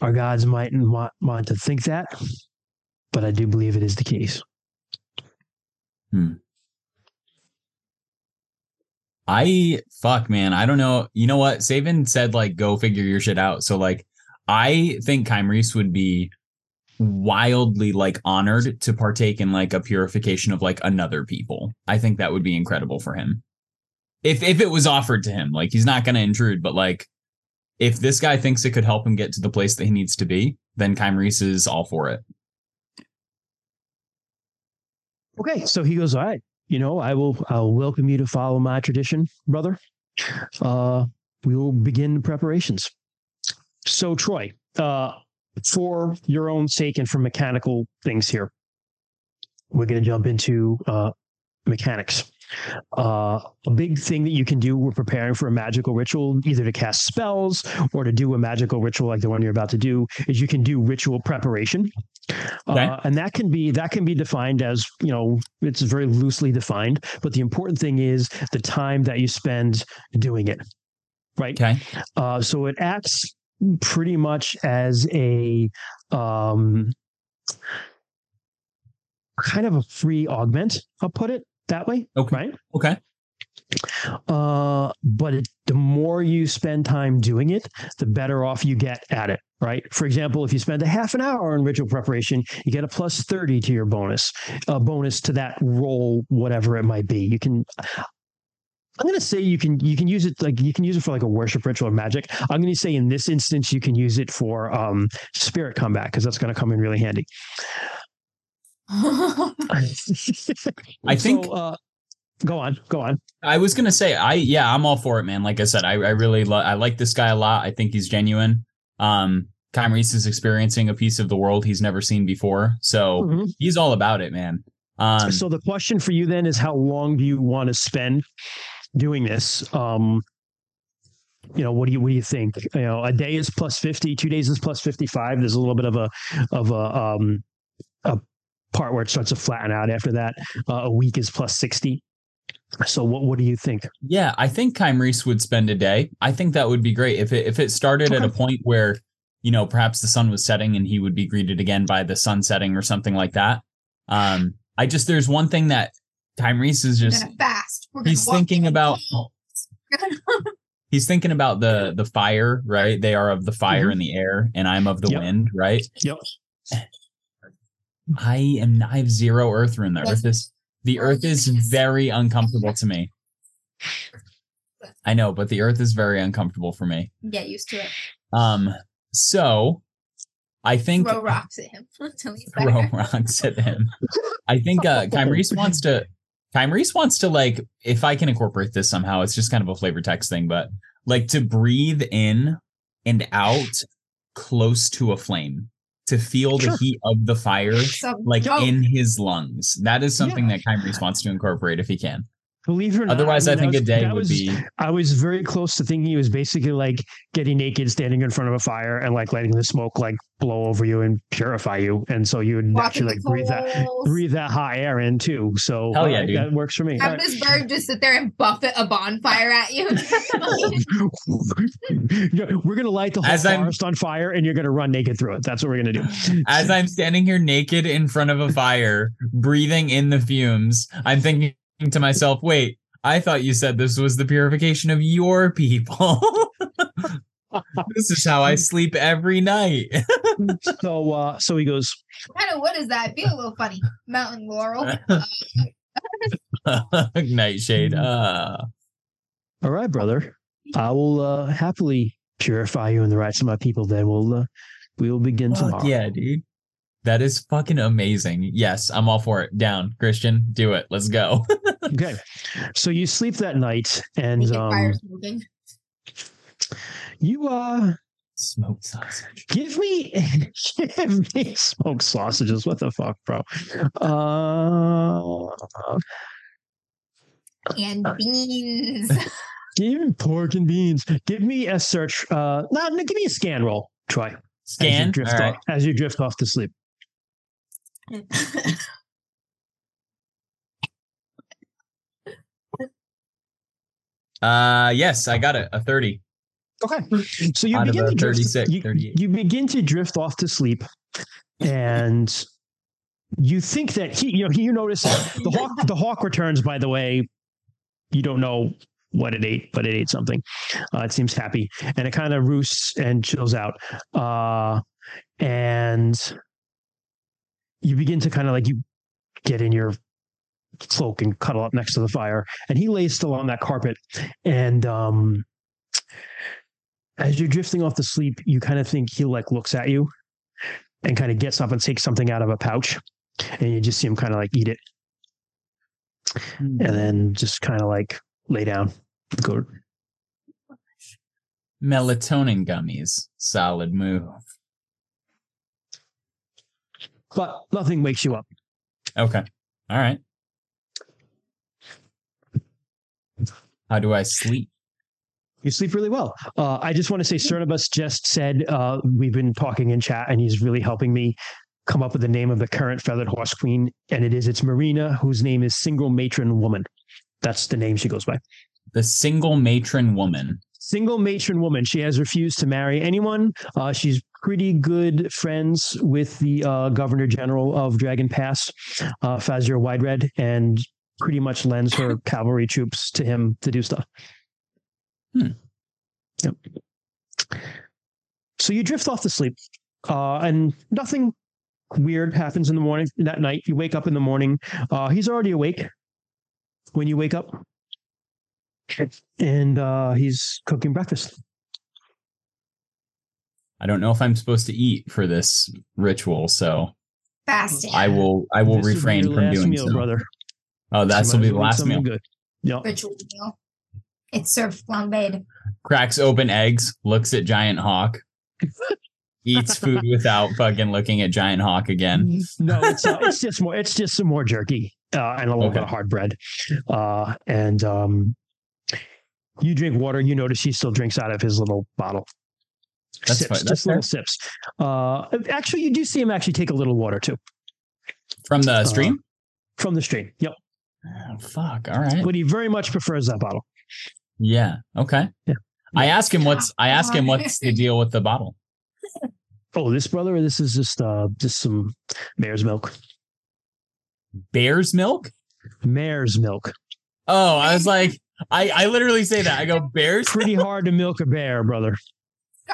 Our gods might want, want to think that, but I do believe it is the case. Hmm. I fuck man, I don't know. You know what? Savin said like go figure your shit out. So like I think Kymrese would be wildly like honored to partake in like a purification of like another people. I think that would be incredible for him. If if it was offered to him, like he's not gonna intrude, but like if this guy thinks it could help him get to the place that he needs to be, then Kymrese is all for it. Okay, so he goes, all right, you know, I will I'll welcome you to follow my tradition, brother. Uh we will begin the preparations. So Troy, uh for your own sake and for mechanical things here, we're gonna jump into uh mechanics. Uh, a big thing that you can do when preparing for a magical ritual, either to cast spells or to do a magical ritual like the one you're about to do, is you can do ritual preparation. Okay. Uh, and that can be that can be defined as you know it's very loosely defined, but the important thing is the time that you spend doing it, right? Okay. Uh, so it acts pretty much as a um, kind of a free augment. I'll put it that way, Okay. right? Okay. Uh, but it, the more you spend time doing it, the better off you get at it, right? For example, if you spend a half an hour on ritual preparation, you get a plus 30 to your bonus, a bonus to that roll, whatever it might be. You can, I'm going to say you can, you can use it like you can use it for like a worship ritual or magic. I'm going to say in this instance, you can use it for um, spirit combat because that's going to come in really handy. [LAUGHS] I think- So, uh, go on, go on. I was gonna say, I yeah, I'm all for it, man. Like I said, I, I really lo- I like this guy a lot. I think he's genuine. Um, Kymrese is experiencing a piece of the world he's never seen before, so Mhm. he's all about it, man. Um, so the question for you then is how long do you want to spend doing this? Um, you know, what do you what do you think? You know, a day is plus fifty, two days is plus fifty five. There's a little bit of a of a um a part where it starts to flatten out after that. Uh, a week is plus sixty. So what what do you think? Yeah, I think Kymrese would spend a day. I think that would be great if it if it started at a point where you know perhaps the sun was setting and he would be greeted again by the sun setting or something like that. Um, I just there's one thing that Kymrese is We're just fast. We're he's thinking about- [LAUGHS] he's thinking about the the fire, right? They are of the fire Mhm. and the air, and I'm of the Yep. wind, right? Yep. I am I have zero earth rune. The earth is the earth is very uncomfortable to me. [LAUGHS] I know, but the earth is very uncomfortable for me. Get used to it. Um, so I think Throw rocks at him. [LAUGHS] Throw rocks at him. I think uh Kymrese wants to Kymrese wants to like if I can incorporate this somehow, it's just kind of a flavor text thing, but like to breathe in and out close to a flame to feel Sure. the heat of the fire So like dope. in his lungs. That is something that Kymrese wants to incorporate if he can. Believe it or not, Otherwise, I, mean, think that a day would was- be I was very close to thinking he was basically like getting naked, standing in front of a fire, and like letting the smoke like blow over you and purify you, and so you would Walk in naturally like breathe that coals. breathe that hot air in too. So Hell yeah, right, dude. that works for me. All Have right. this bird just sit there and buffet a bonfire at you. [LAUGHS] We're gonna light the whole As I'm- forest on fire, and you're gonna run naked through it. That's what we're gonna do. as I'm standing here naked in front of a fire, breathing in the fumes, I'm thinking to myself, wait, I thought you said this was the purification of your people. [LAUGHS] this is how I sleep every night. [LAUGHS] so, uh, so he goes. what kind of wood is that? I feel a little funny. Mountain laurel. [LAUGHS] Nightshade. Uh, All right, brother. I will uh, happily purify you in the rites of my people. Then we'll uh, we will begin fuck tomorrow. yeah, dude. That is fucking amazing. Yes, I'm all for it. Down, Christian, do it. Let's go. [LAUGHS] Okay. So you sleep that night, and um, you uh Smoked sausage. give me [LAUGHS] give me smoked sausages. What the fuck, bro? Uh, And beans. [LAUGHS] give me pork and beans. Give me a search. Uh, no, no, give me a scan roll, Troy. As you Scan. drift All right. off, as you drift off to sleep. Uh, yes, I got it. A 30. Okay. So you Out begin to drift. You, you begin to drift off to sleep, and you think that he, you know, he, you notice the hawk. The hawk returns. By the way, you don't know what it ate, but it ate something. Uh, it seems happy, and it kind of roosts and chills out. Uh, and you begin to kind of like you get in your cloak and cuddle up next to the fire, and he lays still on that carpet, and um as you're drifting off to sleep, you kind of think he like looks at you and kind of gets up and takes something out of a pouch, and you just see him kind of like eat it, and then just kind of like lay down, go. Melatonin gummies. Solid move. But nothing wakes you up. Okay. All right. How do I sleep? You sleep really well. Uh, I just want to say, Cernibus just said uh, we've been talking in chat, and he's really helping me come up with the name of the current feathered horse queen, and it is it's Marina, whose name is Single Matron Woman. That's the name she goes by. The single matron woman. Single matron woman. She has refused to marry anyone. Uh, she's pretty good friends with the uh, governor general of Dragon Pass, uh, Fazzur Wideread, and pretty much lends her [LAUGHS] cavalry troops to him to do stuff. Hmm. Yep. So you drift off to sleep, uh, and nothing weird happens in the morning. That night, you wake up in the morning. Uh, he's already awake when you wake up and uh, he's cooking breakfast. I don't know if I'm supposed to eat for this ritual, so Fasting. I will I will This refrain from doing meal, so. brother. Oh, that's So will might be as the well last meal. Good. Yeah. Ritual meal. It's served flambéed. Cracks open eggs, looks at Giant Hawk, eats food [LAUGHS] without fucking looking at Giant Hawk again. No, it's uh, [LAUGHS] it's just more. It's just some more jerky uh, and a little bit of hard bread, uh, and um, you drink water. You notice he still drinks out of his little bottle. That's sips, just little sips. Uh, actually, you do see him actually take a little water too From the Uh, stream? from the stream. Yep. Oh fuck! All right. but he very much prefers that bottle. Yeah. Okay. Yeah. I ask him what's I ask him what's the deal with the bottle. [LAUGHS] Oh, this brother, this is just uh just some mare's milk. Bear's milk. Mare's milk. Oh, I was like, I I literally say that. I go bears. Pretty hard to milk a bear, brother.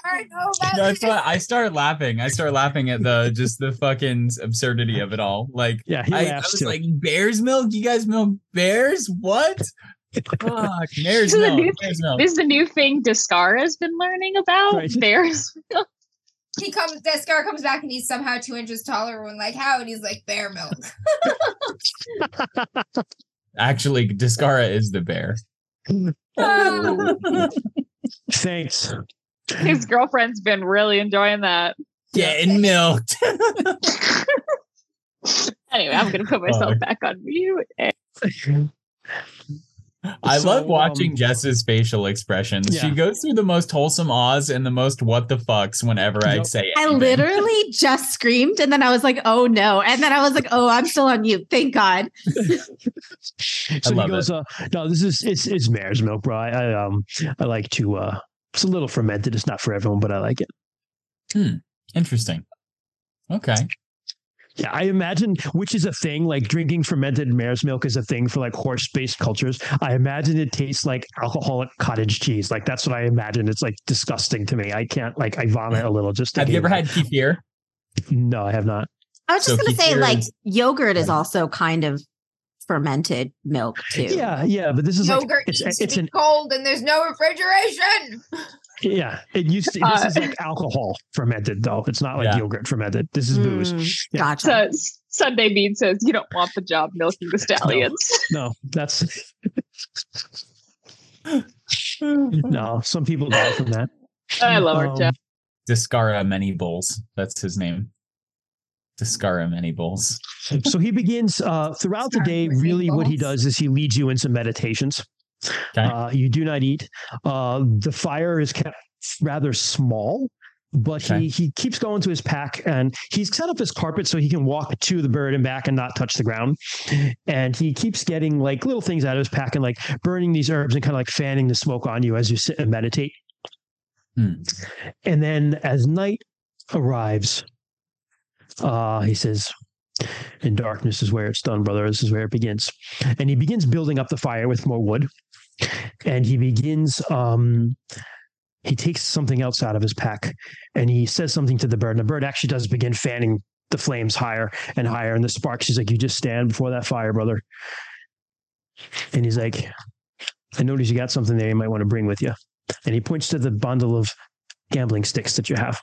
Sorry, [LAUGHS] no, that's That's why I start laughing. I start laughing at the just the fucking absurdity of it all. Like Yeah, he I, I was too. like, bears milk? You guys milk bears? What? Fuck, [LAUGHS] mare's This is milk. new- Mare's milk. This is the new thing Discar has been learning about. Right. Bears. [LAUGHS] he comes. Descar comes back and he's somehow two inches taller. And like how, and he's like bear milk. Actually, Discara is the bear. Thanks. His girlfriend's been really enjoying that. Getting milked. [LAUGHS] Anyway, I'm gonna put myself Oh. back on mute. I So, love watching um, Jess's facial expressions. She goes through the most wholesome ahs and the most what the fucks whenever I Yep. say I literally [LAUGHS] just screamed and then I was like, oh no. And then I was like, oh, I'm still on mute. Thank God. [LAUGHS] So he love goes, uh, no, this is it's it's mare's milk, bro. I, I um I like to uh it's a little fermented. It's not for everyone, but I like it. Hmm. Interesting. Okay. Yeah, I imagine which is a thing, like drinking fermented mare's milk is a thing for like horse-based cultures. I imagine it tastes like alcoholic cottage cheese. Like that's what I imagine. It's like disgusting to me. I can't like I vomit a little just to Have you ever thinking had kefir? No, I have not. I was just So gonna say, like, yogurt is also kind of fermented milk too. Yeah, yeah, but this is like Yogurt it's needs it's to an be cold, and there's no refrigeration. [LAUGHS] yeah. It used to Uh, this is like alcohol fermented though. It's not like Yeah. yogurt fermented. This is booze. Mm, Yeah. Gotcha. Says Sunday Bean says you don't want the job milking the stallions. [LAUGHS] No, that's no. Some people die from that. I love our Um, Jeff. Discara Many Bowls. That's his name. Discara Many Bowls. so he begins uh, throughout the day. Really, what he does is he leads you into meditations. Okay. Uh, you do not eat. Uh, the fire is kept rather small, but Okay. he he keeps going to his pack and he's set up his carpet so he can walk to the bird and back and not touch the ground. And he keeps getting like little things out of his pack and like burning these herbs and kind of like fanning the smoke on you as you sit and meditate. Hmm. And then as night arrives, uh, he says, and darkness is where it's done, brother. This is where it begins. And he begins building up the fire with more wood. And he begins, um, he takes something else out of his pack and he says something to the bird. And the bird actually does begin fanning the flames higher and higher. And the sparks, he's like, You just stand before that fire, brother. And he's like, I notice you got something there you might want to bring with you. And he points to the bundle of gambling sticks that you have.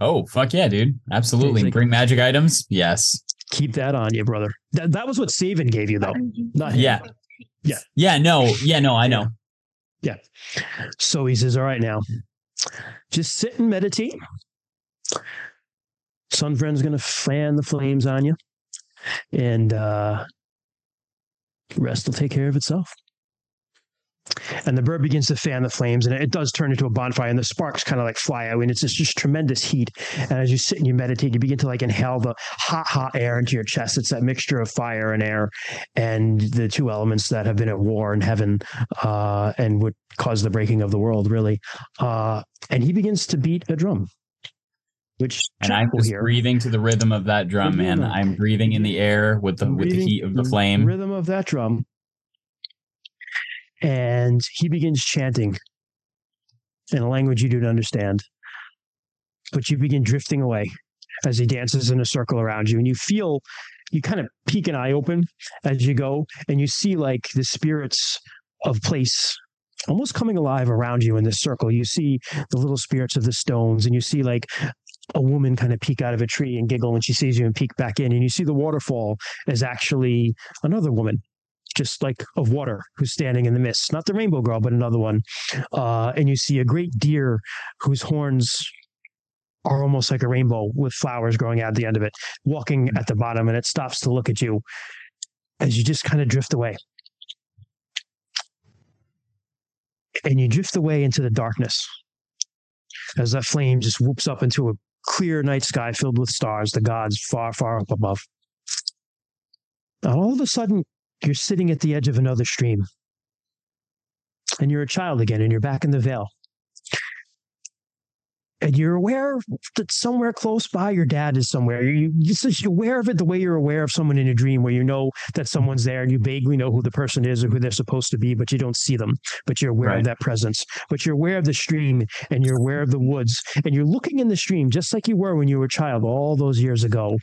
Oh, fuck yeah, dude. Absolutely. Like- Bring magic items? Yes. Keep that on you, brother. That, that was what Savin gave you, though. Not him. Yeah. Yeah. Yeah, no. Yeah, no, I know. Yeah. So he says, All right, now just sit and meditate. Sun Friend's going to fan the flames on you, and uh, rest will take care of itself. And the bird begins to fan the flames, and it does turn into a bonfire, and the sparks kind of like fly out, and it's just, just tremendous heat. And as you sit and you meditate, you begin to like inhale the hot, hot air into your chest. It's that mixture of fire and air, and the two elements that have been at war in heaven, uh, and would cause the breaking of the world, really. Uh, and he begins to beat a drum, which And I'm just hear. breathing to the rhythm of that drum, man. I'm breathing in the air with the with the heat of the the flame. rhythm of that drum. And he begins chanting in a language you don't understand. But you begin drifting away as he dances in a circle around you. And you feel, you kind of peek an eye open as you go, and you see like the spirits of place almost coming alive around you in this circle. You see the little spirits of the stones, and you see like a woman kind of peek out of a tree and giggle when she sees you and peek back in. And you see the waterfall is actually another woman, just like of water, who's standing in the mist. Not the rainbow girl, but another one. Uh, and you see a great deer whose horns are almost like a rainbow with flowers growing out at the end of it, walking at the bottom, and it stops to look at you as you just kind of drift away. And you drift away into the darkness as that flame just whoops up into a clear night sky filled with stars, the gods far, far up above. And all of a sudden, you're sitting at the edge of another stream. And you're a child again, and you're back in the vale And you're aware that somewhere close by your dad is somewhere. You, you're aware of it the way you're aware of someone in a dream, where you know that someone's there and you vaguely know who the person is or who they're supposed to be, but you don't see them. But you're aware Right. of that presence. But you're aware of the stream and you're aware of the woods. And you're looking in the stream just like you were when you were a child all those years ago.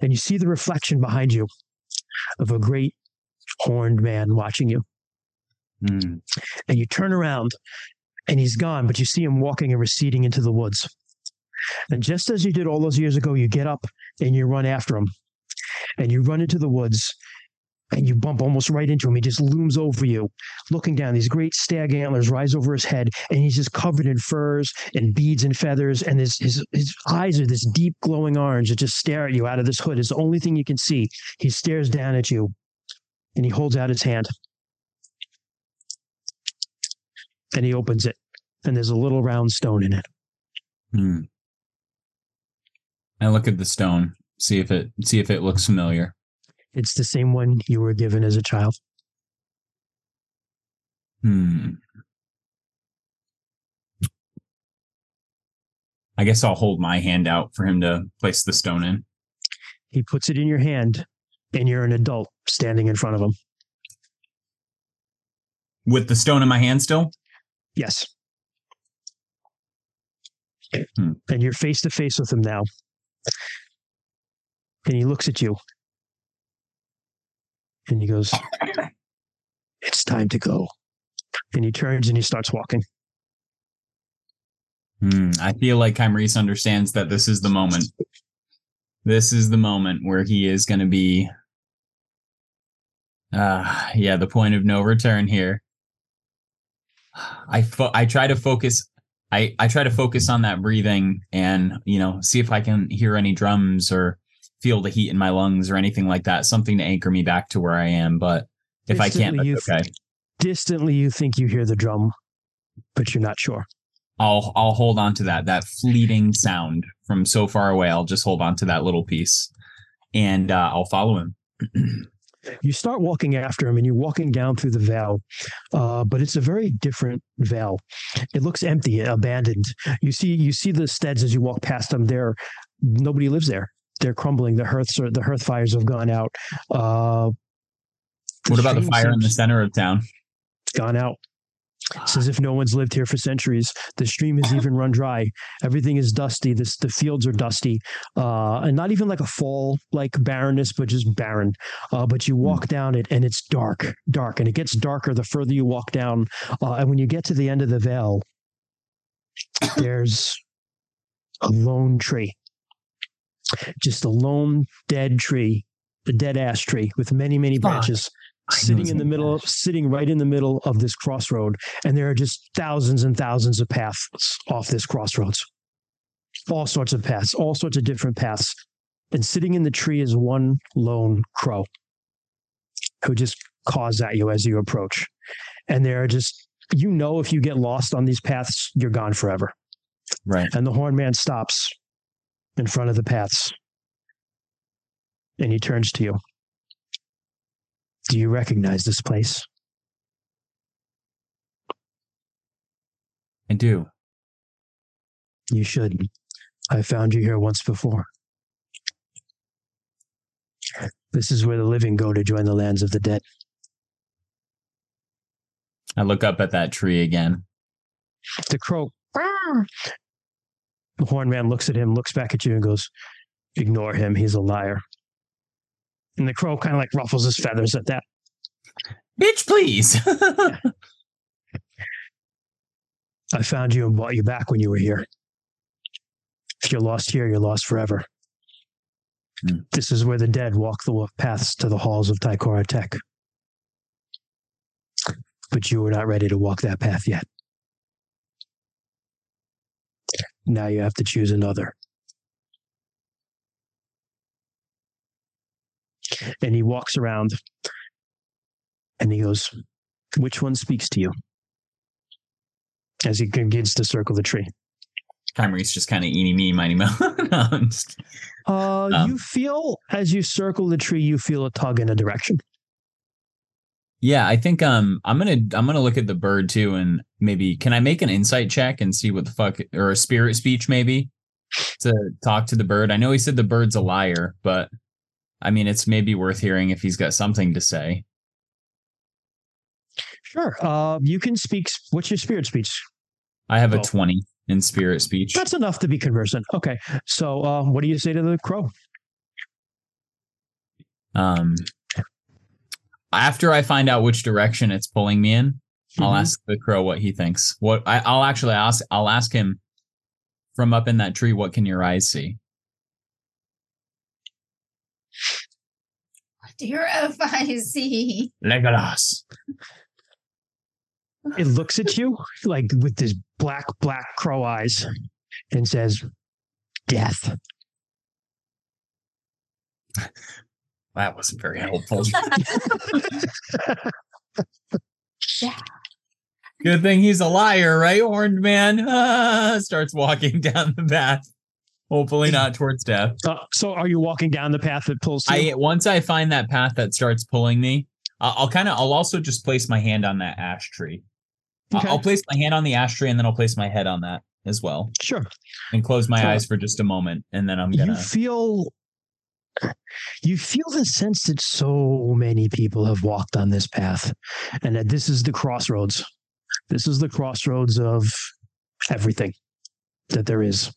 And you see the reflection behind you of a great horned man watching you. Hmm. And you turn around and he's gone, but you see him walking and receding into the woods. And just as you did all those years ago, you get up and you run after him. And you run into the woods and you bump almost right into him. He just looms over you, looking down. These great stag antlers rise over his head, and he's just covered in furs and beads and feathers. And his, his, his eyes are this deep glowing orange that just stare at you out of this hood. It's the only thing you can see. He stares down at you and he holds out his hand. And he opens it, and there's a little round stone in it. Hmm. I look at the stone, see if it see if it looks familiar. It's the same one you were given as a child. Hmm. I guess I'll hold my hand out for him to place the stone in. He puts it in your hand, and you're an adult standing in front of him. With the stone in my hand still? Yes. Hmm. And you're face to face with him now. And he looks at you. And he goes, It's time to go. And he turns and he starts walking. Hmm. I feel like Kymrese understands that this is the moment. This is the moment where he is going to be. Uh, yeah, the point of no return here. I fo- I try to focus. I I try to focus on that breathing and you know see if I can hear any drums or feel the heat in my lungs or anything like that. Something to anchor me back to where I am. But if I can't, you okay. Distantly, you think you hear the drum, but you're not sure. I'll I'll hold on to that that fleeting sound from so far away. I'll just hold on to that little piece, and uh, I'll follow him. [CLEARS THROAT] you start walking after him and you're walking down through the vale uh, but it's a very different vale it looks empty abandoned. You see you see the steads as you walk past them. There nobody lives there. They're crumbling. The hearths are the hearth fires have gone out. Uh, What about the fire in the center of town? It's gone out it's as if no one's lived here for centuries. The stream has even run dry. Everything is dusty. This the fields are dusty, uh, and not even like a fall like barrenness, but just barren. Uh, but you walk down it, and it's dark, dark, and it gets darker the further you walk down. Uh, and when you get to the end of the vale, there's a lone tree, just a lone dead tree, a dead ash tree with many, many branches I knew it sitting in the middle of sitting right in the middle of this crossroad and there are just thousands and thousands of paths off this crossroads. All sorts of paths all sorts of different paths. And sitting in the tree is one lone crow who just caws at you as you approach. And there are just you know if you get lost on these paths you're gone forever. Right. and the horn man stops in front of the paths and he turns to you do you recognize this place I do. You should. I found you here once before. This is where the living go to join the lands of the dead. I look up at that tree again. The crow. The horn man looks at him, looks back at you, and goes, Ignore him. He's a liar. And the crow kind of like ruffles his feathers at that. Bitch, please. [LAUGHS] I found you and brought you back when you were here. If you're lost here, you're lost forever. Hmm. This is where the dead walk the paths to the halls of Ty Kora Tek. But you were not ready to walk that path yet. Now you have to choose another. And he walks around and he goes, Which one speaks to you? As he begins to circle the tree. Kymrese just kind of eeny me, miny mo. [LAUGHS] no, just- Uh, Um, you feel as you circle the tree, you feel a tug in a direction. Yeah, I think um I'm gonna I'm gonna look at the bird too and maybe can I make an insight check and see what the fuck or a spirit speech maybe to talk to the bird. I know he said the bird's a liar, but I mean it's maybe worth hearing if he's got something to say. Sure. Uh, you can speak. What's your spirit speech? I have a Oh. 20 in spirit speech. That's enough to be conversant. Okay. So, uh, what do you say to the crow? Um after I find out which direction it's pulling me in, I'll Mhm. ask the crow what he thinks. What I, I'll actually ask I'll ask him from up in that tree, what can your eyes see? Terrify see. Legolas. It looks at you like with this black, black crow eyes and says, "Death." That wasn't very helpful. [LAUGHS] Good thing he's a liar, right, horned man? Ah, [LAUGHS] starts walking down the path. Hopefully not towards death. Uh, so, are you walking down the path that pulls to I you? once I find that path that starts pulling me, I'll, I'll kind of I'll also just place my hand on that ash tree. I'll- Okay. I'll place my hand on the ash tree and then I'll place my head on that as well Sure. and close my Cool. eyes for just a moment and then I'm You gonna feel. You feel the sense that so many people have walked on this path, and that this is the crossroads. This is the crossroads of everything that there is.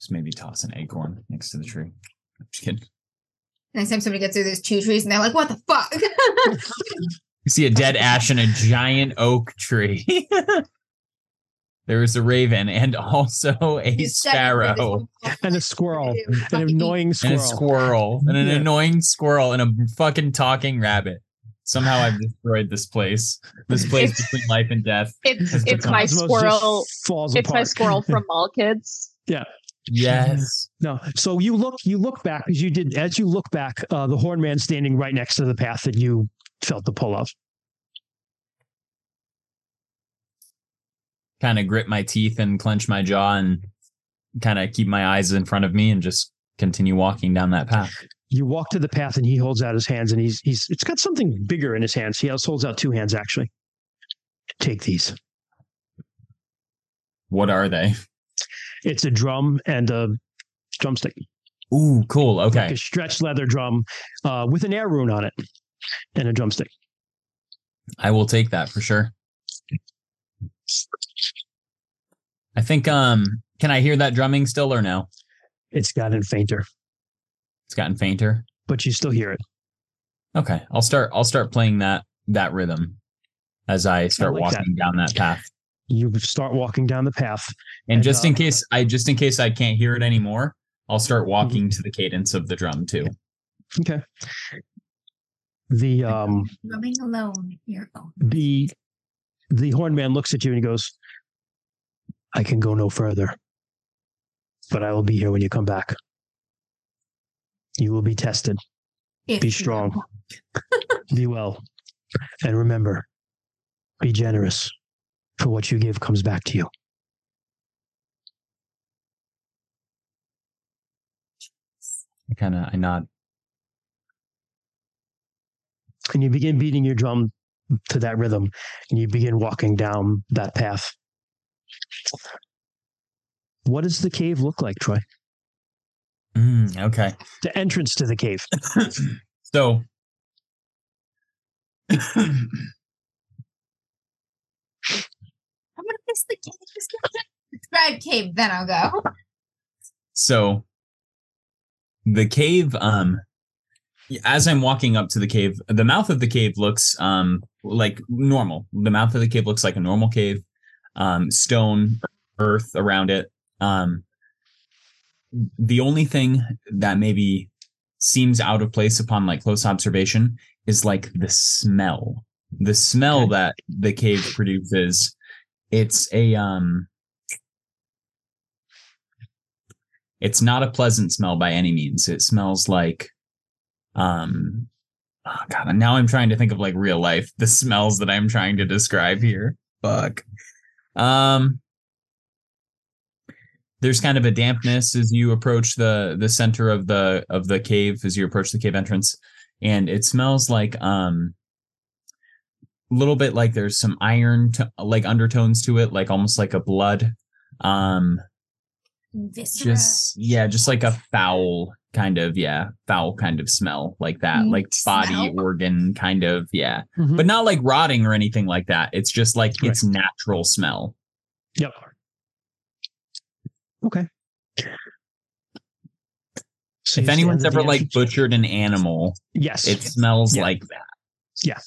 Just maybe toss an acorn next to the tree. I'm just kidding. Next time somebody gets through those two trees and they're like, what the fuck? [LAUGHS] You see a dead ash and a giant oak tree. [LAUGHS] there is a raven and also a sparrow And a squirrel, [LAUGHS] an annoying and squirrel. a squirrel and an Yeah. annoying squirrel and a fucking talking rabbit. Somehow I've destroyed this place. This place It's- between life and death. It's It's my squirrel. falls It's my squirrel from All Kids. Yes. [LAUGHS] No. So you look you look back as you did as you look back, uh, the horn man standing right next to the path that you felt the pull of. Kind of grit my teeth and clench my jaw and kind of keep my eyes in front of me and just continue walking down that path. You walk to the path and he holds out his hands and he's he's it's got something bigger in his hands. He also holds out two hands actually. Take these. What are they? It's a drum and a drumstick. Ooh, cool. Like Okay. a stretched leather drum uh, with an air rune on it and a drumstick. I will take that for sure. I think um can I hear that drumming still or no? It's gotten fainter, It's gotten fainter. but you still hear it. Okay. I'll start I'll start playing that that rhythm as I start like that. walking down that path. You start walking down the path. And And, just in case I just in case I can't hear it anymore, I'll start walking to the cadence of the drum too. Okay. The um Rubbing alone. Your own. the the horn man looks at you and he goes, I can go no further. But I will be here when you come back. You will be tested. If Be strong. [LAUGHS] Be well. And remember, be generous. For what you give comes back to you. Kind of I nod. And you begin beating your drum to that rhythm and you begin walking down that path. What does the cave look like, Troy? Mm, okay. The entrance to the cave. [COUGHS] so I'm gonna miss the cave. Just give me the Describe cave, then I'll go. so the cave um as i'm walking up to the cave the mouth of the cave looks um like normal. The mouth of the cave looks like a normal cave um stone earth around it. Um the only thing that maybe seems out of place upon like close observation is like the smell. The smell that the cave produces it's a um it's not a pleasant smell by any means. It smells like um oh god now i'm trying to think of like real life the smells that i'm trying to describe here. Fuck. Um there's kind of a dampness as you approach the the center of the of the cave as you approach the cave entrance and it smells like um a little bit like there's some iron to, like undertones to it, like almost like a blood. Um Viscera. just yeah, just like a foul kind of yeah, foul kind of smell like that, Mm, like body smell? organ kind of yeah, Mhm. but not like rotting or anything like that. It's just like Right. its natural smell. Yep. Okay. So if anyone's ever like entrance- butchered an animal, yes, it smells Yeah. like that. Yeah.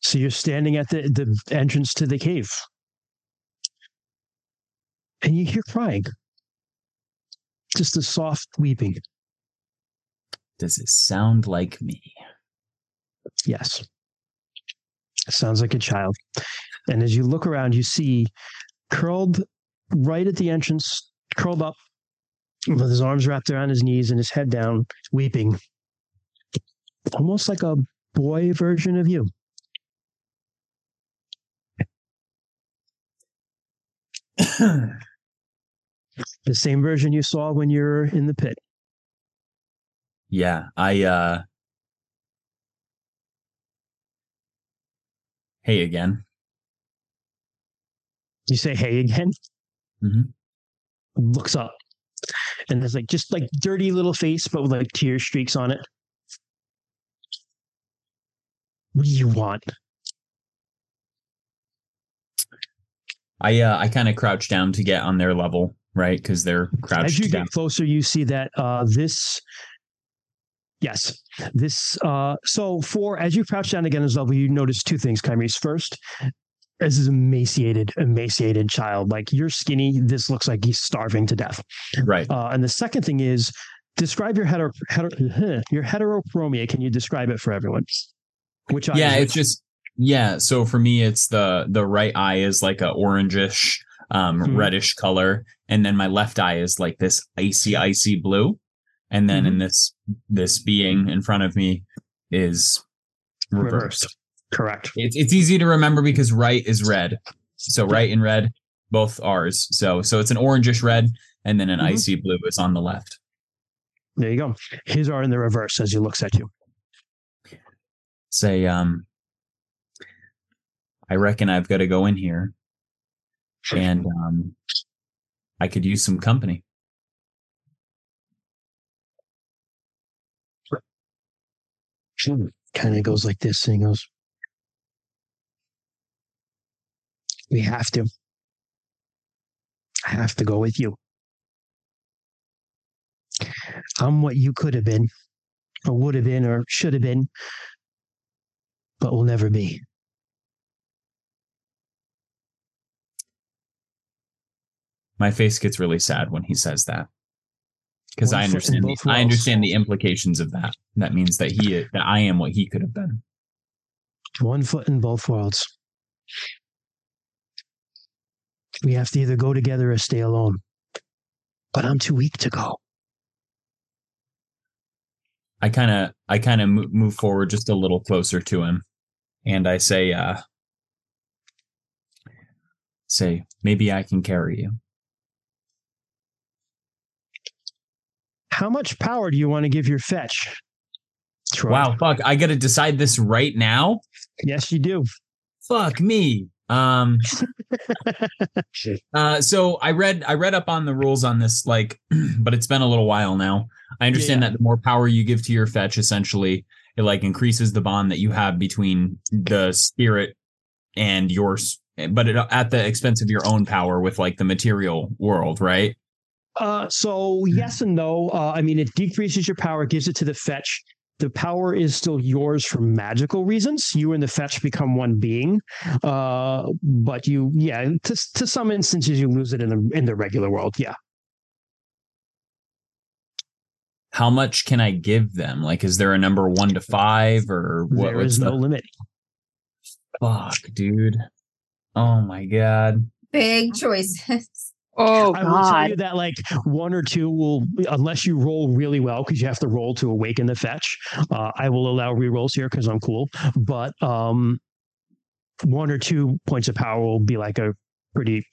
So you're standing at the, the entrance to the cave. And you hear crying. Just a soft weeping. Does it sound like me? Yes. It sounds like a child. And as you look around, you see curled right at the entrance, curled up with his arms wrapped around his knees and his head down, weeping. Almost like a boy version of you. [CLEARS THROAT] The same version you saw when you're in the pit. yeah, I uh Hey again. You say hey again. Mhm. Looks up. And there's like just like dirty little face, but with like tear streaks on it. What do you want? I uh I kind of crouch down to get on their level, right? Because they're crouched. As you down. get closer, you see that uh this yes, this uh so for as you crouch down again as level, you notice two things, Kymrese. First, this is emaciated, emaciated child. Like you're skinny. This looks like he's starving to death. Right. Uh, and the second thing is describe your hetero, hetero [LAUGHS] your heterochromia. Can you describe it for everyone? Which yeah, it's just yeah. So for me, it's the the right eye is like a orangish, um, Mhm. reddish color, and then my left eye is like this icy, icy blue, and then Mm-hmm. in this this being in front of me is reversed. reversed. Correct. It's it's easy to remember because right is red, so right and red both R's. So so it's an orangish red, and then an Mhm. icy blue is on the left. There you go. His are in the reverse as he looks at you. Say um. I reckon I've got to go in here and um, I could use some company. Kind of goes like this, and he goes, "We have to. I have to go with you. I'm what you could have been, or would have been, or should have been, but will never be." My face gets really sad when he says that because I understand the, I understand the implications of that. That means that he that I am what he could have been. One foot in both worlds. We have to either go together or stay alone. But I'm too weak to go. I kind of I kind of move, move forward just a little closer to him, and I say, uh, "Say maybe I can carry you." How much power do you want to give your fetch? Troy? Wow, fuck! I got to decide this right now. Yes, you do. Fuck me. Um. [LAUGHS] Uh. So I read I read up on the rules on this, like, [CLEARS THROAT] but it's been a little while now. I understand Yeah. that the more power you give to your fetch, essentially, it like increases the bond that you have between the spirit and yours, but it, at the expense of your own power with like the material world, right? Uh, so yes and no. Uh, I mean, it decreases your power, gives it to the fetch. The power is still yours for magical reasons. You and the fetch become one being, uh, but you, yeah, to, to some instances, you lose it in the in the regular world. Yeah, How much can I give them? Like, is there a number one to five or what? there what's no the limit. fuck, dude? Oh my god. Big choices. Oh I will tell God. you that like one or two will, unless you roll really well, because you have to roll to awaken the fetch. Uh, I will allow rerolls here because I'm cool, but um, one or two points of power will be like a pretty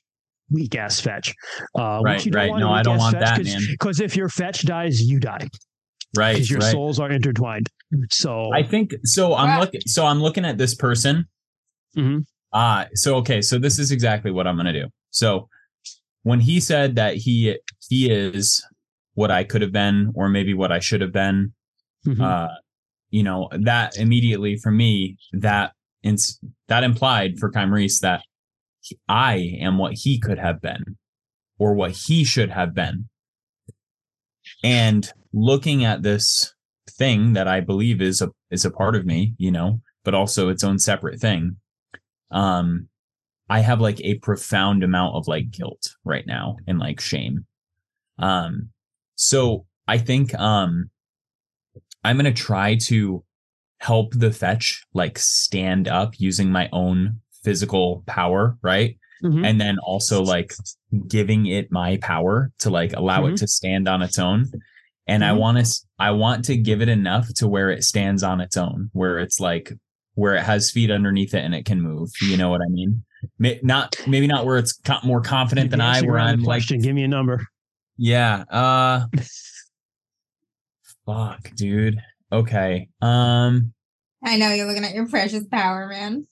weak ass fetch. Uh, Right, right. No, I don't want that, man. Because if your fetch dies, you die Right, because your right. souls are intertwined. So I think so. I'm Wow. looking. So I'm looking at this person. Mhm. Ah, so okay. So this is exactly what I'm gonna do. So when he said that he he is what I could have been, or maybe what I should have been, mhm. uh, you know, that immediately for me that ins- that implied for Kymrese that he- I am what he could have been, or what he should have been. And looking at this thing that I believe is a is a part of me, you know, but also its own separate thing. Um, I have like a profound amount of like guilt right now and like shame. Um, so I think um I'm gonna try to help the fetch like stand up using my own physical power, right? Mhm. and then also like giving it my power to like allow it to stand on its own and i Mhm. want to i want to give it enough to where it stands on its own where it's like where it has feet underneath it and it can move you know what i mean May- not maybe not where it's co- more confident than i Dancing where i'm like question. Give me a number. yeah uh [LAUGHS] fuck dude okay um I know you're looking at your precious power, man.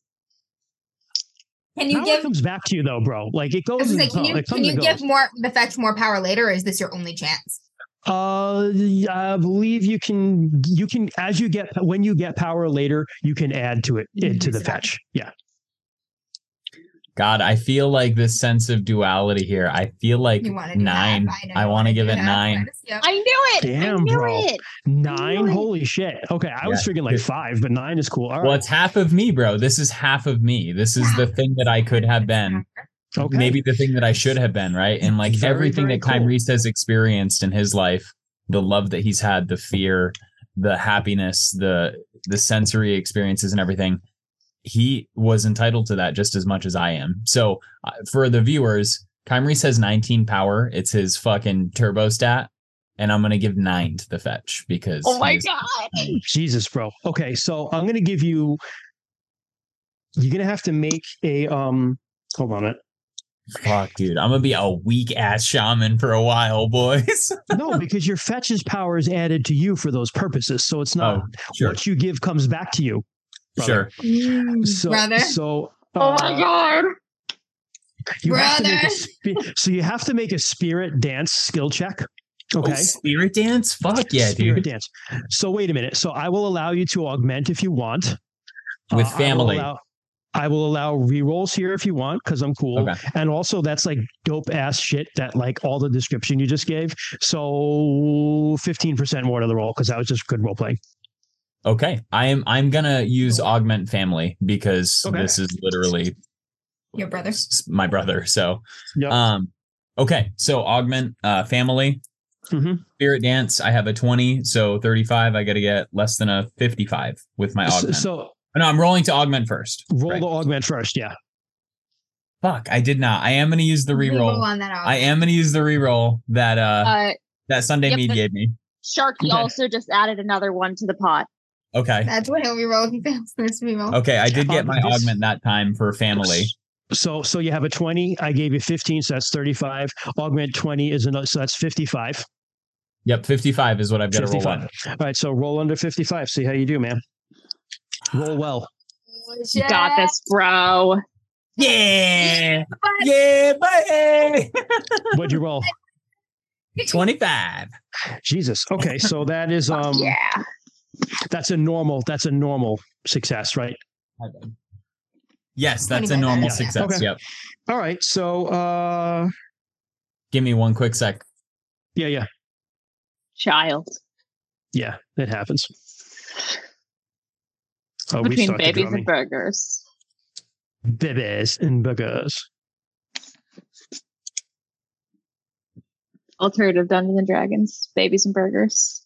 Can you Power give? comes back to you though, bro. Like it goes. was gonna say, and can you it can you give goes. more the fetch more power later, or is this your only chance? Uh, I believe you can. You can as you get when you get power later, you can add to it into the Use it up. fetch. Yeah. God i feel like this sense of duality here i feel like You want to do nine That. i want to give it that. nine Yep. I knew it. Damn, I knew bro. it. Nine. Really? Holy shit. Okay, I was Yeah, figuring like five, but nine is cool. All Well, right. it's half of me, bro. This is half of me. This is the thing that I could have been. Okay. Maybe the thing that I should have been, right? And like Very, everything very that cool. Kymrese has experienced in his life, the love that he's had, the fear, the happiness, the the sensory experiences and everything, he was entitled to that just as much as I am. So uh, for the viewers, Kymrese has 19 power. It's his fucking turbo stat. And I'm gonna give nine to the fetch because Oh my god. Jesus, bro. Okay, so I'm gonna give you. You're gonna have to make a um. Hold on it. Fuck, dude. I'm gonna be a weak ass shaman for a while, boys. [LAUGHS] No, because your fetch's power is added to you for those purposes, so it's not Oh, sure. what you give comes back to you. Brother. Sure. So, brother. so Oh uh, my god. You have to make a Brother. spi- so you have to make a spirit dance skill check. Okay. Oh, spirit dance? Fuck yeah, spirit dude. dance. So wait a minute. So I will allow you to augment if you want. With Uh, I will family. allow- I will allow rerolls here if you want because I'm cool. Okay. And also, that's like dope ass shit that like all the description you just gave. So 15% more to the roll because that was just good role playing. Okay. I'm I'm gonna use augment family because Okay. this is literally Your brother. my brother. So Yep. um okay. So augment uh family. Mhm. Spirit dance. I have a 20, so 35. I gotta get less than a 55 with my So, augment. so no, I'm rolling to augment first. roll Right. the augment first. Yeah. Fuck, I did not. I am gonna use the reroll. on that off. I am gonna use the reroll that uh, Uh, that Sunday yep, Mead gave me. Sharky Okay. also just added another one to the pot. Okay. That's what he'll reroll if he fails this reroll. Okay, I did get Um, my this- augment that time for family. So so you have a 20. I gave you 15, so that's 35. Augment 20 is another, so that's 55. Yep, 55 is what I've got to roll 55. on. All right, so roll under 55. See how you do, man. Roll well. You got this, bro. Yeah. But Yeah, buddy. [LAUGHS] What'd you roll? 25. Jesus. Okay, so that is um yeah. That's a normal that's a normal success, right? Yes, that's a normal yeah. success. Okay. Yep. All right. So uh Give me one quick sec. yeah, yeah. Child. Yeah, it happens. Oh, Between babies and burgers. Babies and burgers. Alternative Dungeons and Dragons. Babies and burgers.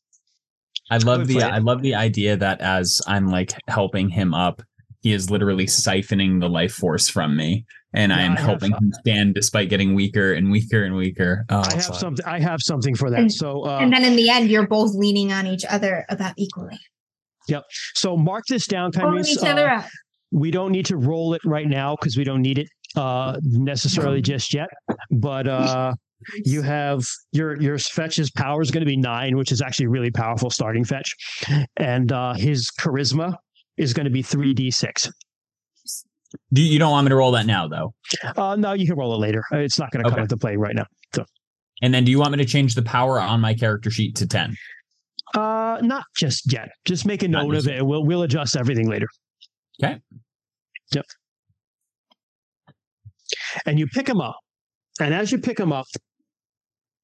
I love the. I love the idea that as I'm like helping him up, he is literally siphoning the life force from me, and Yeah, I am I have- helping him stand despite getting weaker and weaker and weaker. Oh, I have fuck. something I have something for that. And- So uh and then in the end, you're both leaning on each other about equally. Yep. So mark this down, Pulling Kyrene. each other Uh, up. we don't need to roll it right now because we don't need it uh necessarily just yet. But uh You have your your fetch's power is going to be nine, which is actually really powerful starting fetch, and uh, his charisma is going to be three d six. Do you don't want me to roll that now though? Uh, no, you can roll it later. Uh, It's not going to come into play right now. And then do you want me to change the power on my character sheet to 10? Uh, not just yet. Just make a note of it. We'll we'll adjust everything later. Okay. Yep. And you pick him up, and as you pick him up,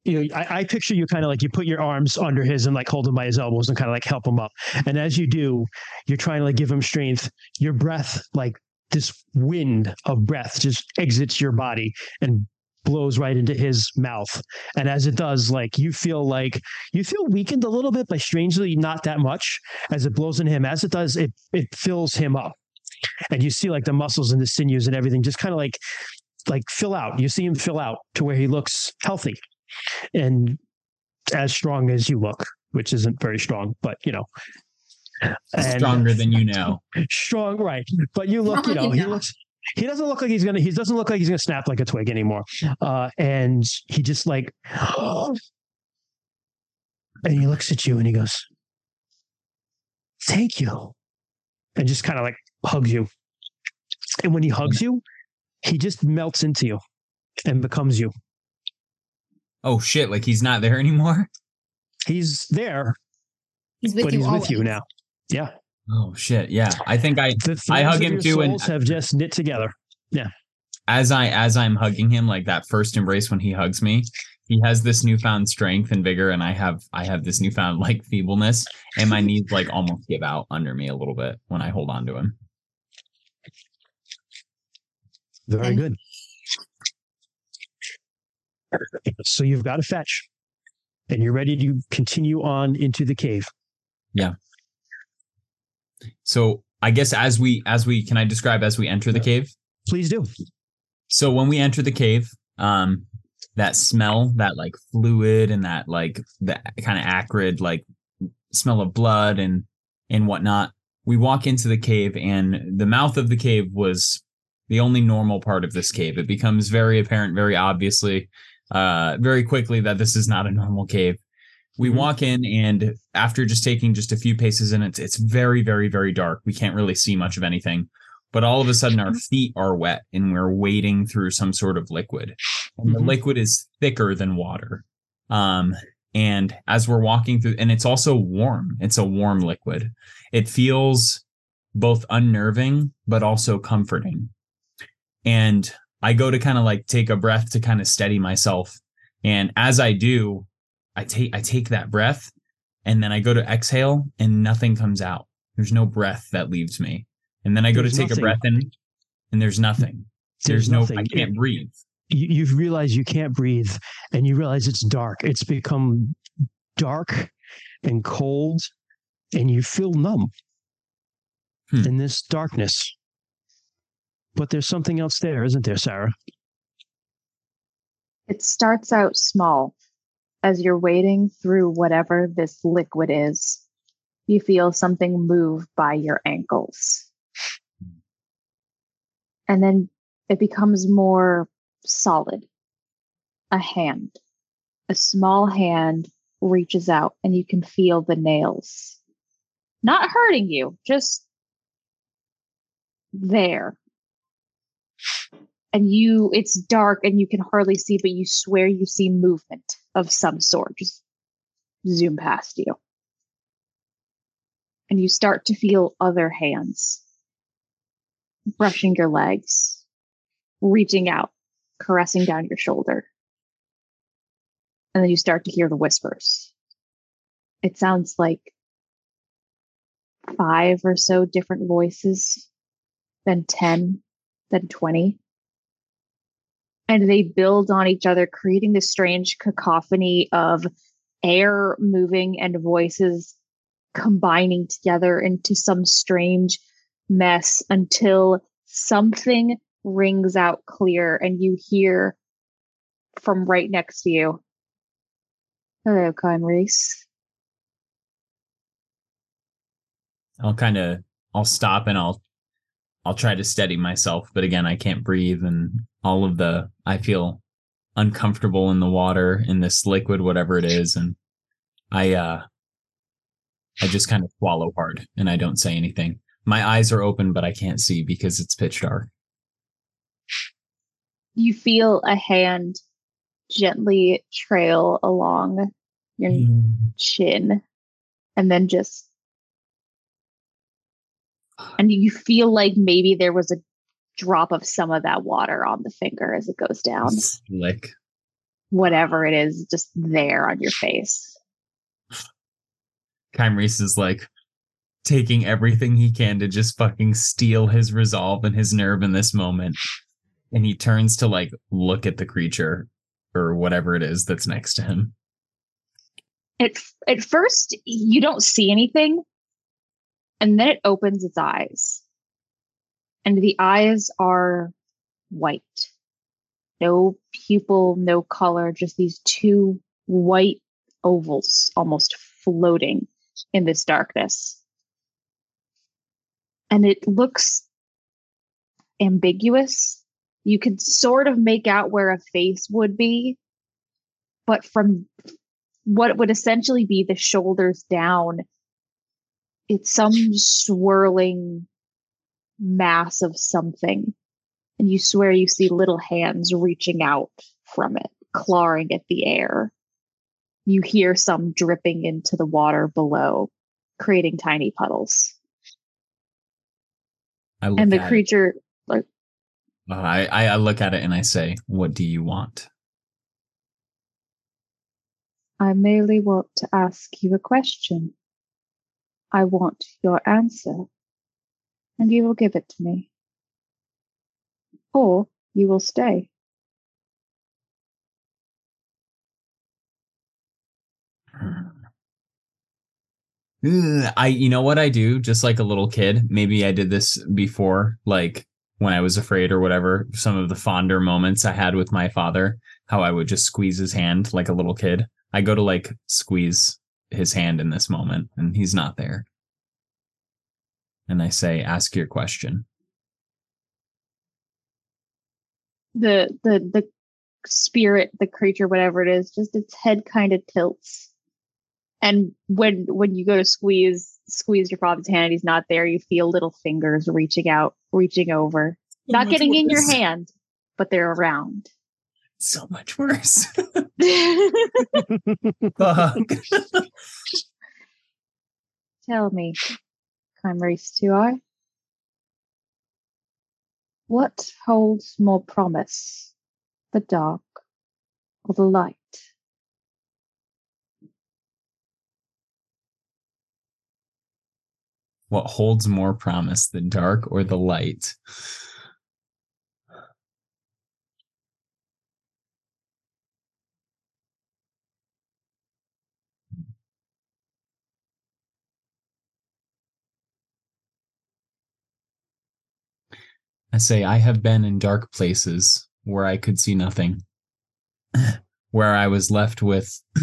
you know, I, I picture you kind of like you put your arms under his and like hold him by his elbows and kind of like help him up. And as you do, you're trying to like give him strength. Your breath, like this wind of breath, just exits your body and blows right into his mouth. And as it does, like you feel like you feel weakened a little bit, but strangely not that much as it blows into him. As it does, it it fills him up. And you see like the muscles and the sinews and everything just kind of like like fill out. You see him fill out to where he looks healthy and as strong as you look, which isn't very strong, but you know. And- Stronger than you know. strong, right? But you look, you know, he looks. He doesn't look like he's gonna. He doesn't look like he's gonna snap like a twig anymore. Uh, and he just like, [GASPS] and he looks at you and he goes, "Thank you," and just kind of like hugs you. And when he hugs you, he just melts into you and becomes you. Oh shit, like he's not there [LAUGHS] anymore? He's there, He's with but you he's always. with you now. Yeah, Oh shit, yeah. I think I the I hug of him your too, and- have just knit together. Yeah. As I as I'm hugging him, like that first embrace when he hugs me, he has this newfound strength and vigor, and I have I have this newfound like feebleness, and my knees like almost give out under me a little bit when I hold on to him. Very And- good. So you've got a fetch, and you're ready to continue on into the cave. Yeah. So I guess as we as we can I describe as we enter the cave? Please do. So when we enter the cave, um, that smell, that like fluid and that like that kind of acrid like smell of blood and and whatnot. We walk into the cave, and the mouth of the cave was the only normal part of this cave. It becomes very apparent, very obviously, uh, very quickly that this is not a normal cave. We Mhm. walk in, and after just taking just a few paces in, it's it's very, very, very dark. We can't really see much of anything but all of a sudden our feet are wet and we're wading through some sort of liquid and the Mhm. liquid is thicker than water um and as we're walking through and it's also warm it's a warm liquid it feels both unnerving but also comforting and i go to kind of like take a breath to kind of steady myself and as i do i take i take that breath and then i go to exhale and nothing comes out there's no breath that leaves me and then I go There's to take nothing. a breath in, and there's nothing. There's, There's no. nothing. I can't breathe. You, you've realized you can't breathe, and you realize it's dark. It's become dark and cold, and you feel numb Hmm. in this darkness. But there's something else there, isn't there, Sarah? It starts out small. As you're wading through whatever this liquid is, you feel something move by your ankles. And then it becomes more solid. A hand, a small hand reaches out and you can feel the nails. Not hurting you, just there. And you, it's dark and you can hardly see, but you swear you see movement of some sort. Just zoom past you. And you start to feel other hands brushing your legs, reaching out, caressing down your shoulder. And then you start to hear the whispers. It sounds like five or so different voices, then 10, then 20. And they build on each other, creating this strange cacophony of air moving and voices combining together into some strange mess until something rings out clear and you hear from right next to you. Hello, Kymrese. I'll kind of. I'll stop and I'll. I'll try to steady myself, but again, I can't breathe, and all of the. I feel uncomfortable in the water in this liquid, whatever it is, and I uh I just kind of swallow hard and I don't say anything. My eyes are open, but I can't see because it's pitch dark. You feel a hand gently trail along your chin and then just and you feel like maybe there was a drop of some of that water on the finger as it goes down Like whatever it is just there on your face Kymrese is like taking everything he can to just fucking steal his resolve and his nerve in this moment. And he turns to like look at the creature or whatever it is that's next to him. at at first you don't see anything and then it opens its eyes. And the eyes are white. No pupil no color just these two white ovals almost floating in this darkness. And it looks ambiguous. You could sort of make out where a face would be but from what would essentially be the shoulders down it's some swirling mass of something and you swear you see little hands reaching out from it clawing at the air you hear some dripping into the water below creating tiny puddles I look and the at creature like Uh, I, I I look at it and I say, "What do you want?" I merely want to ask you a question. I want your answer, and you will give it to me. Or you will stay. [SIGHS] I you know what I do just like a little kid. Maybe I did this before like when I was afraid or whatever. Some of the fonder moments I had with my father, how I would just squeeze his hand like a little kid. I go to like squeeze his hand in this moment and he's not there. And I say, "Ask your question." The the the spirit, the creature, whatever it is, just its head kind of tilts. And when when you go to squeeze squeeze your father's hand and he's not there, you feel little fingers reaching out, reaching over. Not getting in your hand, but they're around. So much worse. [LAUGHS] Fuck. Tell me, Kymrese Two Eye, what holds more promise, the dark or the light? what holds more promise, the dark or the light? I say, I have been in dark places where I could see nothing, [LAUGHS] where I was left with, [CLEARS THROAT]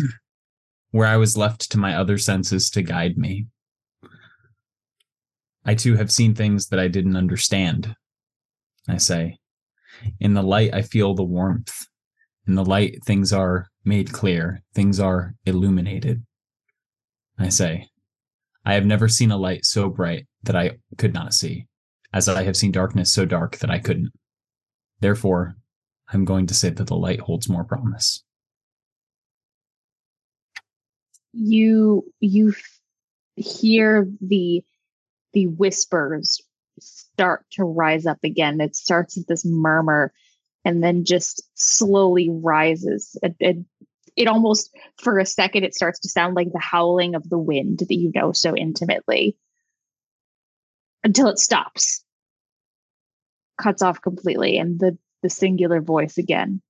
where I was left to my other senses to guide me. I too have seen things that I didn't understand. I say, in the light, I feel the warmth. In the light, things are made clear, things are illuminated. I say, I have never seen a light so bright that I could not see, as I have seen darkness so dark that I couldn't. Therefore, I'm going to say that the light holds more promise. You you hear the the whispers start to rise up again. It starts with this murmur and then just slowly rises. It, it, it almost, for a second, it starts to sound like the howling of the wind that you know so intimately until it stops, cuts off completely, and the, the singular voice again.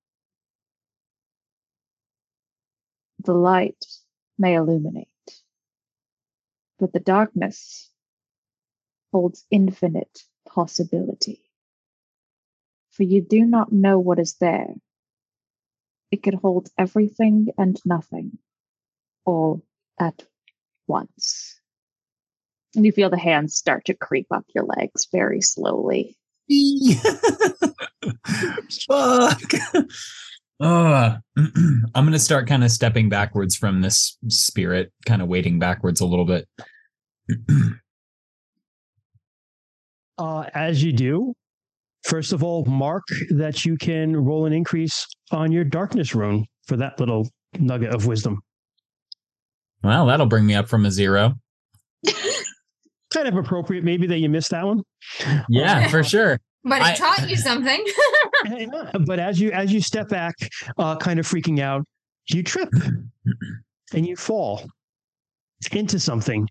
The light may illuminate, but the darkness holds infinite possibility. For you do not know what is there. It could hold everything and nothing, all at once. And you feel the hands start to creep up your legs very slowly. [LAUGHS] Fuck. Uh, [CLEARS THROAT] I'm gonna start kind of stepping backwards from this spirit, kind of wading backwards a little bit. [CLEARS THROAT] Uh, as you do, first of all, mark that you can roll an increase on your darkness rune for that little nugget of wisdom. well, that'll bring me up from a zero. Kind of appropriate, maybe that you missed that one. Yeah, for sure. But it I- taught you something. [LAUGHS] but as you as you step back, uh, kind of freaking out, you trip [CLEARS THROAT] and you fall into something.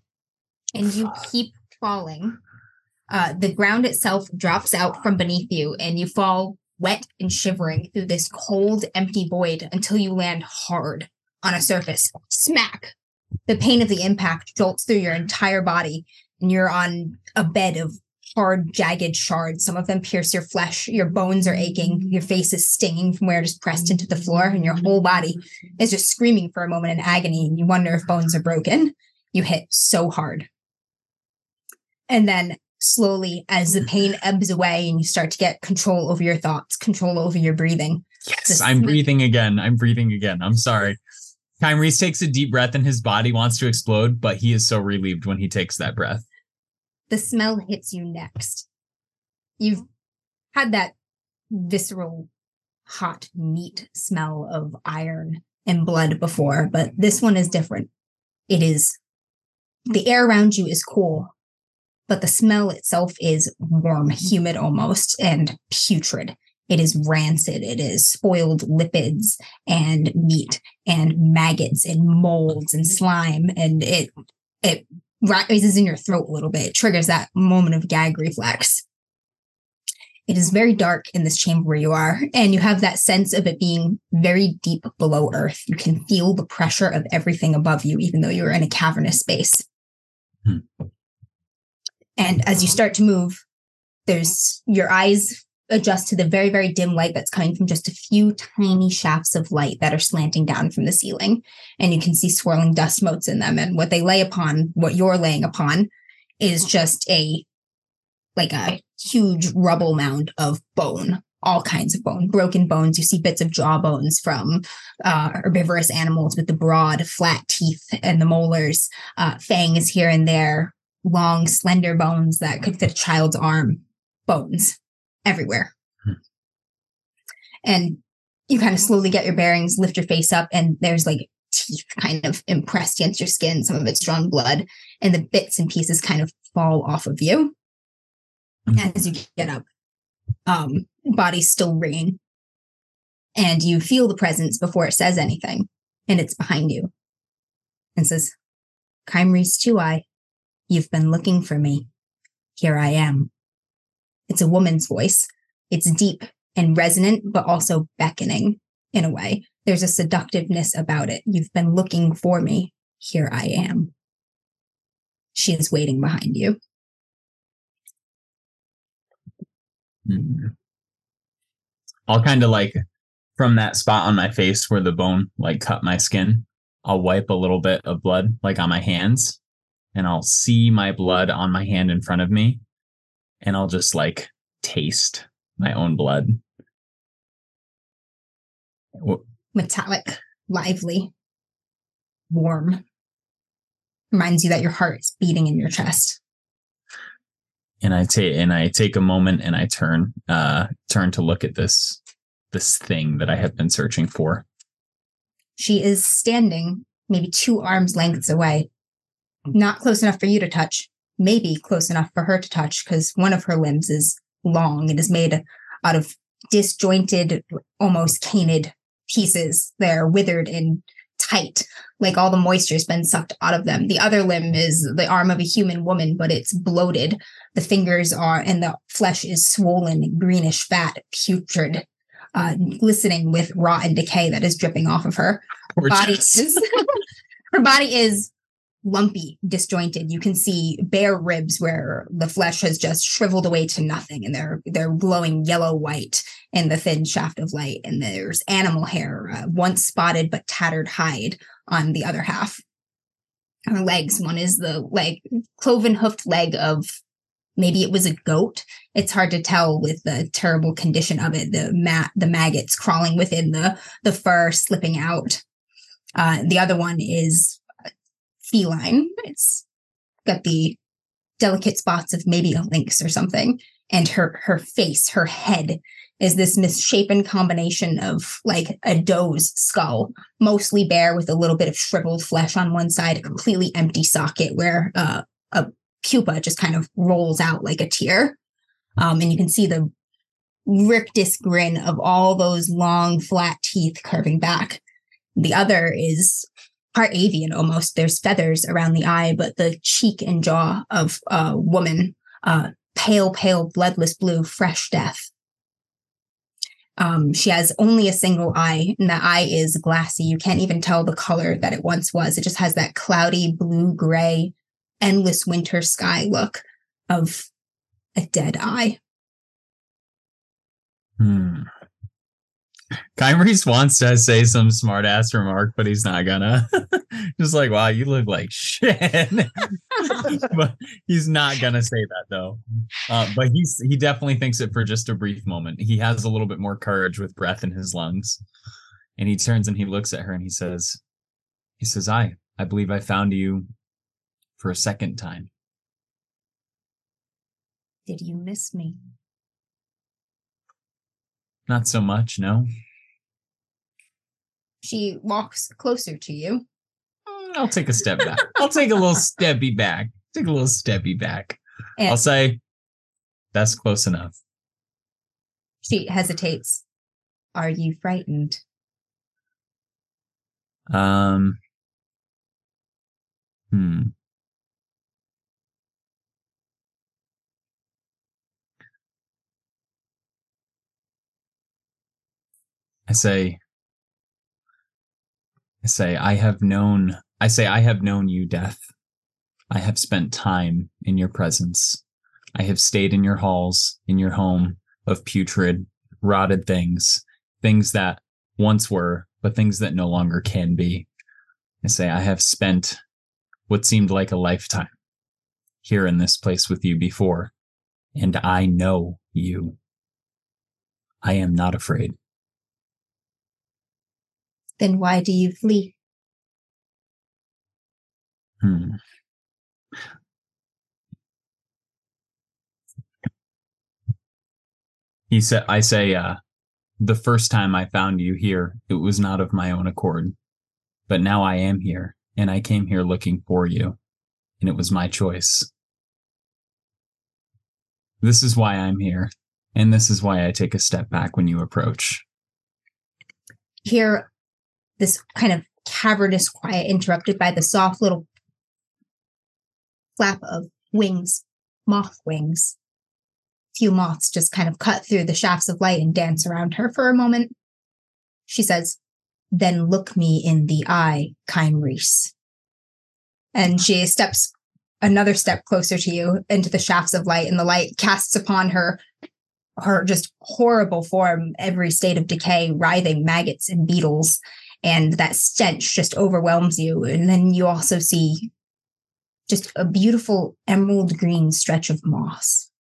and you keep falling. Uh, the ground itself drops out from beneath you, and you fall wet and shivering through this cold, empty void until you land hard on a surface. Smack! The pain of the impact jolts through your entire body, and you're on a bed of hard, jagged shards. Some of them pierce your flesh. Your bones are aching. Your face is stinging from where it is pressed into the floor, and your whole body is just screaming for a moment in agony. And you wonder if bones are broken. You hit so hard. And then slowly, as the pain ebbs away and you start to get control over your thoughts, control over your breathing, Yes, I'm breathing again. I'm breathing again. I'm sorry. Kymrese takes a deep breath and his body wants to explode, but he is so relieved when he takes that breath. The smell hits you next. You've had that visceral, hot meat smell of iron and blood before, but this one is different. It is the air around you is cool, but the smell itself is warm, humid almost, and putrid. It is rancid. It is spoiled lipids and meat and maggots and molds and slime, and it it rises in your throat a little bit. It triggers that moment of gag reflex. It is very dark in this chamber where you are, and you have that sense of it being very deep below earth. You can feel the pressure of everything above you, even though you're in a cavernous space. Hmm. And as you start to move, there's your eyes adjust to the very, very dim light that's coming from just a few tiny shafts of light that are slanting down from the ceiling. And you can see swirling dust motes in them. And what they lay upon, what you're laying upon, is just a like a huge rubble mound of bone, all kinds of bone, broken bones. You see bits of jaw bones from uh, herbivorous animals with the broad, flat teeth and the molars, uh, fangs here and there, long, slender bones that could fit a child's arm, bones everywhere. Hmm. And you kind of slowly get your bearings, lift your face up, and there's like teeth kind of impressed against your skin. Some of it's drawn blood, and the bits and pieces kind of fall off of you Mhm. as you get up. Um, body's still ringing, and you feel the presence before it says anything, and it's behind you, and says, "Kymrese two eye, you've been looking for me. Here I am." It's a woman's voice. It's deep and resonant, but also beckoning in a way. There's a seductiveness about it. You've been looking for me. Here I am. She is waiting behind you. Mhm. I'll kind of like from that spot on my face where the bone like cut my skin, I'll wipe a little bit of blood like on my hands and I'll see my blood on my hand in front of me and I'll just like taste my own blood. Metallic, lively, warm. Reminds you that your heart is beating in your chest. And I take and I take a moment and I turn uh turn to look at this this thing that I have been searching for. She is standing maybe two arms lengths away, not close enough for you to touch, maybe close enough for her to touch because one of her limbs is long. It is made out of disjointed, almost canid pieces. They're withered and tight, like all the moisture's been sucked out of them. The other limb is the arm of a human woman, but it's bloated. The fingers are, and the flesh is swollen, greenish fat, putrid, uh, glistening with rot and decay that is dripping off of her Or body is [LAUGHS] her body is lumpy, disjointed. You can see bare ribs where the flesh has just shriveled away to nothing, and they're they're glowing yellow white in the thin shaft of light. And there's animal hair, uh, once spotted but tattered hide on the other half. Her legs, one is the leg, cloven hoofed leg of maybe it was a goat. It's hard to tell with the terrible condition of it, the ma- the maggots crawling within the the fur, slipping out. Uh, the other one is feline. It's got the delicate spots of maybe a lynx or something, and her her face, her head is this misshapen combination of like a doe's skull, mostly bare with a little bit of shriveled flesh on one side, a completely empty socket where uh, a pupa just kind of rolls out like a tear. Um, and you can see the rictus grin of all those long, flat teeth curving back. The other is part avian almost. There's feathers around the eye, but the cheek and jaw of a woman, uh, pale, pale, bloodless blue, fresh death. Um, she has only a single eye, and that eye is glassy. You can't even tell the color that it once was. It just has that cloudy blue gray, endless winter sky look of a dead eye. Hmm. Kymrese wants to say some smart ass remark, but he's not gonna. [LAUGHS] Just like, wow, you look like shit. [LAUGHS] but he's not gonna say that though. Uh, but he's he definitely thinks it for just a brief moment. He has a little bit more courage with breath in his lungs, and he turns and he looks at her and he says, "He says, I I believe I found you for a second time. Did you miss me? Not so much, no. She walks closer to you. Mm, I'll take a step back. I'll take a little [LAUGHS] steppy back. Take a little steppy back. And I'll say that's close enough. she hesitates. Are you frightened? Um. Hmm. I say, I say, I have known, I say, I have known you, death. I have spent time in your presence. I have stayed in your halls, in your home of putrid, rotted things, things that once were, but things that no longer can be. I say, I have spent what seemed like a lifetime here in this place with you before, and I know you. I am not afraid. Then why do you flee? Hmm. He said, I say, uh, the first time I found you here, it was not of my own accord. But now I am here, and I came here looking for you, and it was my choice. This is why I'm here, and this is why I take a step back when you approach. Hear this kind of cavernous quiet interrupted by the soft little flap of wings, moth wings. A few moths just kind of cut through the shafts of light and dance around her for a moment. She says, Then look me in the eye, Kymrese. And she steps another step closer to you into the shafts of light, and the light casts upon her her just horrible form, every state of decay, writhing maggots and beetles and that stench just overwhelms you. And then you also see just a beautiful emerald green stretch of moss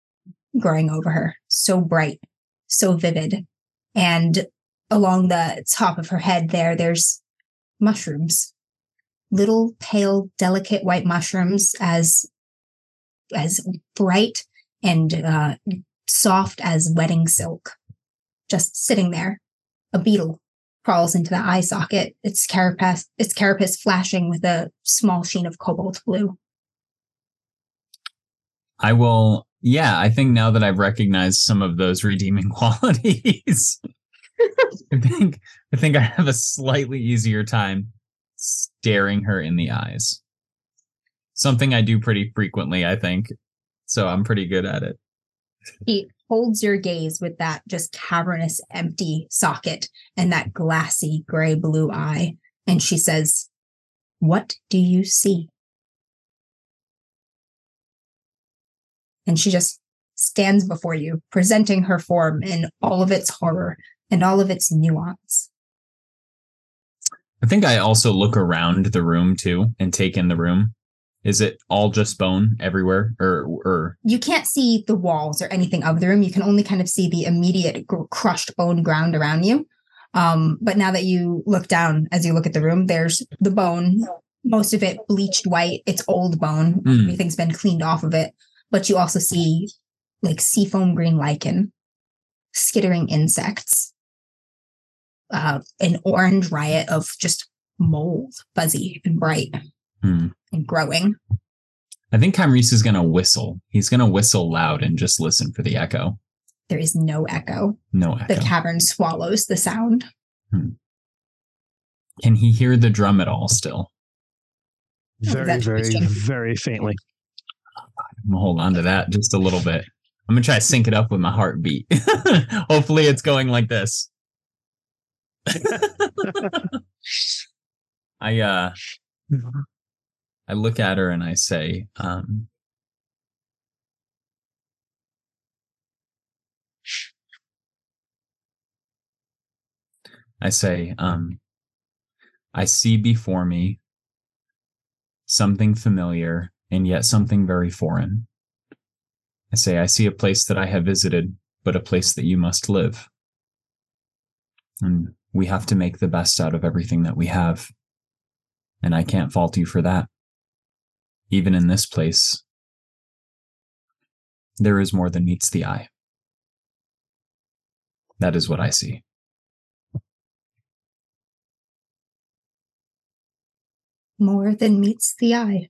growing over her, so bright, so vivid. And along the top of her head, there, there's mushrooms, little pale, delicate white mushrooms, as as bright and uh, soft as wedding silk, just sitting there. A beetle crawls into the eye socket, its carapace, its carapace flashing with a small sheen of cobalt blue. I will, yeah, I think now that I've recognized some of those redeeming [LAUGHS] qualities, I think I think I have a slightly easier time staring her in the eyes. Something I do pretty frequently, I think. So I'm pretty good at it. Holds your gaze with that just cavernous, empty socket and that glassy gray blue eye. And she says, What do you see? And she just stands before you, presenting her form in all of its horror and all of its nuance. I think I also look around the room too and take in the room. Is it all just bone everywhere, or or You can't see the walls or anything of the room. You can only kind of see the immediate gr- crushed bone ground around you. Um, but now that you look down as you look at the room, there's the bone, most of it bleached white. It's old bone. Mm. Everything's been cleaned off of it. But you also see like seafoam green lichen, skittering insects, uh, an orange riot of just mold, fuzzy and bright Hmm. And growing. I think Kymrese is gonna whistle. He's gonna whistle loud and just listen for the echo. There is no echo. No The cavern swallows the sound. Can he hear the drum at all? Still, Very, very, interesting. very faintly. I'm gonna hold on to that just a little bit. I'm gonna try to sync it up with my heartbeat. [LAUGHS] Hopefully, it's going like this. [LAUGHS] I uh I look at her and I say, um, I say, um, I see before me something familiar and yet something very foreign. I say, I see a place that I have visited, but a place that you must live. And we have to make the best out of everything that we have. And I can't fault you for that. Even in this place, there is more than meets the eye. That is what I see. More than meets the eye.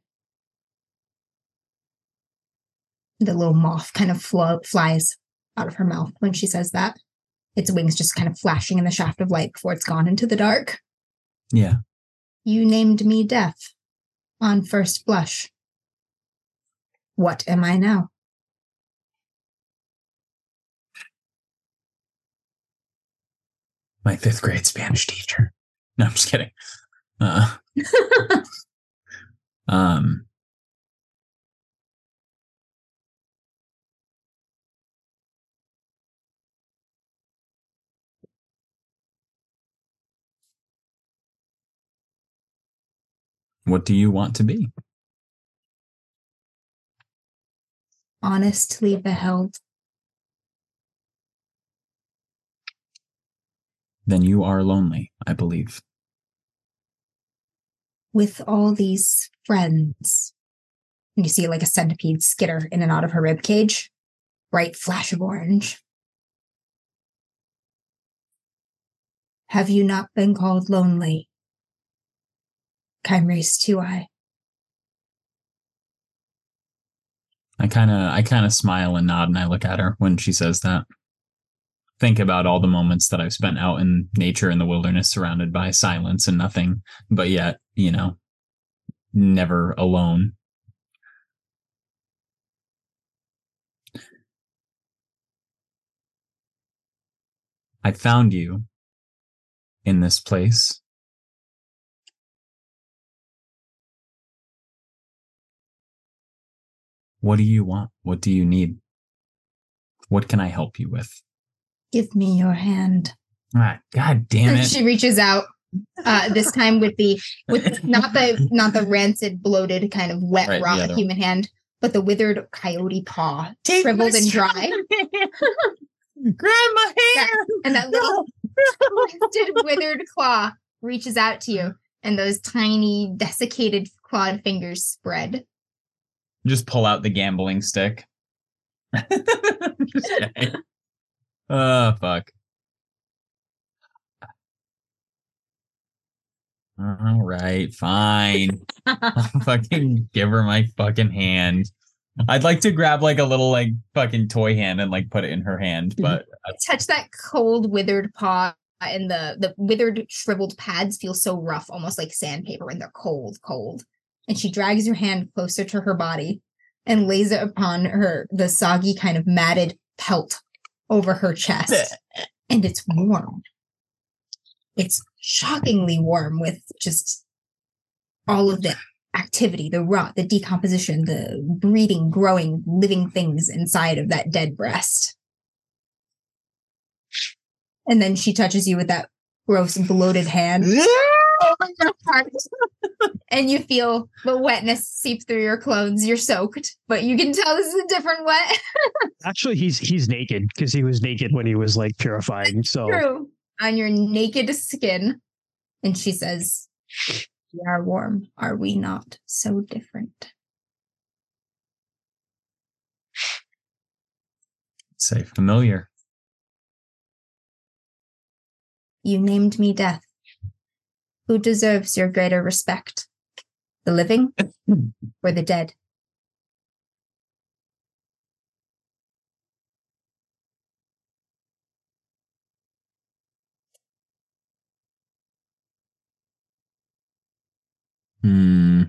The little moth kind of flo- flies out of her mouth when she says that. Its wings just kind of flashing in the shaft of light before it's gone into the dark. Yeah. You named me Death on first blush. What am I now? My fifth grade Spanish teacher. [LAUGHS] No, I'm just kidding. Uh, [LAUGHS] um, what do you want to be? Honestly beheld. Then you are lonely, I believe. with all these friends. And you see like a centipede skitter in and out of her rib cage. Bright flash of orange. Have you not been called lonely? Two eye. I kind of I kind of smile and nod and I look at her when she says that. Think about all the moments that I've spent out in nature in the wilderness surrounded by silence and nothing, but yet, you know, never alone. I found you in this place. What do you want? What do you need? What can I help you with? Give me your hand. Ah, God damn it. [LAUGHS] She reaches out. Uh, this time with the with [LAUGHS] not the not the rancid, bloated kind of wet, Right, raw human hand, but the withered coyote paw, shriveled and [LAUGHS] dry, Grab my hand! and that little twisted, withered claw reaches out to you, and those tiny, desiccated clawed fingers spread. Just pull out the gambling stick. [LAUGHS] [LAUGHS] Oh, fuck. All right, fine. [LAUGHS] I'll fucking give her my fucking hand. I'd like to grab like a little like fucking toy hand and like put it in her hand, mm-hmm. but uh, Touch that cold, withered paw, and the the withered, shriveled pads feel so rough, almost like sandpaper, and they're cold, cold. And she drags your hand closer to her body and lays it upon her the soggy kind of matted pelt over her chest, and it's warm. It's shockingly warm with just all of the activity, the rot, the decomposition, the breeding, growing, living things inside of that dead breast. And then she touches you with that gross, bloated hand. [LAUGHS] on your heart. [LAUGHS] and you feel the wetness seep through your clothes. You're soaked, but you can tell this is a different wet. [LAUGHS] Actually, he's he's naked because he was naked when he was like purifying. So True. On your naked skin. And she says, We are warm. Are we not so different? Say familiar. You named me death. Who deserves your greater respect? The living [LAUGHS] or the dead? Hmm.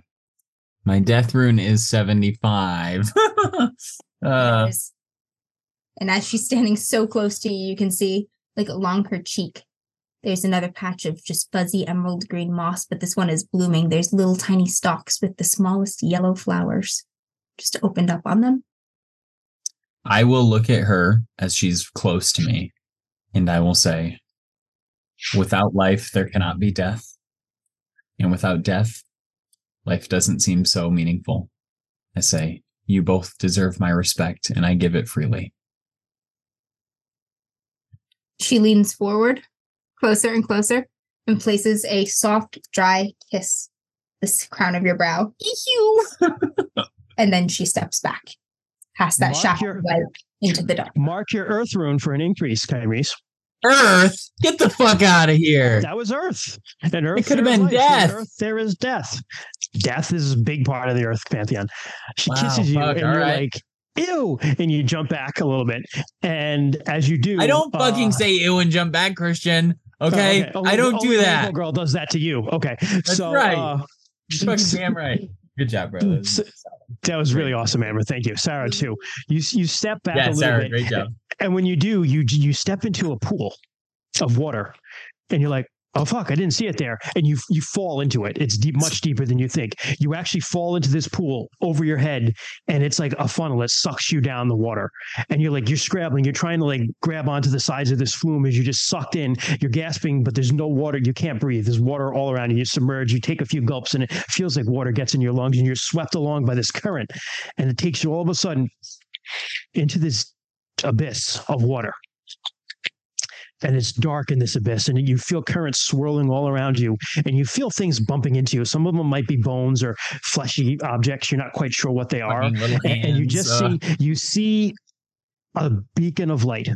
My death rune is 75. [LAUGHS] uh, And as she's standing so close to you, you can see, like along her cheek, there's another patch of just fuzzy emerald green moss, but this one is blooming. There's little tiny stalks with the smallest yellow flowers just opened up on them. I will look at her as she's close to me and I will say, without life, there cannot be death. And without death, life doesn't seem so meaningful. I say, you both deserve my respect and I give it freely. She leans forward, closer and closer, and places a soft, dry kiss this crown of your brow. Ew. [LAUGHS] and then she steps back past that Mark shaft your- light into the dark. mark your Earth rune for an increase, Kyrese. Earth, get the fuck out of here. That was Earth. And Earth it could have been life. In death. Earth, there is death. Death is a big part of the Earth pantheon. She Wow, kisses you, fuck, and you're right. like, "Ew!" And you jump back a little bit. And as you do, I don't fucking uh, say ew and jump back, Christian. Okay. Oh, I don't only do the that. Girl does that to you. Okay, That's so right. uh, You're fucking damn right. Good job, brother. S- that was really awesome, Amber. Thank you, Sarah too. You you step back a little Sarah, bit, great job. and when you do, you you step into a pool of water, and you're like, "Oh fuck, I didn't see it there," and you you fall into it. It's deep, much deeper than you think. You actually fall into this pool over your head, and it's like a funnel. that sucks you down the water, and you're like you're scrabbling. You're trying to like grab onto the sides of this flume as you're just sucked in. You're gasping, but there's no water. You can't breathe. There's water all around you. You submerge. You take a few gulps, and it feels like water gets in your lungs, and you're swept along by this current, and it takes you all of a sudden into this abyss of water and it's dark in this abyss and you feel currents swirling all around you and you feel things bumping into you some of them might be bones or fleshy objects you're not quite sure what they are Fucking little and, and you just uh, see you see a beacon of light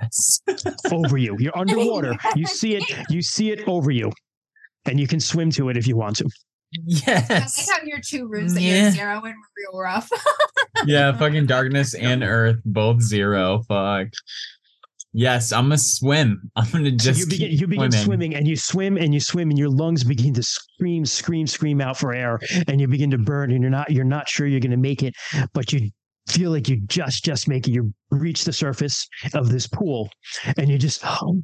yes. [LAUGHS] over you you're underwater [LAUGHS] you see it you see it over you and you can swim to it if you want to I Yes. like how your two rooms that Yeah. you're zeroing were real rough. yeah, [LAUGHS] fucking darkness and earth, both zero. Fuck. Yes, I'm gonna swim. [LAUGHS] I'm gonna So just you begin you begin swimming. swimming and you swim and you swim and your lungs begin to scream scream scream out for air and you begin to burn and you're not you're not sure you're going to make it but you feel like you just just make it you reach the surface of this pool and you just oh,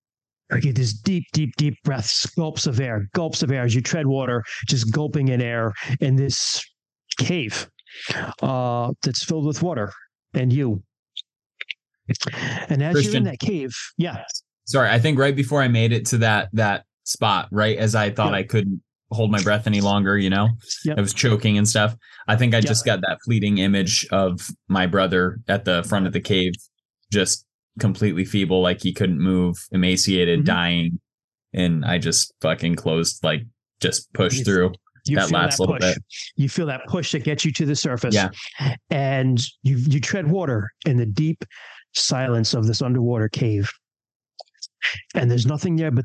[GASPS] you get this deep deep deep breaths gulps of air gulps of air as you tread water just gulping in air in this cave uh that's filled with water and you and as you're in that cave yeah Sorry, I think right before I made it to that that spot, right as I thought Yeah. I couldn't hold my breath any longer, you know, Yep. I was choking and stuff. I think I Yep. just got that fleeting image of my brother at the front of the cave, just completely feeble, like he couldn't move, emaciated, Mhm. dying, and I just fucking closed, like just pushed You- through. you that feel last that little push. bit. You feel that push that gets you to the surface. Yeah. And you you tread water in the deep silence of this underwater cave. And there's nothing there but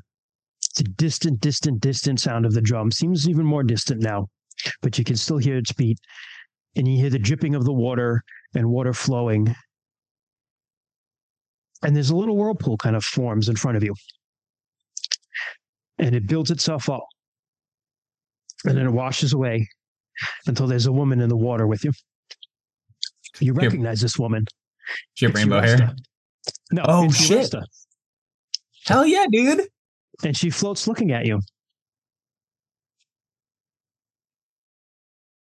the distant, distant, distant sound of the drum. Seems even more distant now, but you can still hear its beat. And you hear the dripping of the water and water flowing. And there's a little whirlpool kind of forms in front of you. And it builds itself up and then it washes away until there's a woman in the water with you. You Here. recognize this woman. She have rainbow Uresta. hair. No. Oh, it's shit. Uresta. Hell yeah, dude. And she floats looking at you.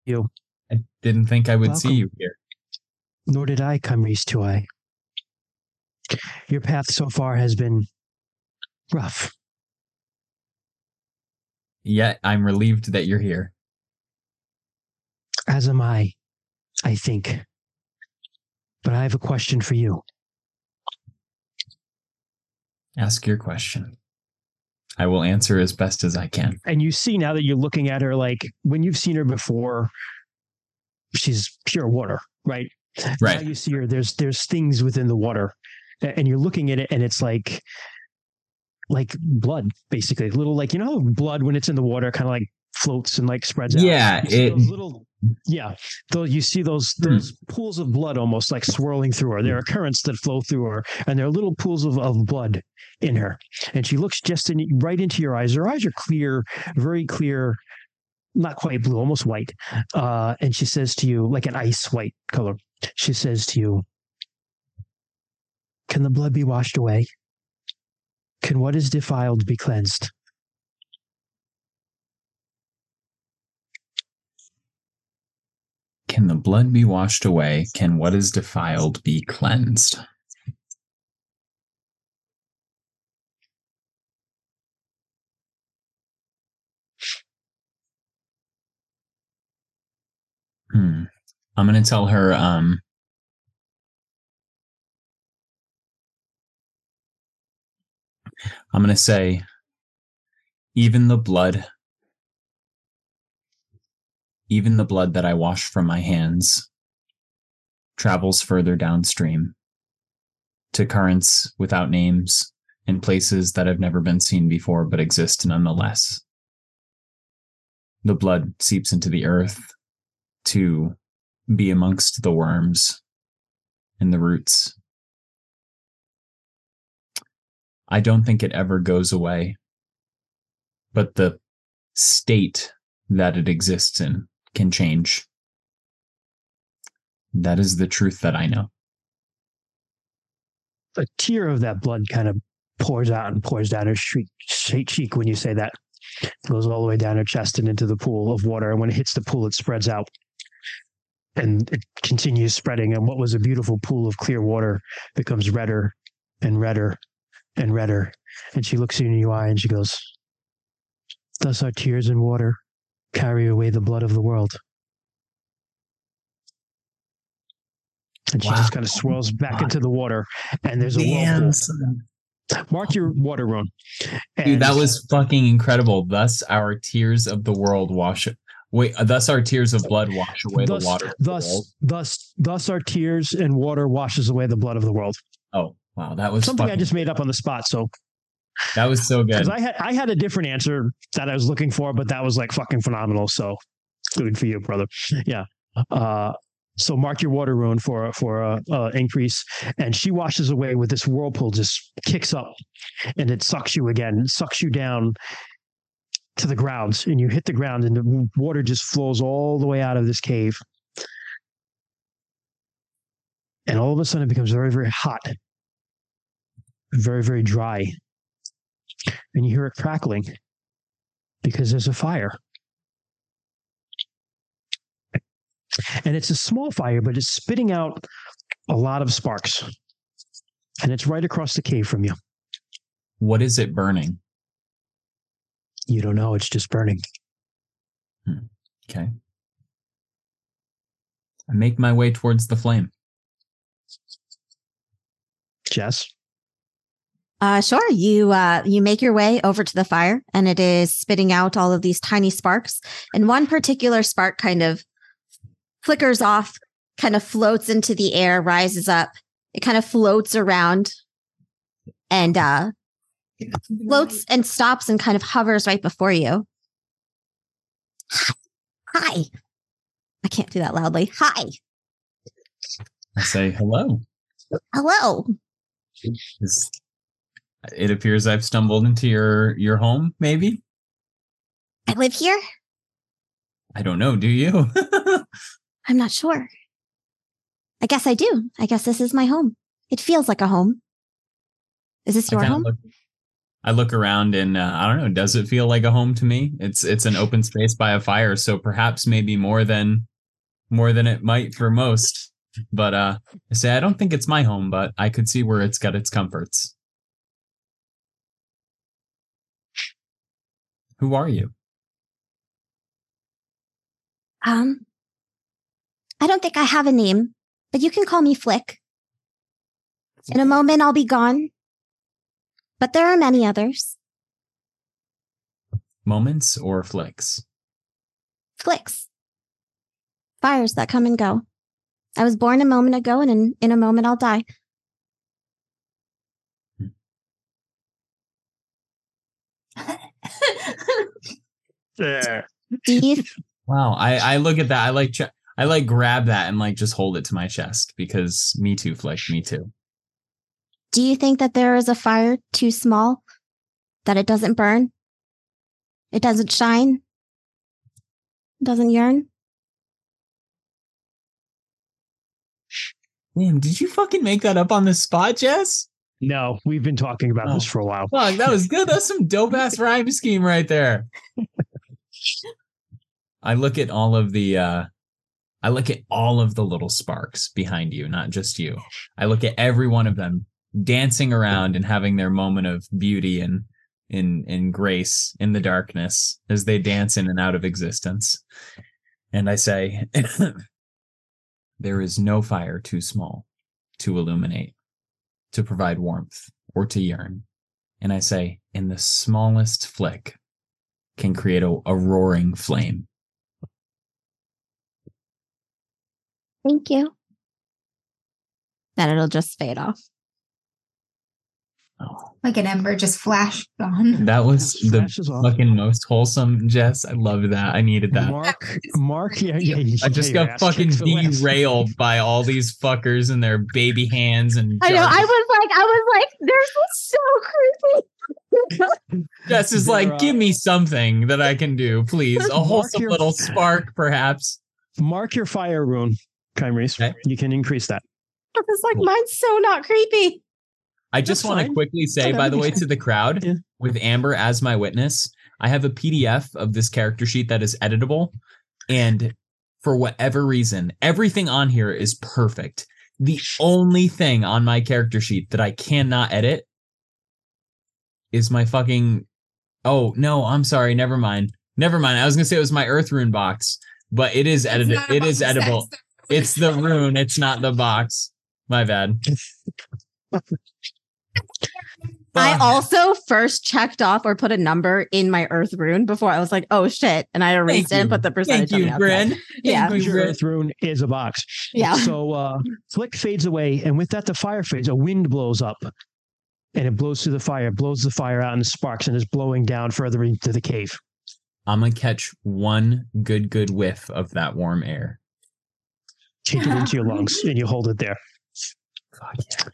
You. I didn't think I would see you here. Nor did I, Kymrese to I. Your path so far has been rough. yet I'm relieved that you're here. As am I, I think. But I have a question for you. Ask your question. I will answer as best as I can. And you see now that you're looking at her like when you've seen her before, she's pure water, right? Right. Now you see her, there's there's things within the water. And you're looking at it and it's like like blood, basically. Little like you know blood when it's in the water kind of like floats and like spreads out. Yeah, it- those little yeah. Though you see those Hmm. those pools of blood almost like swirling through her. There are currents that flow through her, and there are little pools of, of blood in her. And she looks just in right into your eyes. Her eyes are clear, very clear, not quite blue, almost white. Uh, and she says to you, like an ice white color, she says to you, Can the blood be washed away? Can what is defiled be cleansed? Can the blood be washed away? Can what is defiled be cleansed? Hmm. I'm going to tell her um I'm going to say even the blood even the blood that I wash from my hands travels further downstream to currents without names and places that have never been seen before but exist nonetheless. The blood seeps into the earth to be amongst the worms and the roots. I don't think it ever goes away, but the state that it exists in can change. That is the truth that I know. A tear of that blood kind of pours out and pours down her cheek when you say that. It goes all the way down her chest and into the pool of water. And when it hits the pool, it spreads out. And it continues spreading. And what was a beautiful pool of clear water becomes redder and redder and redder. And she looks you in your eye and she goes, Thus are tears and water carry away the blood of the world. And she Wow. just kind of swirls back into the water, and there's a whirlpool. Mark your water rune. Dude, that was fucking incredible. Thus, our tears of the world wash. Wait, thus our tears of blood wash away thus, the water. of the. Thus, thus, thus, our tears and water washes away the blood of the world. Oh, wow, that was Something I just made up on the spot. So, that was so good. I had I had a different answer that I was looking for, but that was like fucking phenomenal. So, good for you, brother. Yeah. Uh, so mark your water rune for for a uh, increase, and she washes away with this whirlpool, just kicks up, and it sucks you again, it sucks you down to the ground, and you hit the ground, and the water just flows all the way out of this cave, and all of a sudden it becomes very very hot, very very dry, and you hear it crackling because there's a fire. And it's a small fire, but it's spitting out a lot of sparks. And it's right across the cave from you. what is it burning? You don't know, it's just burning. Hmm. Okay. I make my way towards the flame. Jess? Uh, sure. You uh, you make your way over to the fire, and it is spitting out all of these tiny sparks. And one particular spark kind of flickers off, kind of floats into the air, rises up. It kind of floats around, and uh, floats and stops and kind of hovers right before you. Hi. Hi. I can't do that loudly. Hi. I say hello. Hello. Is- It appears I've stumbled into your your home. Maybe I live here. I don't know. Do you? [LAUGHS] I'm not sure. I guess I do. I guess this is my home. It feels like a home. Is this your kinda home? Look, I look around and uh, I don't know. Does it feel like a home to me? It's it's an open space by a fire, so perhaps maybe more than more than it might for most. But uh, I say I don't think it's my home, but I could see where it's got its comforts. Who are you? Um, I don't think I have a name, but you can call me Flick. In a moment, I'll be gone. But there are many others. Moments or flicks? Flicks. Fires that come and go. I was born a moment ago, and in, in a moment, I'll die. There. Do Wow. I, I look at that. I like, ch- I like grab that and like just hold it to my chest because me too, Flick. Me too. do you think that there is a fire too small that it doesn't burn? It doesn't shine? It doesn't yearn? Damn, did you fucking make that up on the spot, Jess? No, we've been talking about this Oh. for a while. Fuck, that was good. That's some dope ass rhyme scheme right there. [LAUGHS] I look at all of the uh I look at all of the little sparks behind you, not just you. I look at every one of them dancing around and having their moment of beauty and in in grace in the darkness as they dance in and out of existence. And I say [LAUGHS] there is no fire too small to illuminate, to provide warmth, or to yearn. And I say, in the smallest flick can create a, a roaring flame. Thank you. Then it'll just fade off. Oh, like an ember just flashed on. that was the Flashes off. fucking most wholesome, Jess. I love that. I needed that. Mark, Mark, yeah, yeah. you I just got fucking kicked last- derailed by all these fuckers and their baby hands and I know. jargon. I was like, I was like, there's so creepy. Jess is They're, like, uh, give me something that I can do, please. A Mark wholesome your- little spark, perhaps. Mark your fire rune, Kymrese. Okay. You can increase that. I was like, mine's so not creepy. I just want to quickly say, Okay, by the way, to the crowd, Yeah. with Amber as my witness, I have a PDF of this character sheet that is editable. And for whatever reason, everything on here is perfect. The only thing on my character sheet that I cannot edit is my fucking. Oh, no, I'm sorry. Never mind. Never mind. I was going to say it was my Earth Rune box, but it is edited. It is box, editable. [LAUGHS] It's the rune. It's not the box. My bad. [LAUGHS] I also first checked off or put a number in my Earth rune before I was like, oh shit. And I erased Thank it and put the percentage Thank you, the Bryn. Yeah. Thank Because you, your earth rune is a box. Yeah. So uh flick fades away, and with that the fire fades, a wind blows up. And it blows through the fire, blows the fire out and sparks and is blowing down further into the cave. I'm gonna catch one good, good whiff of that warm air. Take it into your [LAUGHS] lungs and you hold it there. Fuck yeah.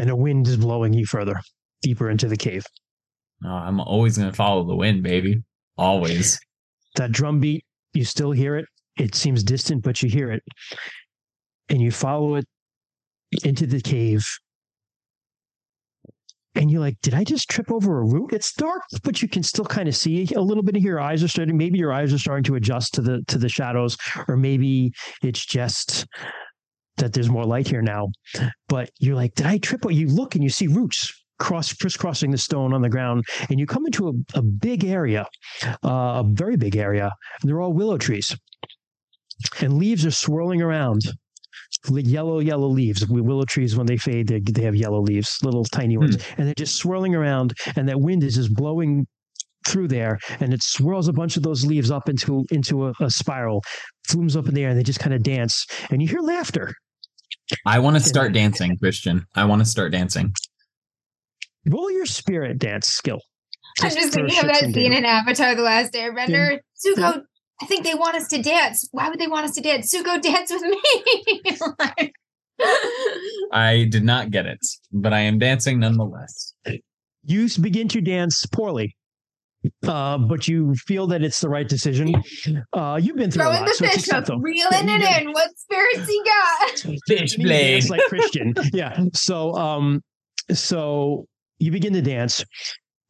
And the wind is blowing you further, deeper into the cave. No, I'm always gonna follow the wind, baby. Always. That drum beat, you still hear it. It seems distant, but you hear it. And you follow it into the cave. And you're like, did I just trip over a root? It's dark, but you can still kind of see a little bit of your eyes are starting. Maybe your eyes are starting to adjust to the to the shadows, or maybe it's just that there's more light here now. But you're like, did I trip? Or you look and you see roots cross crisscrossing the stone on the ground, and you come into a, a big area, uh, a very big area. And they're all willow trees, and leaves are swirling around. Yellow, yellow leaves. Willow trees, when they fade, they, they have yellow leaves, little tiny ones, and they're just swirling around. And that wind is just blowing through there, and it swirls a bunch of those leaves up into into a, a spiral, flumes up in the air, and they just kind of dance. And you hear laughter. I want to start dancing, Christian. I want to start dancing. Roll your spirit dance skill. I'm just thinking of shits that scene in Avatar: The Last Airbender. Zuko, I think they want us to dance. Why would they want us to dance? Zuko, dance with me. Like- [LAUGHS] I did not get it, but I am dancing nonetheless. You begin to dance poorly, uh, but you feel that it's the right decision. Uh, you've been through a lot, the so it's fish up, acceptable. reeling Yeah, it yeah. in. What spirits he got? [LAUGHS] Fish You blade. like Christian. yeah. So um so you begin to dance.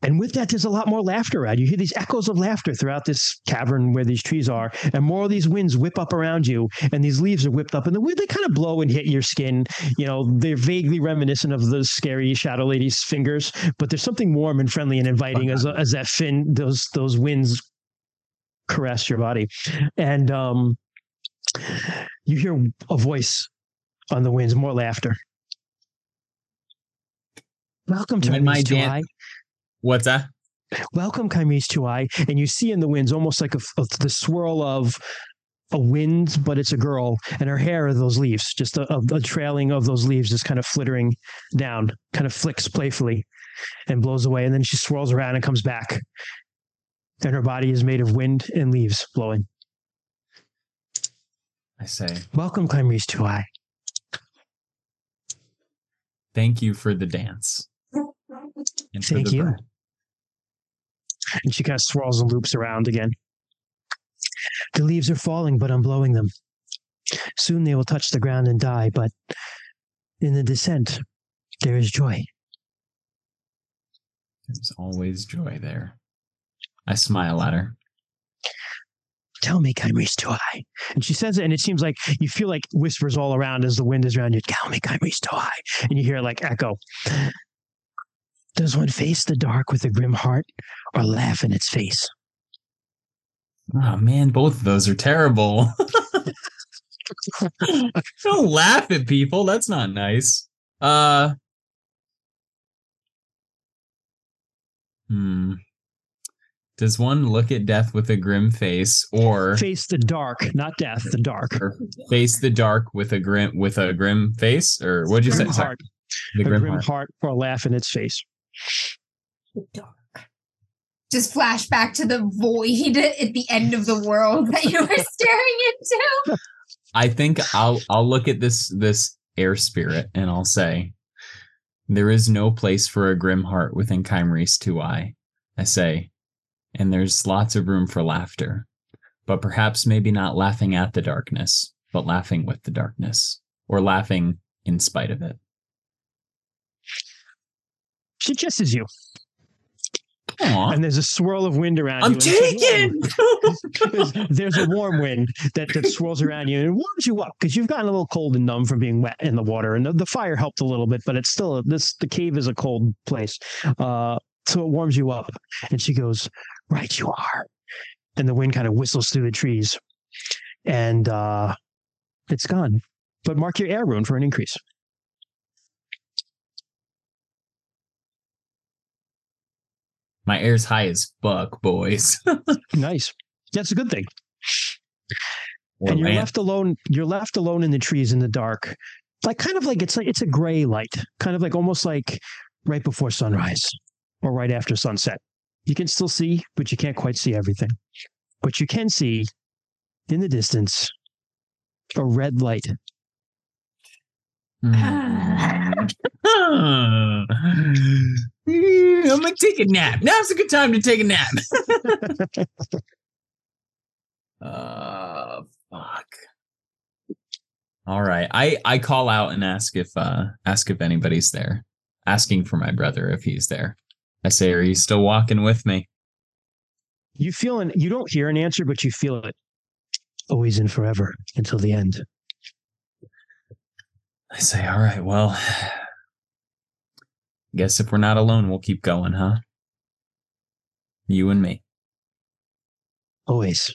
And with that, there's a lot more laughter around. You hear these echoes of laughter throughout this cavern where these trees are, and more of these winds whip up around you, and these leaves are whipped up, and the wind they kind of blow and hit your skin. You know, they're vaguely reminiscent of those scary shadow lady's fingers, but there's something warm and friendly and inviting as as that fin those those winds caress your body, and um, you hear a voice on the winds, more laughter. Welcome to When my dan- What's that? Welcome, Kaimis Tuai. And you see in the winds almost like a, a- the swirl of a wind, but it's a girl, and her hair are those leaves, just a, a, a trailing of those leaves, just kind of flittering down, kind of flicks playfully and blows away. And then she swirls around and comes back. And her body is made of wind and leaves blowing. I say, Welcome, Kaimis Tuai. thank you for the dance. And Thank the you. bird. And she kind of swirls and loops around again. The leaves are falling, but I'm blowing them. Soon they will touch the ground and die, but in the descent, there is joy. There's always joy there. I smile at her. Tell me, Kaimis to I. And she says it, and it seems like you feel like whispers all around as the wind is around you. Tell me, Kaimis to I. And you hear like echo. Does one face the dark with a grim heart or laugh in its face? Oh man, both of those are terrible. [LAUGHS] Don't laugh at people. That's not nice. Uh Hmm. Does one look at death with a grim face or Face the dark, not death, the dark. face the dark with a grim with a grim face? Or what'd you say? Grim Sorry, heart, the a grim, grim heart. heart or laugh in its face. [LAUGHS] dark. Just flash back to the void at the end of the world that you were [LAUGHS] staring into. I think I'll I'll look at this this air spirit and I'll say there is no place for a grim heart within Kymrese 2i. I say, and there's lots of room for laughter. But perhaps maybe not laughing at the darkness, but laughing with the darkness. Or laughing in spite of it. She kisses you, Aw, and there's a swirl of wind around you. I'm you. warm. taken! there's, [LAUGHS] there's a warm wind that, that swirls around you and it warms you up because you've gotten a little cold and numb from being wet in the water. And the, the fire helped a little bit, but it's still this the cave is a cold place. Uh, so it warms you up. And she goes, Right, you are. And the wind kind of whistles through the trees and uh, it's gone. But mark your air rune for an increase. My air's high as fuck, boys. [LAUGHS] Nice. That's a good thing. Or and you're land. left alone you're left alone in the trees in the dark like kind of like it's like it's a gray light kind of like almost like right before sunrise or right after sunset you can still see but you can't quite see everything but you can see in the distance a red light Hmm. [LAUGHS] [LAUGHS] I'm gonna take a nap. Now's a good time to take a nap. [LAUGHS] uh fuck. All right. I I call out and ask if uh ask if anybody's there. Asking for my brother if he's there. I say, "Are you still walking with me?" you feel an you don't hear an answer but you feel it always and forever until the end I say, "All right. Well, guess if we're not alone, we'll keep going, huh? You and me." always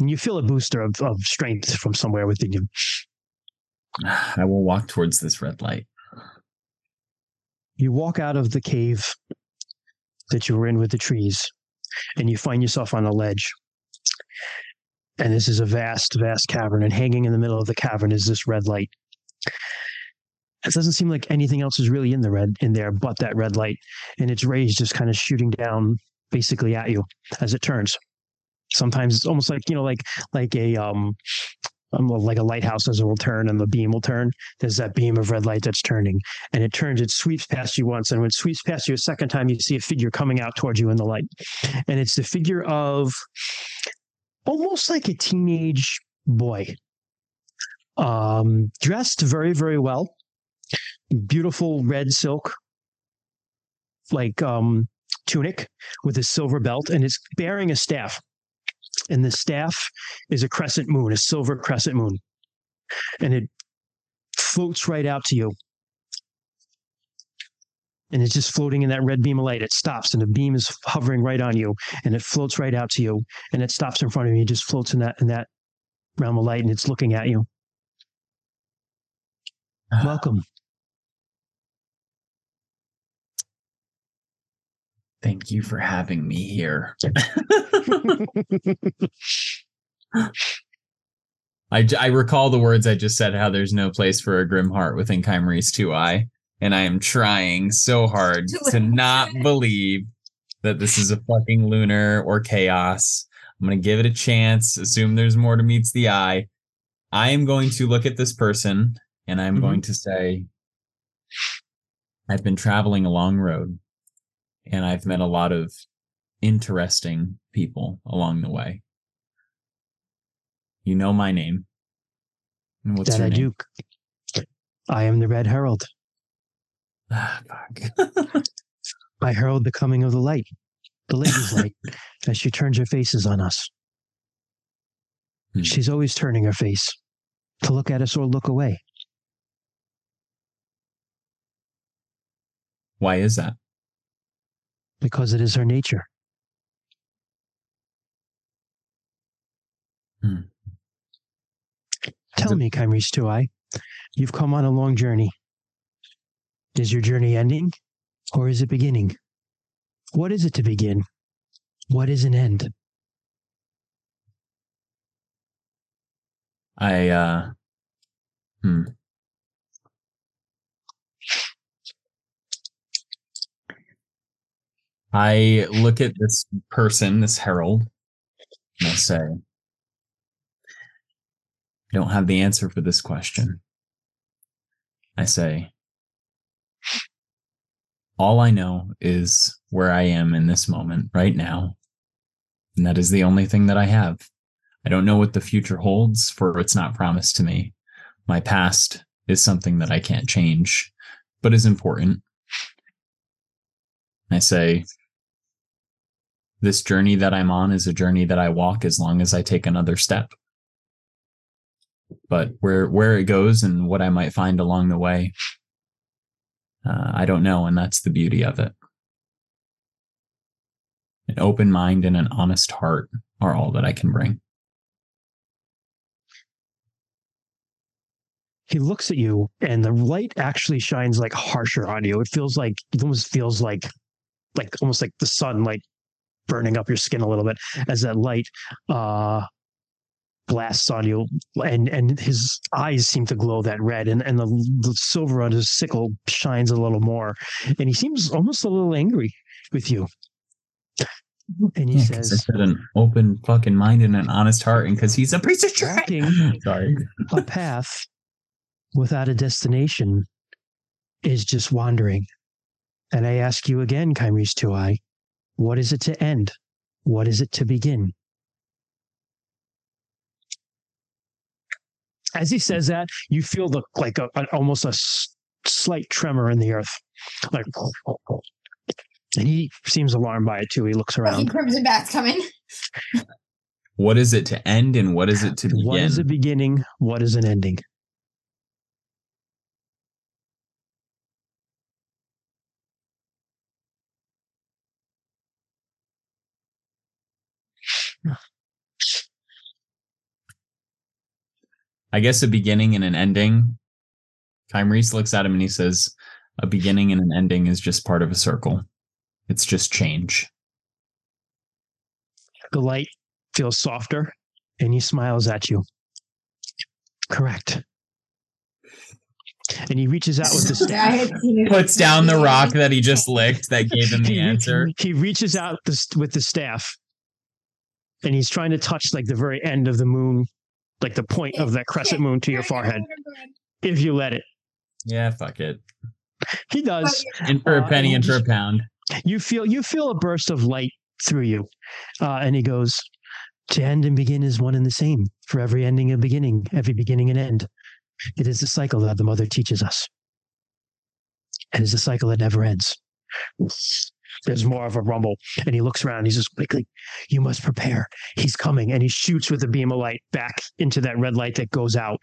and you feel a booster of, of strength from somewhere within you I will walk towards this red light. you walk out of the cave that you were in with the trees and you find yourself on a ledge and this is a vast vast cavern and hanging in the middle of the cavern is this red light it doesn't seem like anything else is really in the red in there but that red light and its rays just kind of shooting down basically at you as it turns sometimes it's almost like you know like like a um um, like a lighthouse as it will turn and the beam will turn there's that beam of red light that's turning and it turns, it sweeps past you once. And when it sweeps past you a second time, you see a figure coming out towards you in the light. And it's the figure of almost like a teenage boy, um, dressed very, very well, beautiful red silk, like um, tunic with a silver belt, and it's bearing a staff. And the staff is a crescent moon, a silver crescent moon. And it floats right out to you and it's just floating in that red beam of light. It stops, and the beam is hovering right on you, and it floats right out to you, and it stops in front of you. It just floats in that in that realm of light, and it's looking at you. Welcome. Thank you for having me here. [LAUGHS] I, I recall the words I just said, how there's no place for a grim heart within Chimery's 2i. And I am trying so hard [LAUGHS] to not believe that this is a fucking lunar or chaos. I'm going to give it a chance, assume there's more to meets the eye. I am going to look at this person and I'm Mhm. going to say, I've been traveling a long road and I've met a lot of interesting people along the way. You know my name. And what's your I name? do. I am the Red Herald. Ah, fuck. [LAUGHS] I herald the coming of the light, the lady's [LAUGHS] light, as she turns her faces on us. Hmm. She's always turning her face to look at us or look away. Why is that? Because it is her nature. Hmm. Tell it- me, Kymrese 2i, you've come on a long journey. Is your journey ending or is it beginning? What is it to begin? What is an end? I uh hmm. I look at this person, this herald, and I say, I don't have the answer for this question. I say, all I know is where I am in this moment right now. And that is the only thing that I have. I don't know what the future holds, for it's not promised to me. My past is something that I can't change, but is important. I say, this journey that I'm on is a journey that I walk as long as I take another step. But where where it goes and what I might find along the way, uh, I don't know, and that's the beauty of it. An open mind and an honest heart are all that I can bring. He looks at you and the light actually shines like harsher on you. It feels like it almost feels like like almost like the sun like burning up your skin a little bit as that light uh blasts on you and and his eyes seem to glow that red and and the, the silver on his sickle shines a little more and he seems almost a little angry with you and he Yeah, I says said an open fucking mind and an honest heart, and because he's a piece of shit. [LAUGHS] Sorry. a path without a destination is just wandering. And I ask you again, Kymrese 2i, what is it to end? What is it to begin? As he says that, you feel the like a, an- almost a s- slight tremor in the earth, like, and he seems alarmed by it too. He looks Fucking around. Crimson Bat's coming. What is it to end and what is it to begin? What is a beginning? What is an ending? I guess a beginning and an ending. Reese looks at him and he says, A beginning and an ending is just part of a circle. It's just change. The light feels softer and he smiles at you. Correct. And he reaches out with the [LAUGHS] staff. had. Puts down the rock that he [LAUGHS] just licked that gave him the answer. He reaches out with the staff and he's trying to touch like the very end of the moon, like the point of that crescent moon to your forehead, if you let it. Yeah, fuck it. He does. In for a Uh, penny, and for a pound. You feel you feel a burst of light through you. Uh, and he goes, To end and begin is one and the same. For every ending and beginning, every beginning and end. It is the cycle that the mother teaches us. And It is a cycle that never ends. There's more of a rumble, and he looks around. He says, "Quickly, you must prepare. He's coming!" And he shoots with a beam of light back into that red light that goes out.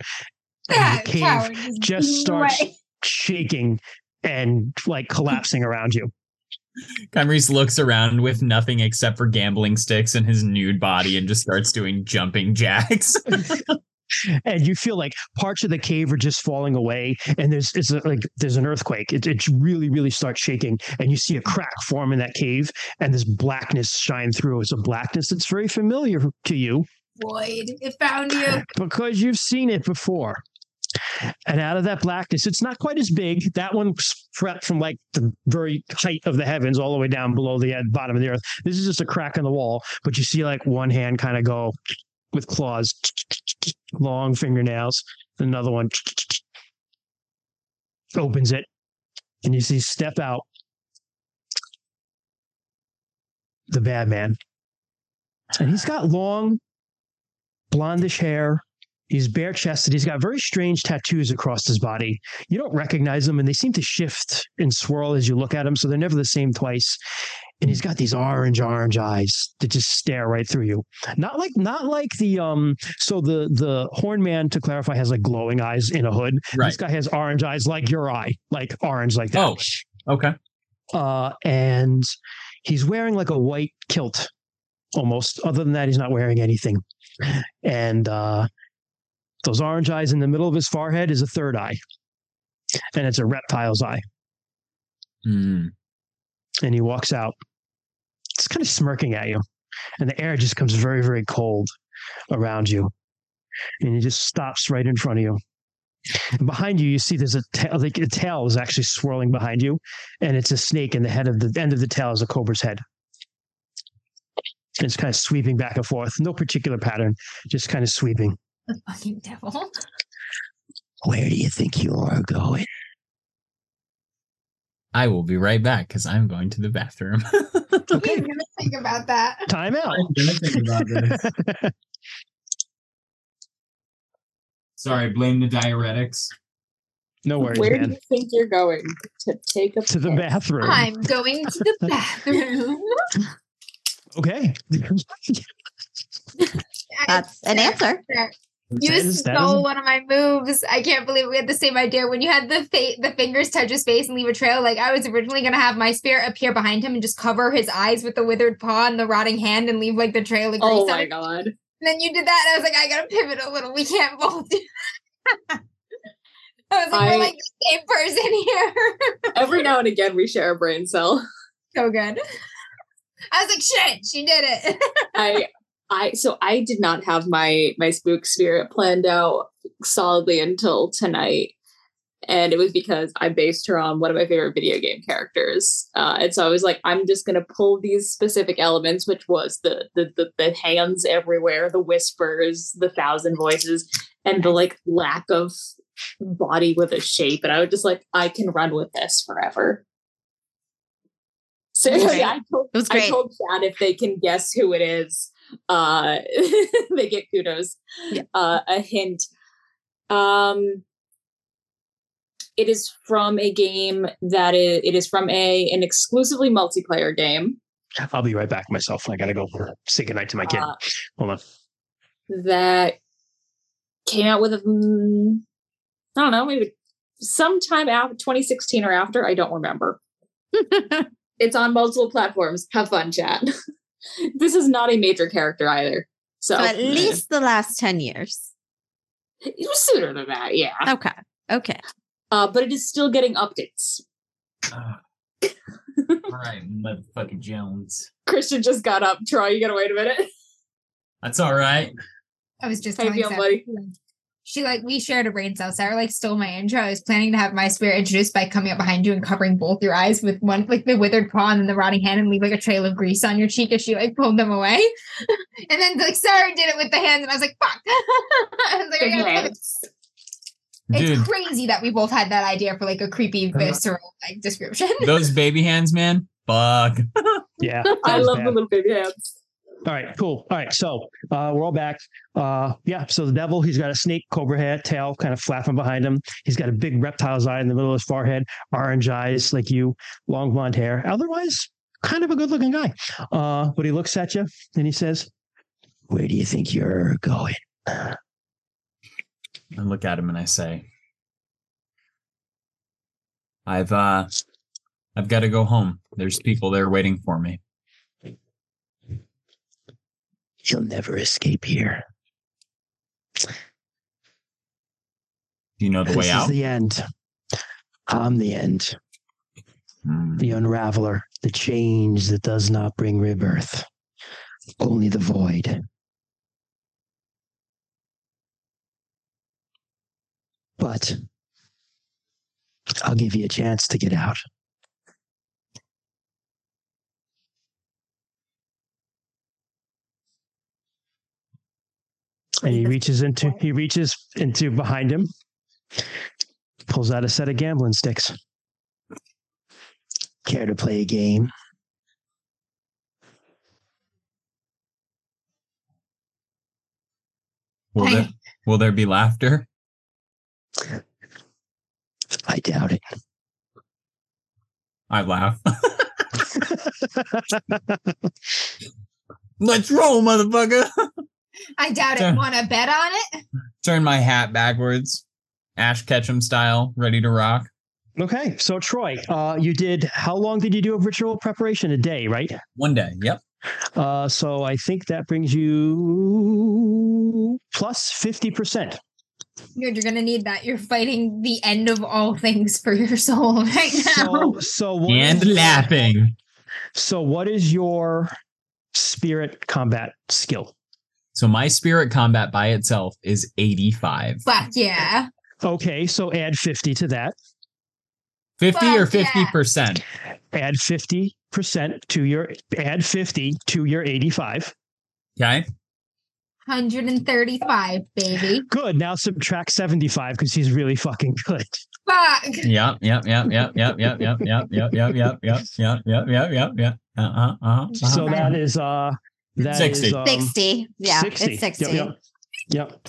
And That the cave just starts away. [LAUGHS] shaking and like collapsing around you. Kymrese looks around with nothing except for gambling sticks and his nude body and just starts doing jumping jacks. [LAUGHS] and you feel like parts of the cave are just falling away and there's it's like there's an earthquake. It, it really really starts shaking and you see a crack form in that cave and this blackness shine through. It's a blackness that's very familiar to you. Void, it found you. because you've seen it before. And out of that blackness it's not quite as big. That one spread from like the very height of the heavens all the way down below the uh, bottom of the earth. This is just a crack in the wall but you see like one hand kind of go with claws long fingernails another one opens it and you see step out the bad man and he's got long blondish hair He's bare chested. He's got very strange tattoos across his body. You don't recognize them, and they seem to shift and swirl as you look at them, so they're never the same twice. And he's got these orange, orange eyes that just stare right through you. Not like, not like the um. So the the horn man, to clarify, has like glowing eyes in a hood. Right. This guy has orange eyes like your eye, like orange like that. Oh. okay. Uh, and he's wearing like a white kilt, almost. Other than that, he's not wearing anything. And uh, those orange eyes in the middle of his forehead is a third eye, and it's a reptile's eye. Hmm. And he walks out, just kind of smirking at you, and the air just comes very, very cold around you, and he just stops right in front of you. And behind you, you see there's a tail, like a tail is actually swirling behind you, and it's a snake, and the head of the end of the tail is a cobra's head. And it's kind of sweeping back and forth, no particular pattern, just kind of sweeping. The fucking devil. Where do you think you are going? I will be right back because I'm going to the bathroom. [LAUGHS] Okay, I'm gonna think about that. time out. I'm gonna think about this. [LAUGHS] Sorry, blame the diuretics. no worries, Where do you think you're going to take a To the bathroom. I'm going to the [LAUGHS] bathroom. Okay. [LAUGHS] That's an answer. You That is- that is- stole one of my moves. I can't believe we had the same idea. When you had the fa- the fingers touch his face and leave a trail, like I was originally gonna have my spear appear behind him and just cover his eyes with the withered paw and the rotting hand and leave like the trail of grease Oh my it. god. And then you did that, and I was like, I gotta pivot a little. We can't both. do [LAUGHS] I was like, I- we're like the same person here. [LAUGHS] Every now and again we share a brain cell. so good. I was like, shit, she did it. [LAUGHS] I I so I did not have my my spook spirit planned out solidly until tonight. And it was because I based her on one of my favorite video game characters. Uh, and so I was like, I'm just gonna pull these specific elements, which was the the the, the hands everywhere, the whispers, the thousand voices, and the like lack of body with a shape. And I was just like, I can run with this forever. So great. [LAUGHS] I told, It was great. I told Chad if they can guess who it is, uh, [LAUGHS] they get kudos. Yeah. Uh, a hint. Um, it is from a game that is, it is from a an exclusively multiplayer game I'll be right back myself. I gotta go say goodnight to my kid. Uh, Hold on. that came out with a mm, I don't know maybe sometime after 2016 or after I don't remember. [LAUGHS] it's on multiple platforms. Have fun, chat. [LAUGHS] this is not a major character either. So, So at [LAUGHS] least the last 10 years. it was sooner than that, yeah. Okay. Okay. Uh, but it is still getting updates. [LAUGHS] All right, motherfucking Jones. Christian just got up. Troy, you gotta wait a minute. That's all right. I was just How you telling feeling, buddy? She like we shared a brain cell. Sarah like stole my intro. I was planning to have my spirit introduced by coming up behind you and covering both your eyes with one like the withered paw and then the rotting hand and leave like a trail of grease on your cheek as she like pulled them away. [LAUGHS] and then like Sarah did it with the hands and I was like, fuck. [LAUGHS] I was like, I Big gotta pivot. It's Dude, crazy that we both had that idea for like a creepy visceral like description. those baby hands, man. Fuck. [LAUGHS] Yeah. I love bad. the little baby hands. All right, cool. All right, so uh, we're all back. Uh, yeah, so the devil, he's got a snake cobra head, tail kind of flapping behind him. He's got a big reptile's eye in the middle of his forehead, orange eyes like you, long blonde hair. Otherwise, kind of a good looking guy. Uh, but he looks at you and he says, Where do you think you're going? I look at him and I say, I've uh I've got to go home. There's people there waiting for me. You'll never escape here. You know the this way is out? the end. I'm the end. Hmm. The unraveler, the change that does not bring rebirth. Only the void. But I'll give you a chance to get out. And he reaches into he reaches into behind him, pulls out a set of gambling sticks. Care to play a game? Will there, will there be laughter? I doubt it. I laugh. [LAUGHS] [LAUGHS] Let's roll, motherfucker. [LAUGHS] [LAUGHS] I doubt Done. it. Want to bet on it? Turn my hat backwards. Ash Ketchum style, ready to rock. Okay, so Troy, uh, you did. How long did you do of ritual preparation? A day, right? One day. Yep. Uh, so I think that brings you plus fifty percent. Good, you're gonna need that. You're fighting the end of all things for your soul [LAUGHS] right now. So, so what And is- laughing. So, what is your spirit combat skill? So my spirit combat by itself is 85. Fuck yeah. Okay, so add fifty to that. 50 or Fuck yeah. 50%. Add fifty percent to your. Add fifty to your eighty-five. Okay. 135, baby. Good. Now subtract seventy-five because he's really fucking good. Fuck. Yep, yep, yep, yep, yep, yep, yep, yep, yep, yep, yep, yep, yep, yep, yep, yep, yep. Uh-huh, uh-huh. So uh-huh. that is uh that is 60. um, 60. Yeah, 60. it's 60. Yep. Yep. yep.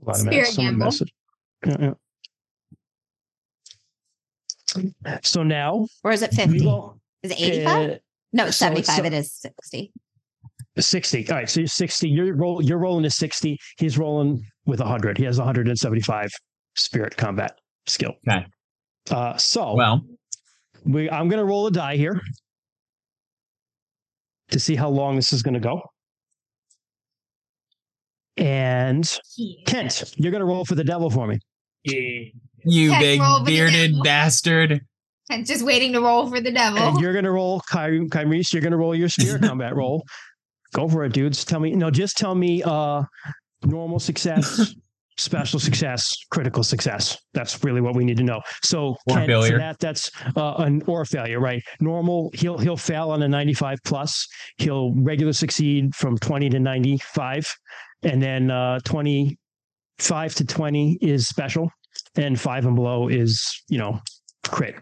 Wait a minute, Spirit someone gamble. messaged. Yeah, yeah. So now Or is it 50? will, Is it 85? uh, no, it's so 75. so- it is 60. 60. All right, so you're 60. You're roll you're rolling a 60. He's rolling with 100. He has 175 spirit combat skill. Okay. Uh so Well, we I'm going to roll a die here to see how long this is going to go. And Kent, you're going to roll for the devil for me. you Yes, big roll with the bearded bastard. I'm just waiting to roll for the devil. And you're gonna roll Ky- Kyrese, you're gonna roll your spirit [LAUGHS] combat roll. Go for it, dudes. Tell me no, just tell me uh normal success, special success, critical success. That's really what we need to know. So Or Ken, failure. that that's uh an or failure, right? Normal, he'll he'll fail on a 95 plus. He'll regular succeed from 20 to 95. And then uh 25 to 20 is special. And five and below is, you know, crit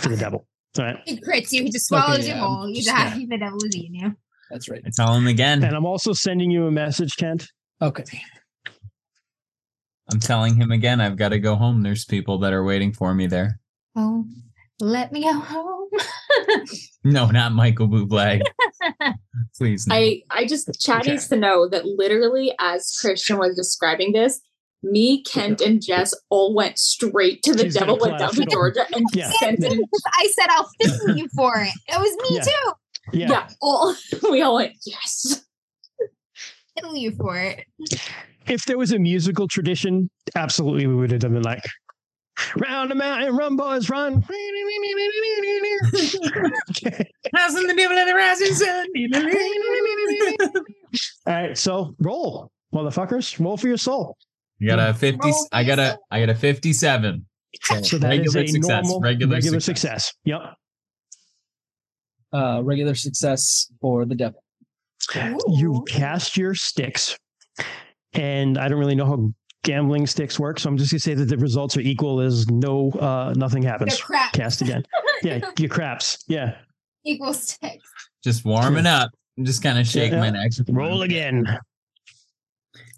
for the devil. All right. He crits you. He just swallows Okay, you yeah, whole. You just- die. The devil is eating you. That's right. I tell him again. And I'm also sending you a message, Kent. Okay. I'm telling him again. I've got to go home. There's people that are waiting for me there. Oh, let me go home. [LAUGHS] No, not Michael Bublé. [LAUGHS] Please. No. I I just Chad Okay. needs to know that literally as Christian was describing this, me, Kent, and Jess all went straight to the She's devil went down to. Georgia and Yeah. sent it. I said I'll fiddle [LAUGHS] you for it. It was me Yeah. too. Yeah. Yeah, all we all went yes. Fiddle you for it. If there was a musical tradition, absolutely we would have done it like round the mountain, run boys, run. [LAUGHS] Okay. House the devil of the rising sun. All right, so roll, motherfuckers. Roll for your soul. You got a 50. I got a yourself. I got a 57. So that is regular a success. normal regular, regular, success. success. Yep. Uh, regular success for the devil. You cast your sticks, and I don't really know how gambling sticks work, so I'm just gonna say that the results are equal as no, uh, nothing happens. crap. Cast again. [LAUGHS] Yeah, your craps. Yeah. Equal sticks. Just warming up. I'm just kind of shake Yeah. my neck. Roll again.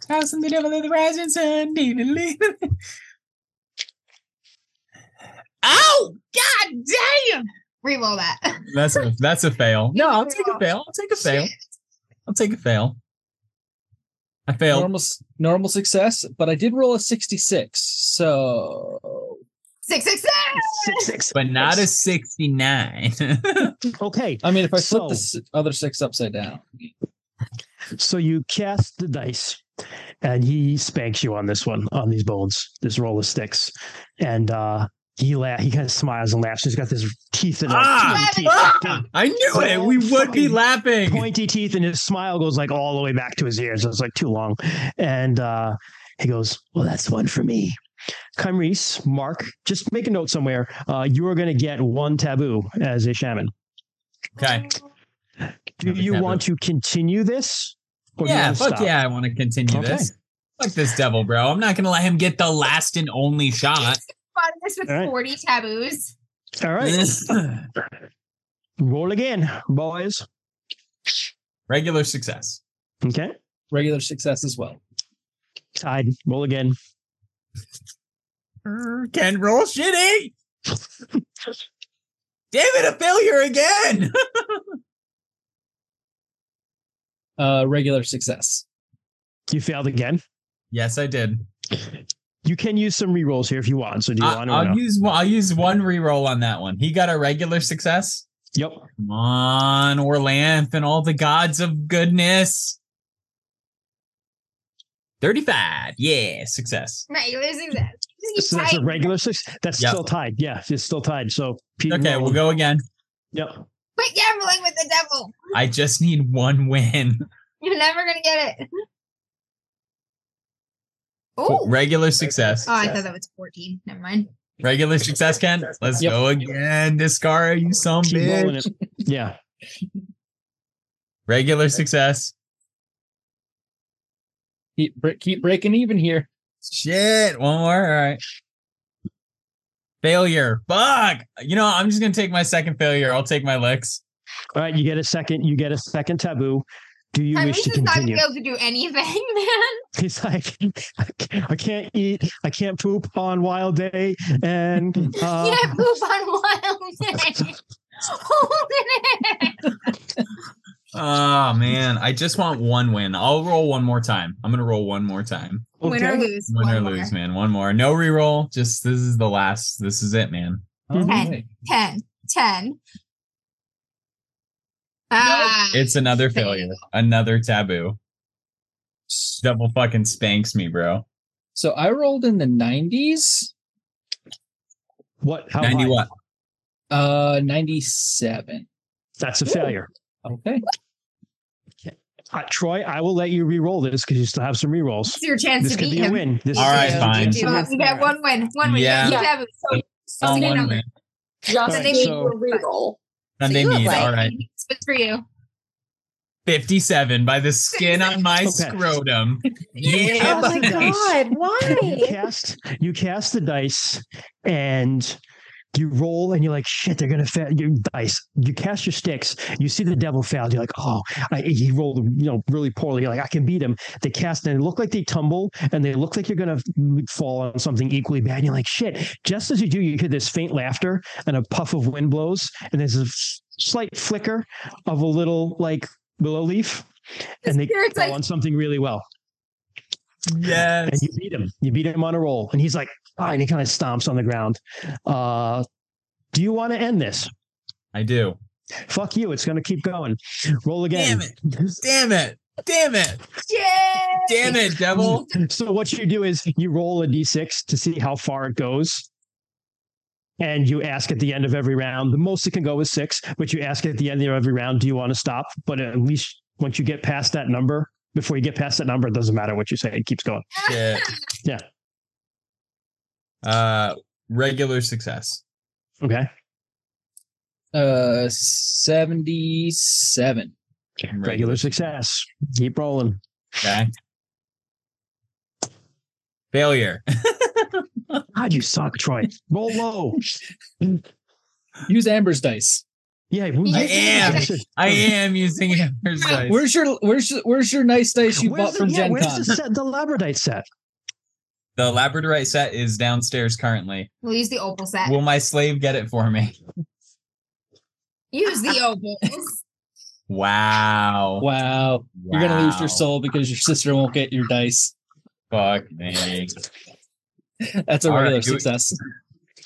House in the devil of the rising sun. [LAUGHS] Ow! God damn! Reroll that. That's a that's a fail. [LAUGHS] No, I'll take a fail. I'll take a fail. I'll take a fail. I failed. Normal normal success, but I did roll a 66. So Six six six. Six, six. but not a 69. [LAUGHS] Okay. I mean, if I So- flip the other six upside down, So you cast the dice, and he spanks you on this one, on these bones, this roll of sticks, and uh, he la- he kind of smiles and laughs. He's got this teeth in like, Ah! teeth, teeth, I knew it. We would be laughing. pointy teeth, and his smile goes like all the way back to his ears. It's like too long, and uh, he goes, "Well, that's one for me." Kymrese, Mark, just make a note somewhere. Uh, you are going to get one taboo as a shaman. Okay. Do Have you taboo. want to continue this? or do Yeah, fuck stop? yeah. I want to continue Okay. this. Fuck this devil, bro. I'm not going to let him get the last and only shot. Fought this with All right. 40 taboos. All right. [LAUGHS] Roll again, boys. Regular success. Okay. regular success as well. Tied. Roll again. Can roll shitty. Damn it, a failure again. Uh, regular success. You failed again. yes, I did. You can use some rerolls here if you want. So do you I, want to? I'll no? use one. I'll use one reroll on that one. He got a regular success. Yep. Come on, Orlanth and all the gods of goodness. 35. Yeah, success. Regular success. So keep that's a regular six. That's Yep. still tied. Yeah, it's still tied. So Pete, Okay, we'll go again. Yep. Quit gambling with the devil. I just need one win. [LAUGHS] You're never gonna get it. Oh, Regular success. oh, I thought that was 14. Never mind. Regular success, Ken. Let's Yep. go again. Discara, you some Keep rolling bitch. it. Yeah. Regular success. Keep bre- keep breaking even here. Shit. One more. All right. Failure. Fuck. You know, I'm just gonna take my second failure. I'll take my licks. All right. You get a second. You get a second taboo. Do you At wish least to it's not gonna be able to do anything, [LAUGHS] man. He's like, I can't eat. I can't poop on wild day, and [LAUGHS] uh, yeah, poop on wild day. [LAUGHS] Holding it. Oh man, I just want one win. I'll roll one more time. I'm gonna roll one more time. Win or lose. Win or one more. lose, man. One more. No reroll. Just this is the last. This is it, man. All Okay. right. 10. 10. Ah, It's another failure. Another taboo. Double fucking spanks me, bro. So I rolled in the 90s. what? How 90 high? what? Uh, 97. That's a failure. Okay. Uh, Troy, I will let you re-roll this because you still have some re-rolls. it's your chance This to could beat be a him. win. This All is right, fine. You have- you get one win. One win. Yeah. You have So Sunday one win. just Alright, need so- a reroll. Sunday you look mead. like- All right. It's for you. 57 by the skin on my Okay. scrotum. [LAUGHS] Yeah. cast Oh my the dice. god, [LAUGHS] You why? cast you cast the dice and you roll and you're like shit they're gonna fail you dice you cast your sticks you see the devil failed you're like oh I, he rolled you know really poorly you're like i can beat him. They cast and they look like they tumble and they look like you're gonna fall on something equally bad and you're like shit. Just as you do you hear this faint laughter and a puff of wind blows and there's a s- slight flicker of a little like willow leaf and they fall like- on something really well Yes. and you beat him. You beat him on a roll, and he's like, fine. He kind of stomps on the ground. Uh, do you want to end this? I do. Fuck you. It's going to keep going. Roll again. Damn it. Damn it. Damn it. Yay! Damn it, devil. [LAUGHS] So what you do is you roll a d6 to see how far it goes. And you ask at the end of every round. The most it can go is six, but you ask at the end of every round, do you want to stop? But at least once you get past that number, before you get past that number, it doesn't matter what you say. It keeps going. Shit. [LAUGHS] Yeah. Uh regular success. Okay. Uh, 77. Regular success. Keep rolling. Okay. Failure. [LAUGHS] God, you suck, Troy. Roll low. [LAUGHS] Use Amber's dice. Yeah, we- I am. I am using Amber's dice. Where's your where's your, where's your nice dice you Where's bought the- from yeah, Gen where's Con? the set, the labradorite set? the Labradorite set is downstairs currently. We'll use the opal set. Will my slave get it for me? use the opals. [LAUGHS] Wow. Wow. You're gonna lose your soul because your sister won't get your dice. Fuck me. [LAUGHS] That's a All right, regular do we- success.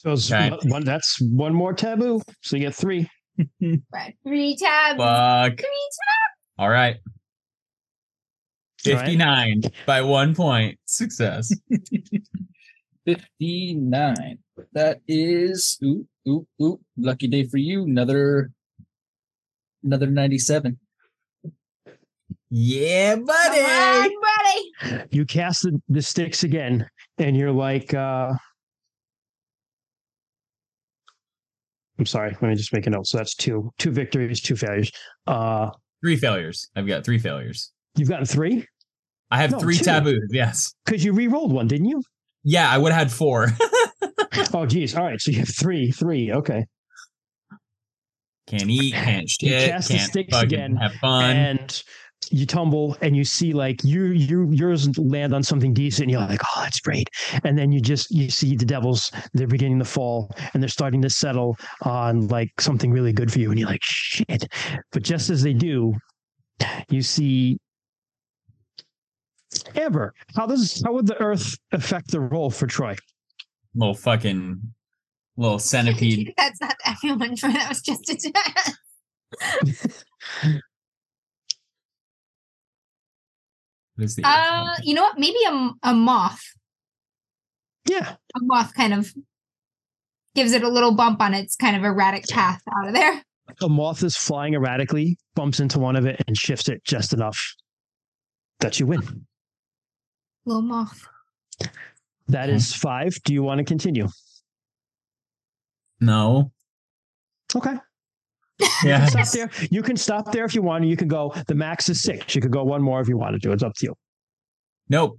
So Okay. one- one, that's one more taboo. So you get three. [LAUGHS] Right. Three tabs. Fuck. Three All right. All right. 59 by one point. Success. [LAUGHS] 59. That is ooh, ooh, ooh. Lucky day for you. Another another 97. yeah, Come buddy. on, buddy. You cast the, the sticks again, and you're like, uh, I'm sorry, let me just make a note. So that's two, two victories, two failures. Uh, Three failures. I've got three failures. you've gotten three I have No, three two. taboos. Yes. because you re-rolled one, didn't you? Yeah, I would have had four. [LAUGHS] Oh, geez. All right, so you have three, three. Okay, can't eat, can't shit, can't sticks again, have fun. and you tumble and you see like you you yours land on something decent and you're like oh that's great and then you just you see the devils they're beginning to fall and they're starting to settle on like something really good for you and you're like shit but just as they do you see ever how does how would the earth affect the roll for Troy? little fucking little [LAUGHS] centipede. That's not everyone. Troy. That was just a [LAUGHS] [LAUGHS] What is the Uh, you know what? Maybe a, a moth. Yeah, A moth kind of gives it a little bump on its kind of erratic path out of there. a moth is flying erratically, bumps into one of it and shifts it just enough that you win. Little moth. That is five. Do you want to continue? no. Okay. Yeah. Stop there. You can stop there if you want. You can go. The max is six. You could go one more if you wanted to. It's up to you. Nope.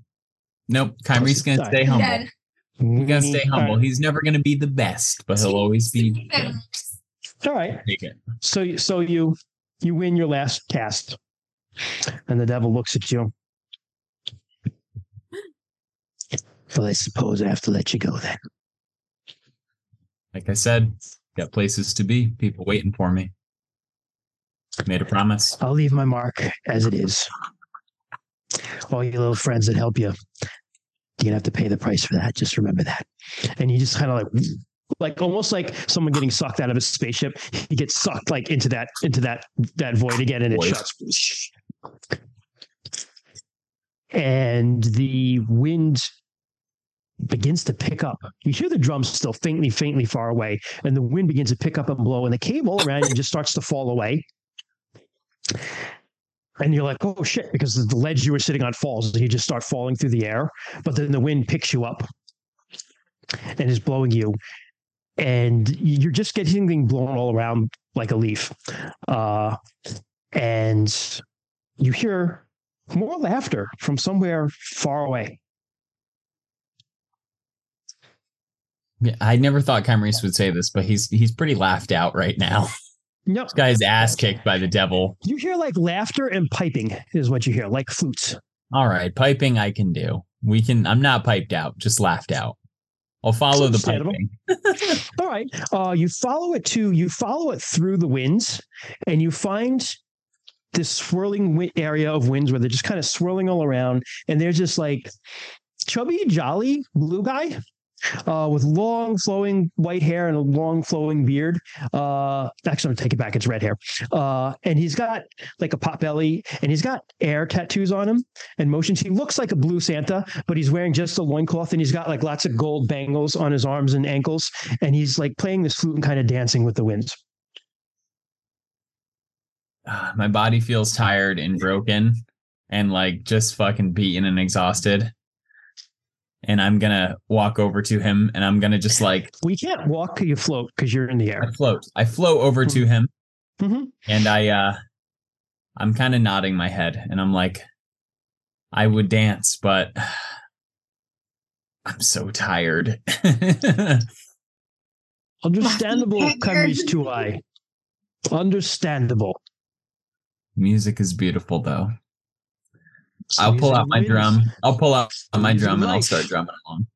Nope. Kymrese's gonna stay humble. Dead. He's gonna stay mm-hmm. humble. right. He's never gonna be the best, but he'll always be good. All right. Take it. So you- so you you win your last cast, and the devil looks at you. Well, I suppose I have to let you go then. Like I said, got places to be, people waiting for me. Made a promise. I'll leave my mark as it is. All your little friends that help you, you're gonna have to pay the price for that. Just remember that. And you just kind of like, like almost like someone getting sucked out of a spaceship. He gets sucked like into that into that that void again, and it Void. shuts. And the wind begins to pick up. You hear the drums still faintly, faintly far away, and the wind begins to pick up and blow, and the cave all around you just starts to fall away and you're like, oh shit, because the ledge you were sitting on falls, and you just start falling through the air. But then the wind picks you up and is blowing you, and you're just getting blown all around like a leaf. Uh, and you hear more laughter from somewhere far away. Yeah, I never thought Kymrese would say this, but he's he's pretty laughed out right now. No, This guy's ass kicked by the devil. you hear like laughter and piping is what you hear, like flutes. All right, piping I can do. We can. I'm not piped out, just laughed out. I'll follow the piping. [LAUGHS] All right. Uh, you follow it to you follow it through the winds, and you find this swirling wi- area of winds where they're just kind of swirling all around, and they're just like chubby, jolly blue guy. Uh, with long flowing white hair and a long flowing beard. Uh, actually, I'm gonna take it back. It's red hair. Uh, and he's got like a pot belly and he's got air tattoos on him and motions. He looks like a blue Santa, but he's wearing just a loincloth and he's got like lots of gold bangles on his arms and ankles and he's like playing this flute and kind of dancing with the winds. Ah, my body feels tired and broken, and like just fucking beaten and exhausted. And I'm gonna walk over to him, and I'm gonna just like [LAUGHS] We can't walk, you float because you're in the air. I float. I float over to him, hmm and I uh I'm kind of nodding my head and I'm like I would dance but [SIGHS] I'm so tired. [LAUGHS] Understandable, Lucky Kyrie's beggar. two eye. Understandable. Music is beautiful though. I'll pull out my winds. drum. I'll pull out my These are drum and I'll start drumming along.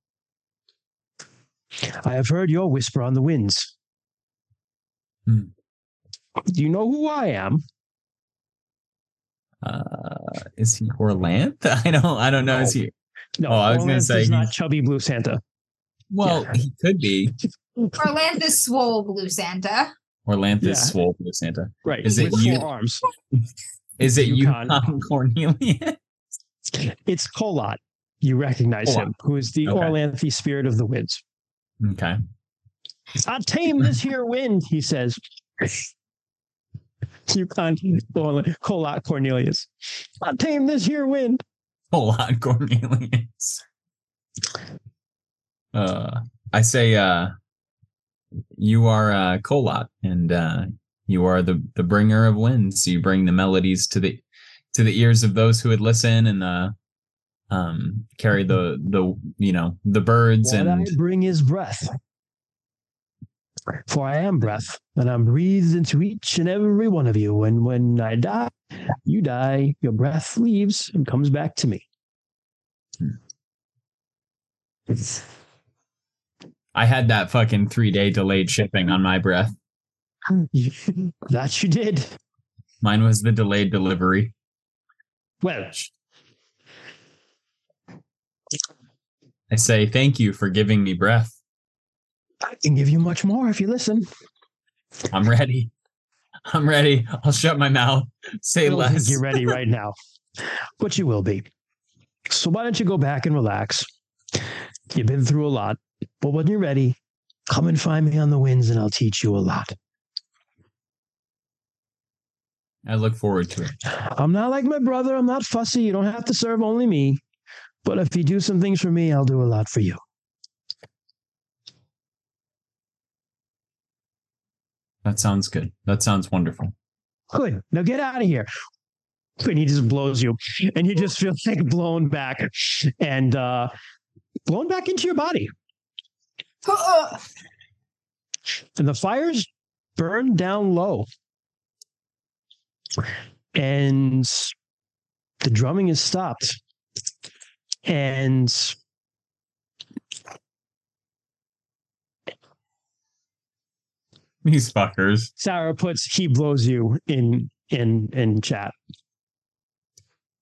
I have heard your whisper on the winds. Hmm. Do you know who I am? Uh is he Orlanth? [LAUGHS] I don't I don't know. Is he No, Oh, I was gonna say is not chubby blue Santa. Well, Yeah. he could be. Orlanthus swole blue Santa. Or Lanthus Yeah. swole blue Santa. Right. Is it with you- arms. Is it Yukon. Yukon Cornelius? It's Kolat. You recognize Kolat. him, who is the Okay. Orlanthi spirit of the winds. Okay. I tame this here wind, he says. [LAUGHS] Yukon Kolat Cornelius. I tame this here wind. Hold on, Cornelius. Uh, I say, uh, you are uh, Kolat, and uh, you are the the bringer of winds. You bring the melodies to the to the ears of those who would listen, and uh, um, carry the the you know the birds What and I bring his breath. For I am breath, and I'm breathed into each and every one of you. And when I die, you die, your breath leaves and comes back to me. I had that fucking three day delayed shipping on my breath. [LAUGHS] that you did. Mine was the delayed delivery. Well, I say thank you for giving me breath. I can give you much more if you listen. I'm ready. I'm ready. I'll shut my mouth. Say less. you're ready right [LAUGHS] now, but you will be. So why don't you go back and relax? You've been through a lot, but when you're ready, come and find me on the winds, and I'll teach you a lot. I look forward to it. I'm not like my brother. I'm not fussy. You don't have to serve only me. But if you do some things for me, I'll do a lot for you. That sounds good. That sounds wonderful. Good. Now get out of here. And he just blows you, and you just feel like blown back and uh, blown back into your body. And the fires burn down low. And the drumming is stopped. And These fuckers. Sarah puts he blows you in in in chat.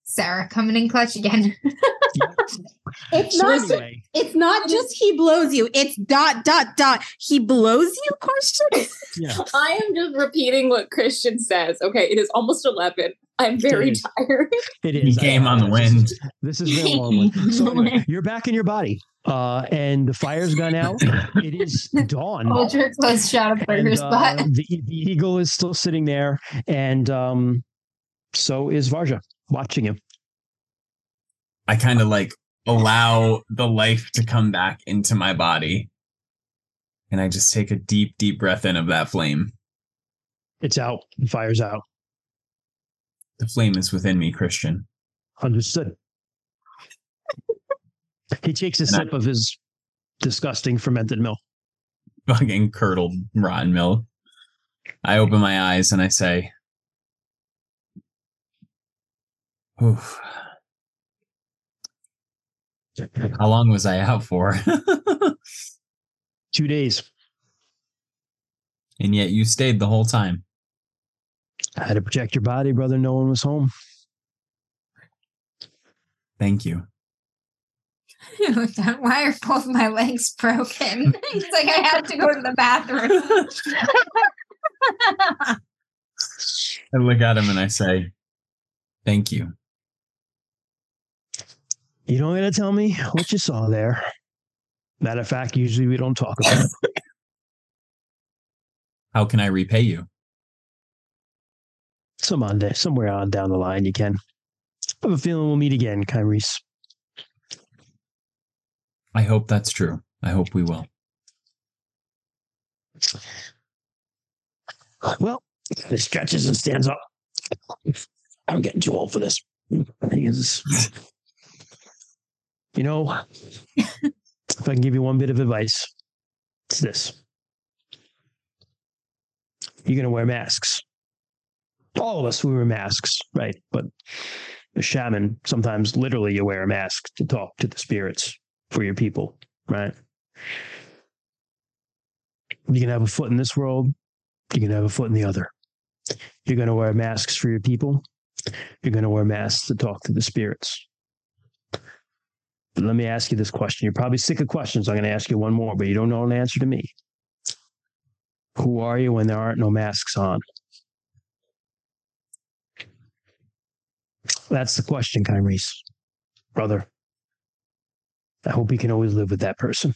Sarah coming in clutch again. [LAUGHS] [LAUGHS] It's So not. anyway, It's not just he blows you. It's dot dot dot. He blows you? Question. [LAUGHS] yeah. I am just repeating what Christian says. Okay, it is almost 11. I'm very [LAUGHS] It is. tired. It He is. came on the This is- wind. This is real long one. So anyway, you're back in your body. Uh and the fire's gone out. It is dawn. Ultra close shot of and, Burger's uh, the, the eagle is still sitting there, and um, so is Varja watching him. I kind of like allow the life to come back into my body. And I just take a deep, deep breath in of that flame. It's out. The fire's out. The flame is within me, Christian. Understood. he takes a And I- sip of his disgusting fermented milk. Fucking curdled rotten milk. I open my eyes and I say, Oof. How long was I out for? Two days. and yet you stayed the whole time. I had to protect your body, brother. No one was home. Thank you. Why are both my legs broken? [LAUGHS] It's like I have to go to the bathroom. [LAUGHS] I look at him and I say, Thank you. You don't got to tell me what you saw there. Matter of fact, usually we don't talk about it. [LAUGHS] How can I repay you? Some on day, somewhere on down the line, you can. I have a feeling we'll meet again, Kymrese. I hope that's true. I hope we will. Well, he stretches and stands up. I'm getting too old for this. You know, if I can give you one bit of advice, it's this. You're going to wear masks. All of us, we wear masks, right? But the shaman, sometimes literally you wear a mask to talk to the spirits for your people, right? You can have a foot in this world, you can have a foot in the other. You're going to wear masks for your people. You're going to wear masks to talk to the spirits. Let me ask you this question. You're probably sick of questions. I'm going to ask you one more, but you don't know an answer to me. Who are you when there aren't no masks on? That's the question, Kymrese. Brother. I hope he can always live with that person.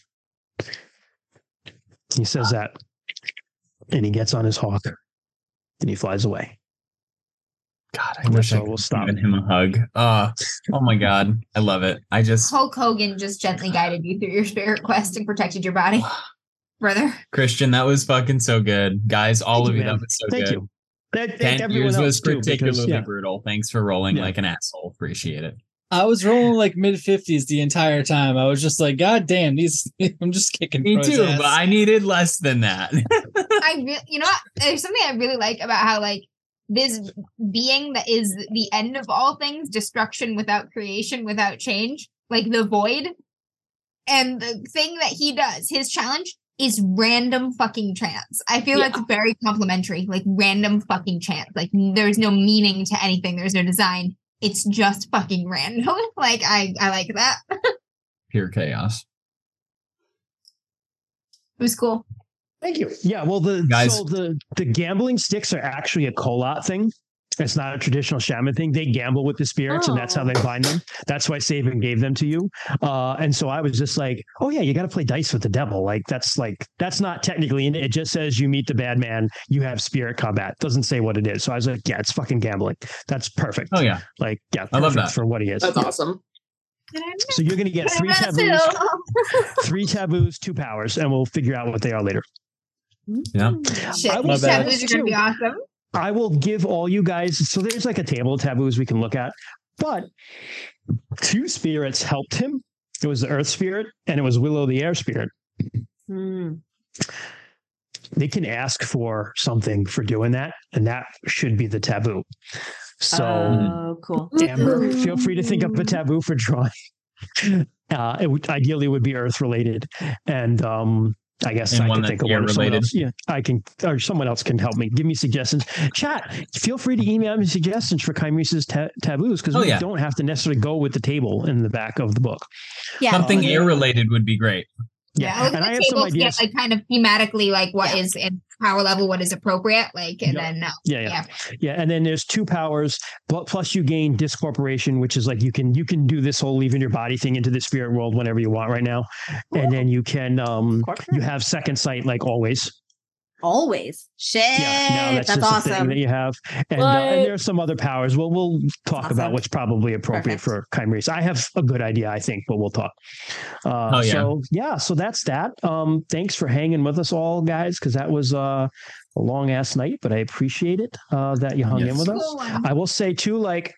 He says that, and he gets on his hawk, and he flies away. God, I And wish I how could we'll stop. give him a hug. Uh, oh my god, I love it. I just Hulk Hogan just gently guided you through your spirit quest and protected your body, brother. Christian, that was fucking so good, guys. All Thank of you, you, that was so Thank good. you. That, thank Ten everyone years else was too, particularly because, yeah. brutal. Thanks for rolling Yeah. like an asshole. Appreciate it. I was rolling like mid fifties the entire time. I was just like, God damn, these [LAUGHS] I'm just kicking. Me too, ass. but I needed less than that. [LAUGHS] I re- you know what? There's something I really like about how like this being that is the end of all things, destruction without creation, without change, like the void. And the thing that he does, his challenge is random fucking chance. I feel Yeah. that's very complimentary, like random fucking chance. Like there's no meaning to anything. There's no design. It's just fucking random. [LAUGHS] like I, I like that. [LAUGHS] Pure chaos. It was cool. Thank you. Yeah, well, the Guys. so the the gambling sticks are actually a Kolat thing. It's not a traditional shaman thing. They gamble with the spirits, and that's how they find them. That's why Savin gave them to you. Uh, and so I was just like, "Oh yeah, you got to play dice with the devil." Like that's like that's not technically in it. It just says you meet the bad man, you have spirit combat. Doesn't say what it is. So I was like, "Yeah, it's fucking gambling. That's perfect." Oh yeah, Like yeah, I love perfect that. for what he is. That's awesome. So you're gonna get three taboos, [LAUGHS] three taboos, two powers, and we'll figure out what they are later. Yeah. Shit, I will taboos are gonna be awesome. I will give all you guys. So there's like a table of taboos we can look at, but two spirits helped him. It was the Earth Spirit and it was Willow the Air Spirit. Hmm. They can ask for something for doing that, and that should be the taboo. So, oh, cool. Amber, feel free to think up a taboo for drawing. [LAUGHS] Uh, it would ideally would be Earth related, and um, I guess And I one can think of one. or someone air-related. else- Yeah, I can, or someone else can help me. Give me suggestions. Chat. Feel free to email me suggestions for Kymrese's ta- taboos because Oh, we yeah. don't have to necessarily go with the table in the back of the book. Yeah. Something Uh, air related would be great. Yeah, look and I have some ideas. get like kind of thematically like what is in power level, what is appropriate, like, and Yeah. then no. Yeah, yeah, Yeah. yeah, And then there's two powers. pl- Plus, you gain discorporation, which is like you can you can do this whole leaving your body thing into the spirit world whenever you want right now, and then you can um you have second sight like always. Always. Shit. Yeah, now that's, that's just a thing awesome. that you have, and, uh, and there are some other powers. Well, we'll talk Awesome. about what's probably appropriate Perfect. for Kymrese. I have a good idea, I think, but we'll talk. Uh, Oh, yeah. So yeah, so that's that. Um, thanks for hanging with us all, guys, because that was uh, a long ass night, but I appreciate it uh, that you hung in with us. Cool. I will say too, like,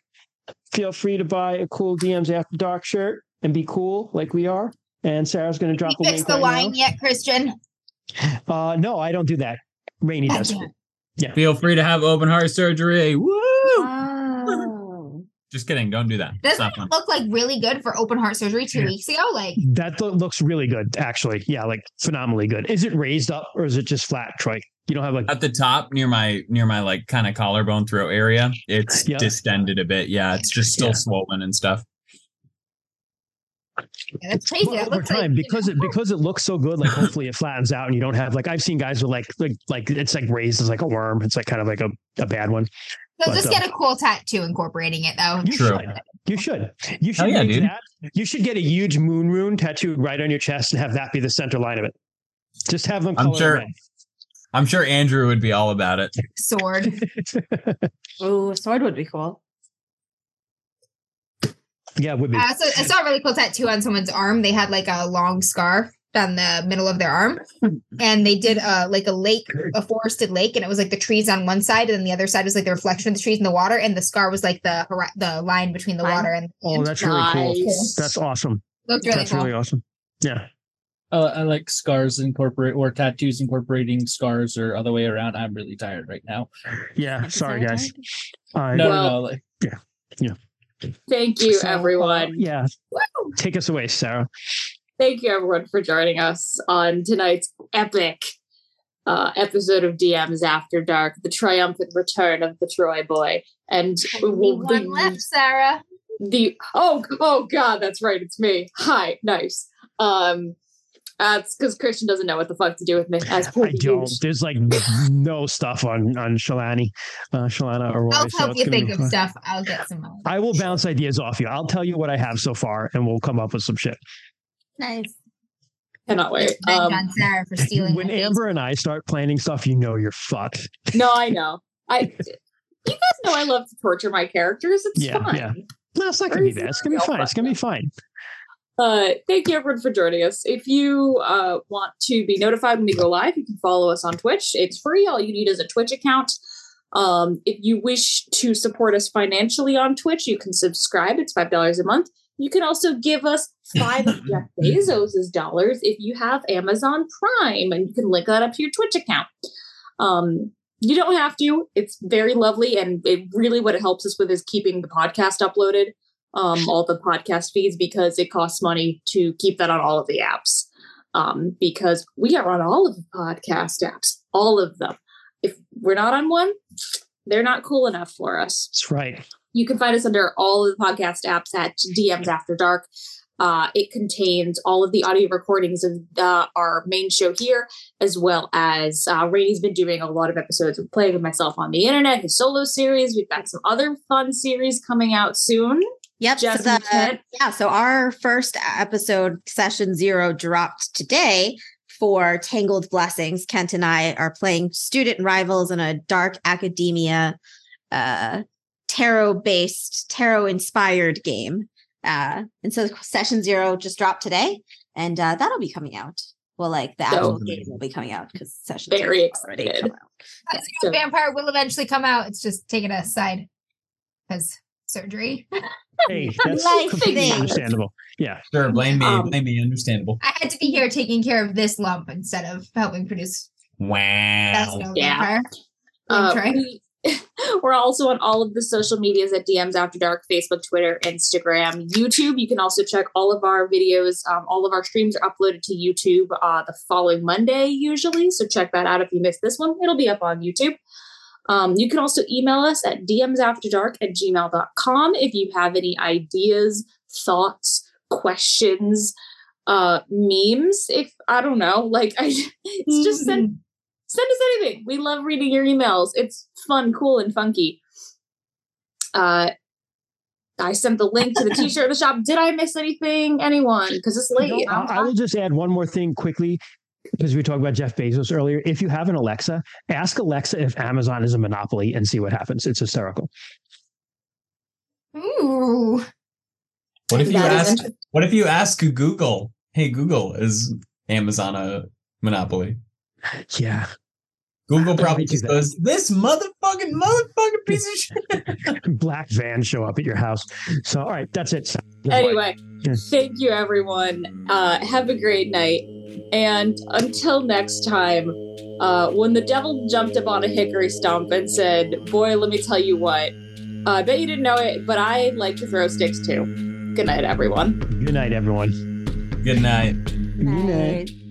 feel free to buy a cool DMs After Dark shirt and be cool like we are. And Sarah's going to drop you a fixed link the right line yet, Christian? Now. Uh, no, I don't do that. Rainy does. [LAUGHS] Gotcha. Feel free to have open heart surgery. Woo! Oh. Just kidding. Don't do that. Doesn't it look like really good for open heart surgery two weeks ago? Like, That lo- looks really good, actually. Yeah, like phenomenally good. Is it raised up or is it just flat, Troy? You don't have like At the top, near my near my like kind of collarbone throat area, it's Yeah. distended a bit. Yeah, it's just still Yeah. swollen and stuff. Yeah, that's crazy. Well, over looks like, time you because know, it because it looks so good. Like hopefully it flattens out and you don't have like I've seen guys with like like like it's like raised as like a worm. It's like kind of like a, a bad one. So but, just uh, get a cool tattoo incorporating it though. You True. should. You should. You should yeah, dude. that. You should get a huge moon rune tattooed right on your chest and have that be the center line of it. Just have them I'm color sure- I'm sure Andrew would be all about it. Sword. [LAUGHS] Oh, a sword would be cool. Yeah, it would be. I also I saw a really cool tattoo on someone's arm. They had like a long scar down the middle of their arm, and they did a like a lake, a forested lake, and it was like the trees on one side, and then the other side was like the reflection of the trees in the water, and the scar was like the the line between the water and the oh, land. that's really cool. That's awesome. looked really that's cool. really awesome. Yeah. Uh, I like scars incorporate or tattoos incorporating scars or other way around. I'm really tired right now. Yeah. [LAUGHS] Sorry, guys. I- No, Well- no, no. Like, Thank you, So, uh, everyone. yeah. Woo! Take us away, Sarah. Thank you, everyone, for joining us on tonight's epic uh, episode of DMs After Dark, the triumphant return of the Troy boy. And Only the- one left, Sarah. the oh oh god, that's right, it's me. Hi, nice. Um, that's because Christian doesn't know what the fuck to do with me. As [LAUGHS] I don't. usual. There's like no stuff on on Shalani, uh, Shalana or Roy. I'll so help you think of stuff. I'll get some. more. I will bounce ideas off you. I'll tell you what I have so far, and we'll come up with some shit. Nice. Cannot wait. Revenge Um, on Sarah for stealing. [LAUGHS] when my face. Amber and I start planning stuff, you know you're fucked. no, I [LAUGHS] know. I you guys know I love to torture my characters. It's Yeah, fun. yeah. No, it's not gonna be Very bad. It's gonna be fine. It's gonna be fine. Uh, thank you everyone for joining us. If you uh, want to be notified when we go live, you can follow us on Twitch. It's free. All you need is a Twitch account. Um, if you wish to support us financially on Twitch, you can subscribe. It's five dollars a month. You can also give us five of Jeff [LAUGHS] Bezos's dollars if you have Amazon Prime, and you can link that up to your Twitch account. Um, you don't have to. It's very lovely, and it really what it helps us with is keeping the podcast uploaded um, all the podcast feeds because it costs money to keep that on all of the apps. Um, because we are on all of the podcast apps, all of them. If we're not on one, they're not cool enough for us. That's right. You can find us under all of the podcast apps at DMs After Dark. Uh, it contains all of the audio recordings of the, our main show here, as well as uh, Rainey's been doing a lot of episodes of Playing with Myself on the Internet, his solo series. We've got some other fun series coming out soon. Yep. Jess so and the, Kent. yeah. So our first episode, session zero, dropped today for Tangled Blessings. Kent and I are playing student rivals in a dark academia, uh, tarot based, tarot inspired game. Uh, and so session zero just dropped today, and uh, that'll be coming out. Well, like the actual game will be coming out because session Very zero has already excited. come out. That's So- Vampire will eventually come out. It's just taking a side because surgery. [LAUGHS] Hey, [LAUGHS] that's Life completely thing. understandable. Yeah. Sure, blame me. Um, blame me. Understandable. I had to be here taking care of this lump instead of helping produce Best Wow. No Yeah. Vampire. Uh, we, [LAUGHS] we're also on all of the social medias at DMs After Dark, Facebook, Twitter, Instagram, YouTube. You can also check all of our videos. Um, all of our streams are uploaded to YouTube uh, the following Monday, usually. So check that out if you missed this one. It'll be up on YouTube. Um, you can also email us at dmsafterdark at gmail.com if you have any ideas, thoughts, questions, uh, memes. If I don't know, like I [LAUGHS] it's just send send us anything. We love reading your emails. It's fun, cool, and funky. Uh, I sent the link to the t-shirt in the shop. Did I miss anything? Anyone? Because it's late. No, I, I will just add one more thing quickly because we talked about Jeff Bezos earlier. If you have an Alexa, ask Alexa if Amazon is a monopoly and see what happens. It's hysterical. Ooh. What if you ask? What if you ask Google? Hey, Google, is Amazon a monopoly? Yeah. Google probably just goes, "This motherfucking motherfucking piece of shit." [LAUGHS] [LAUGHS] Black vans show up at your house. So, all right, that's it. Anyway, Yes. thank you, everyone. Uh, have a great night. And until next time, uh, when the devil jumped up on a hickory stump and said, Boy, let me tell you what, uh, I bet you didn't know it, but I like to throw sticks too. Good night, everyone. Good night, everyone. Good night. Good night. Nice.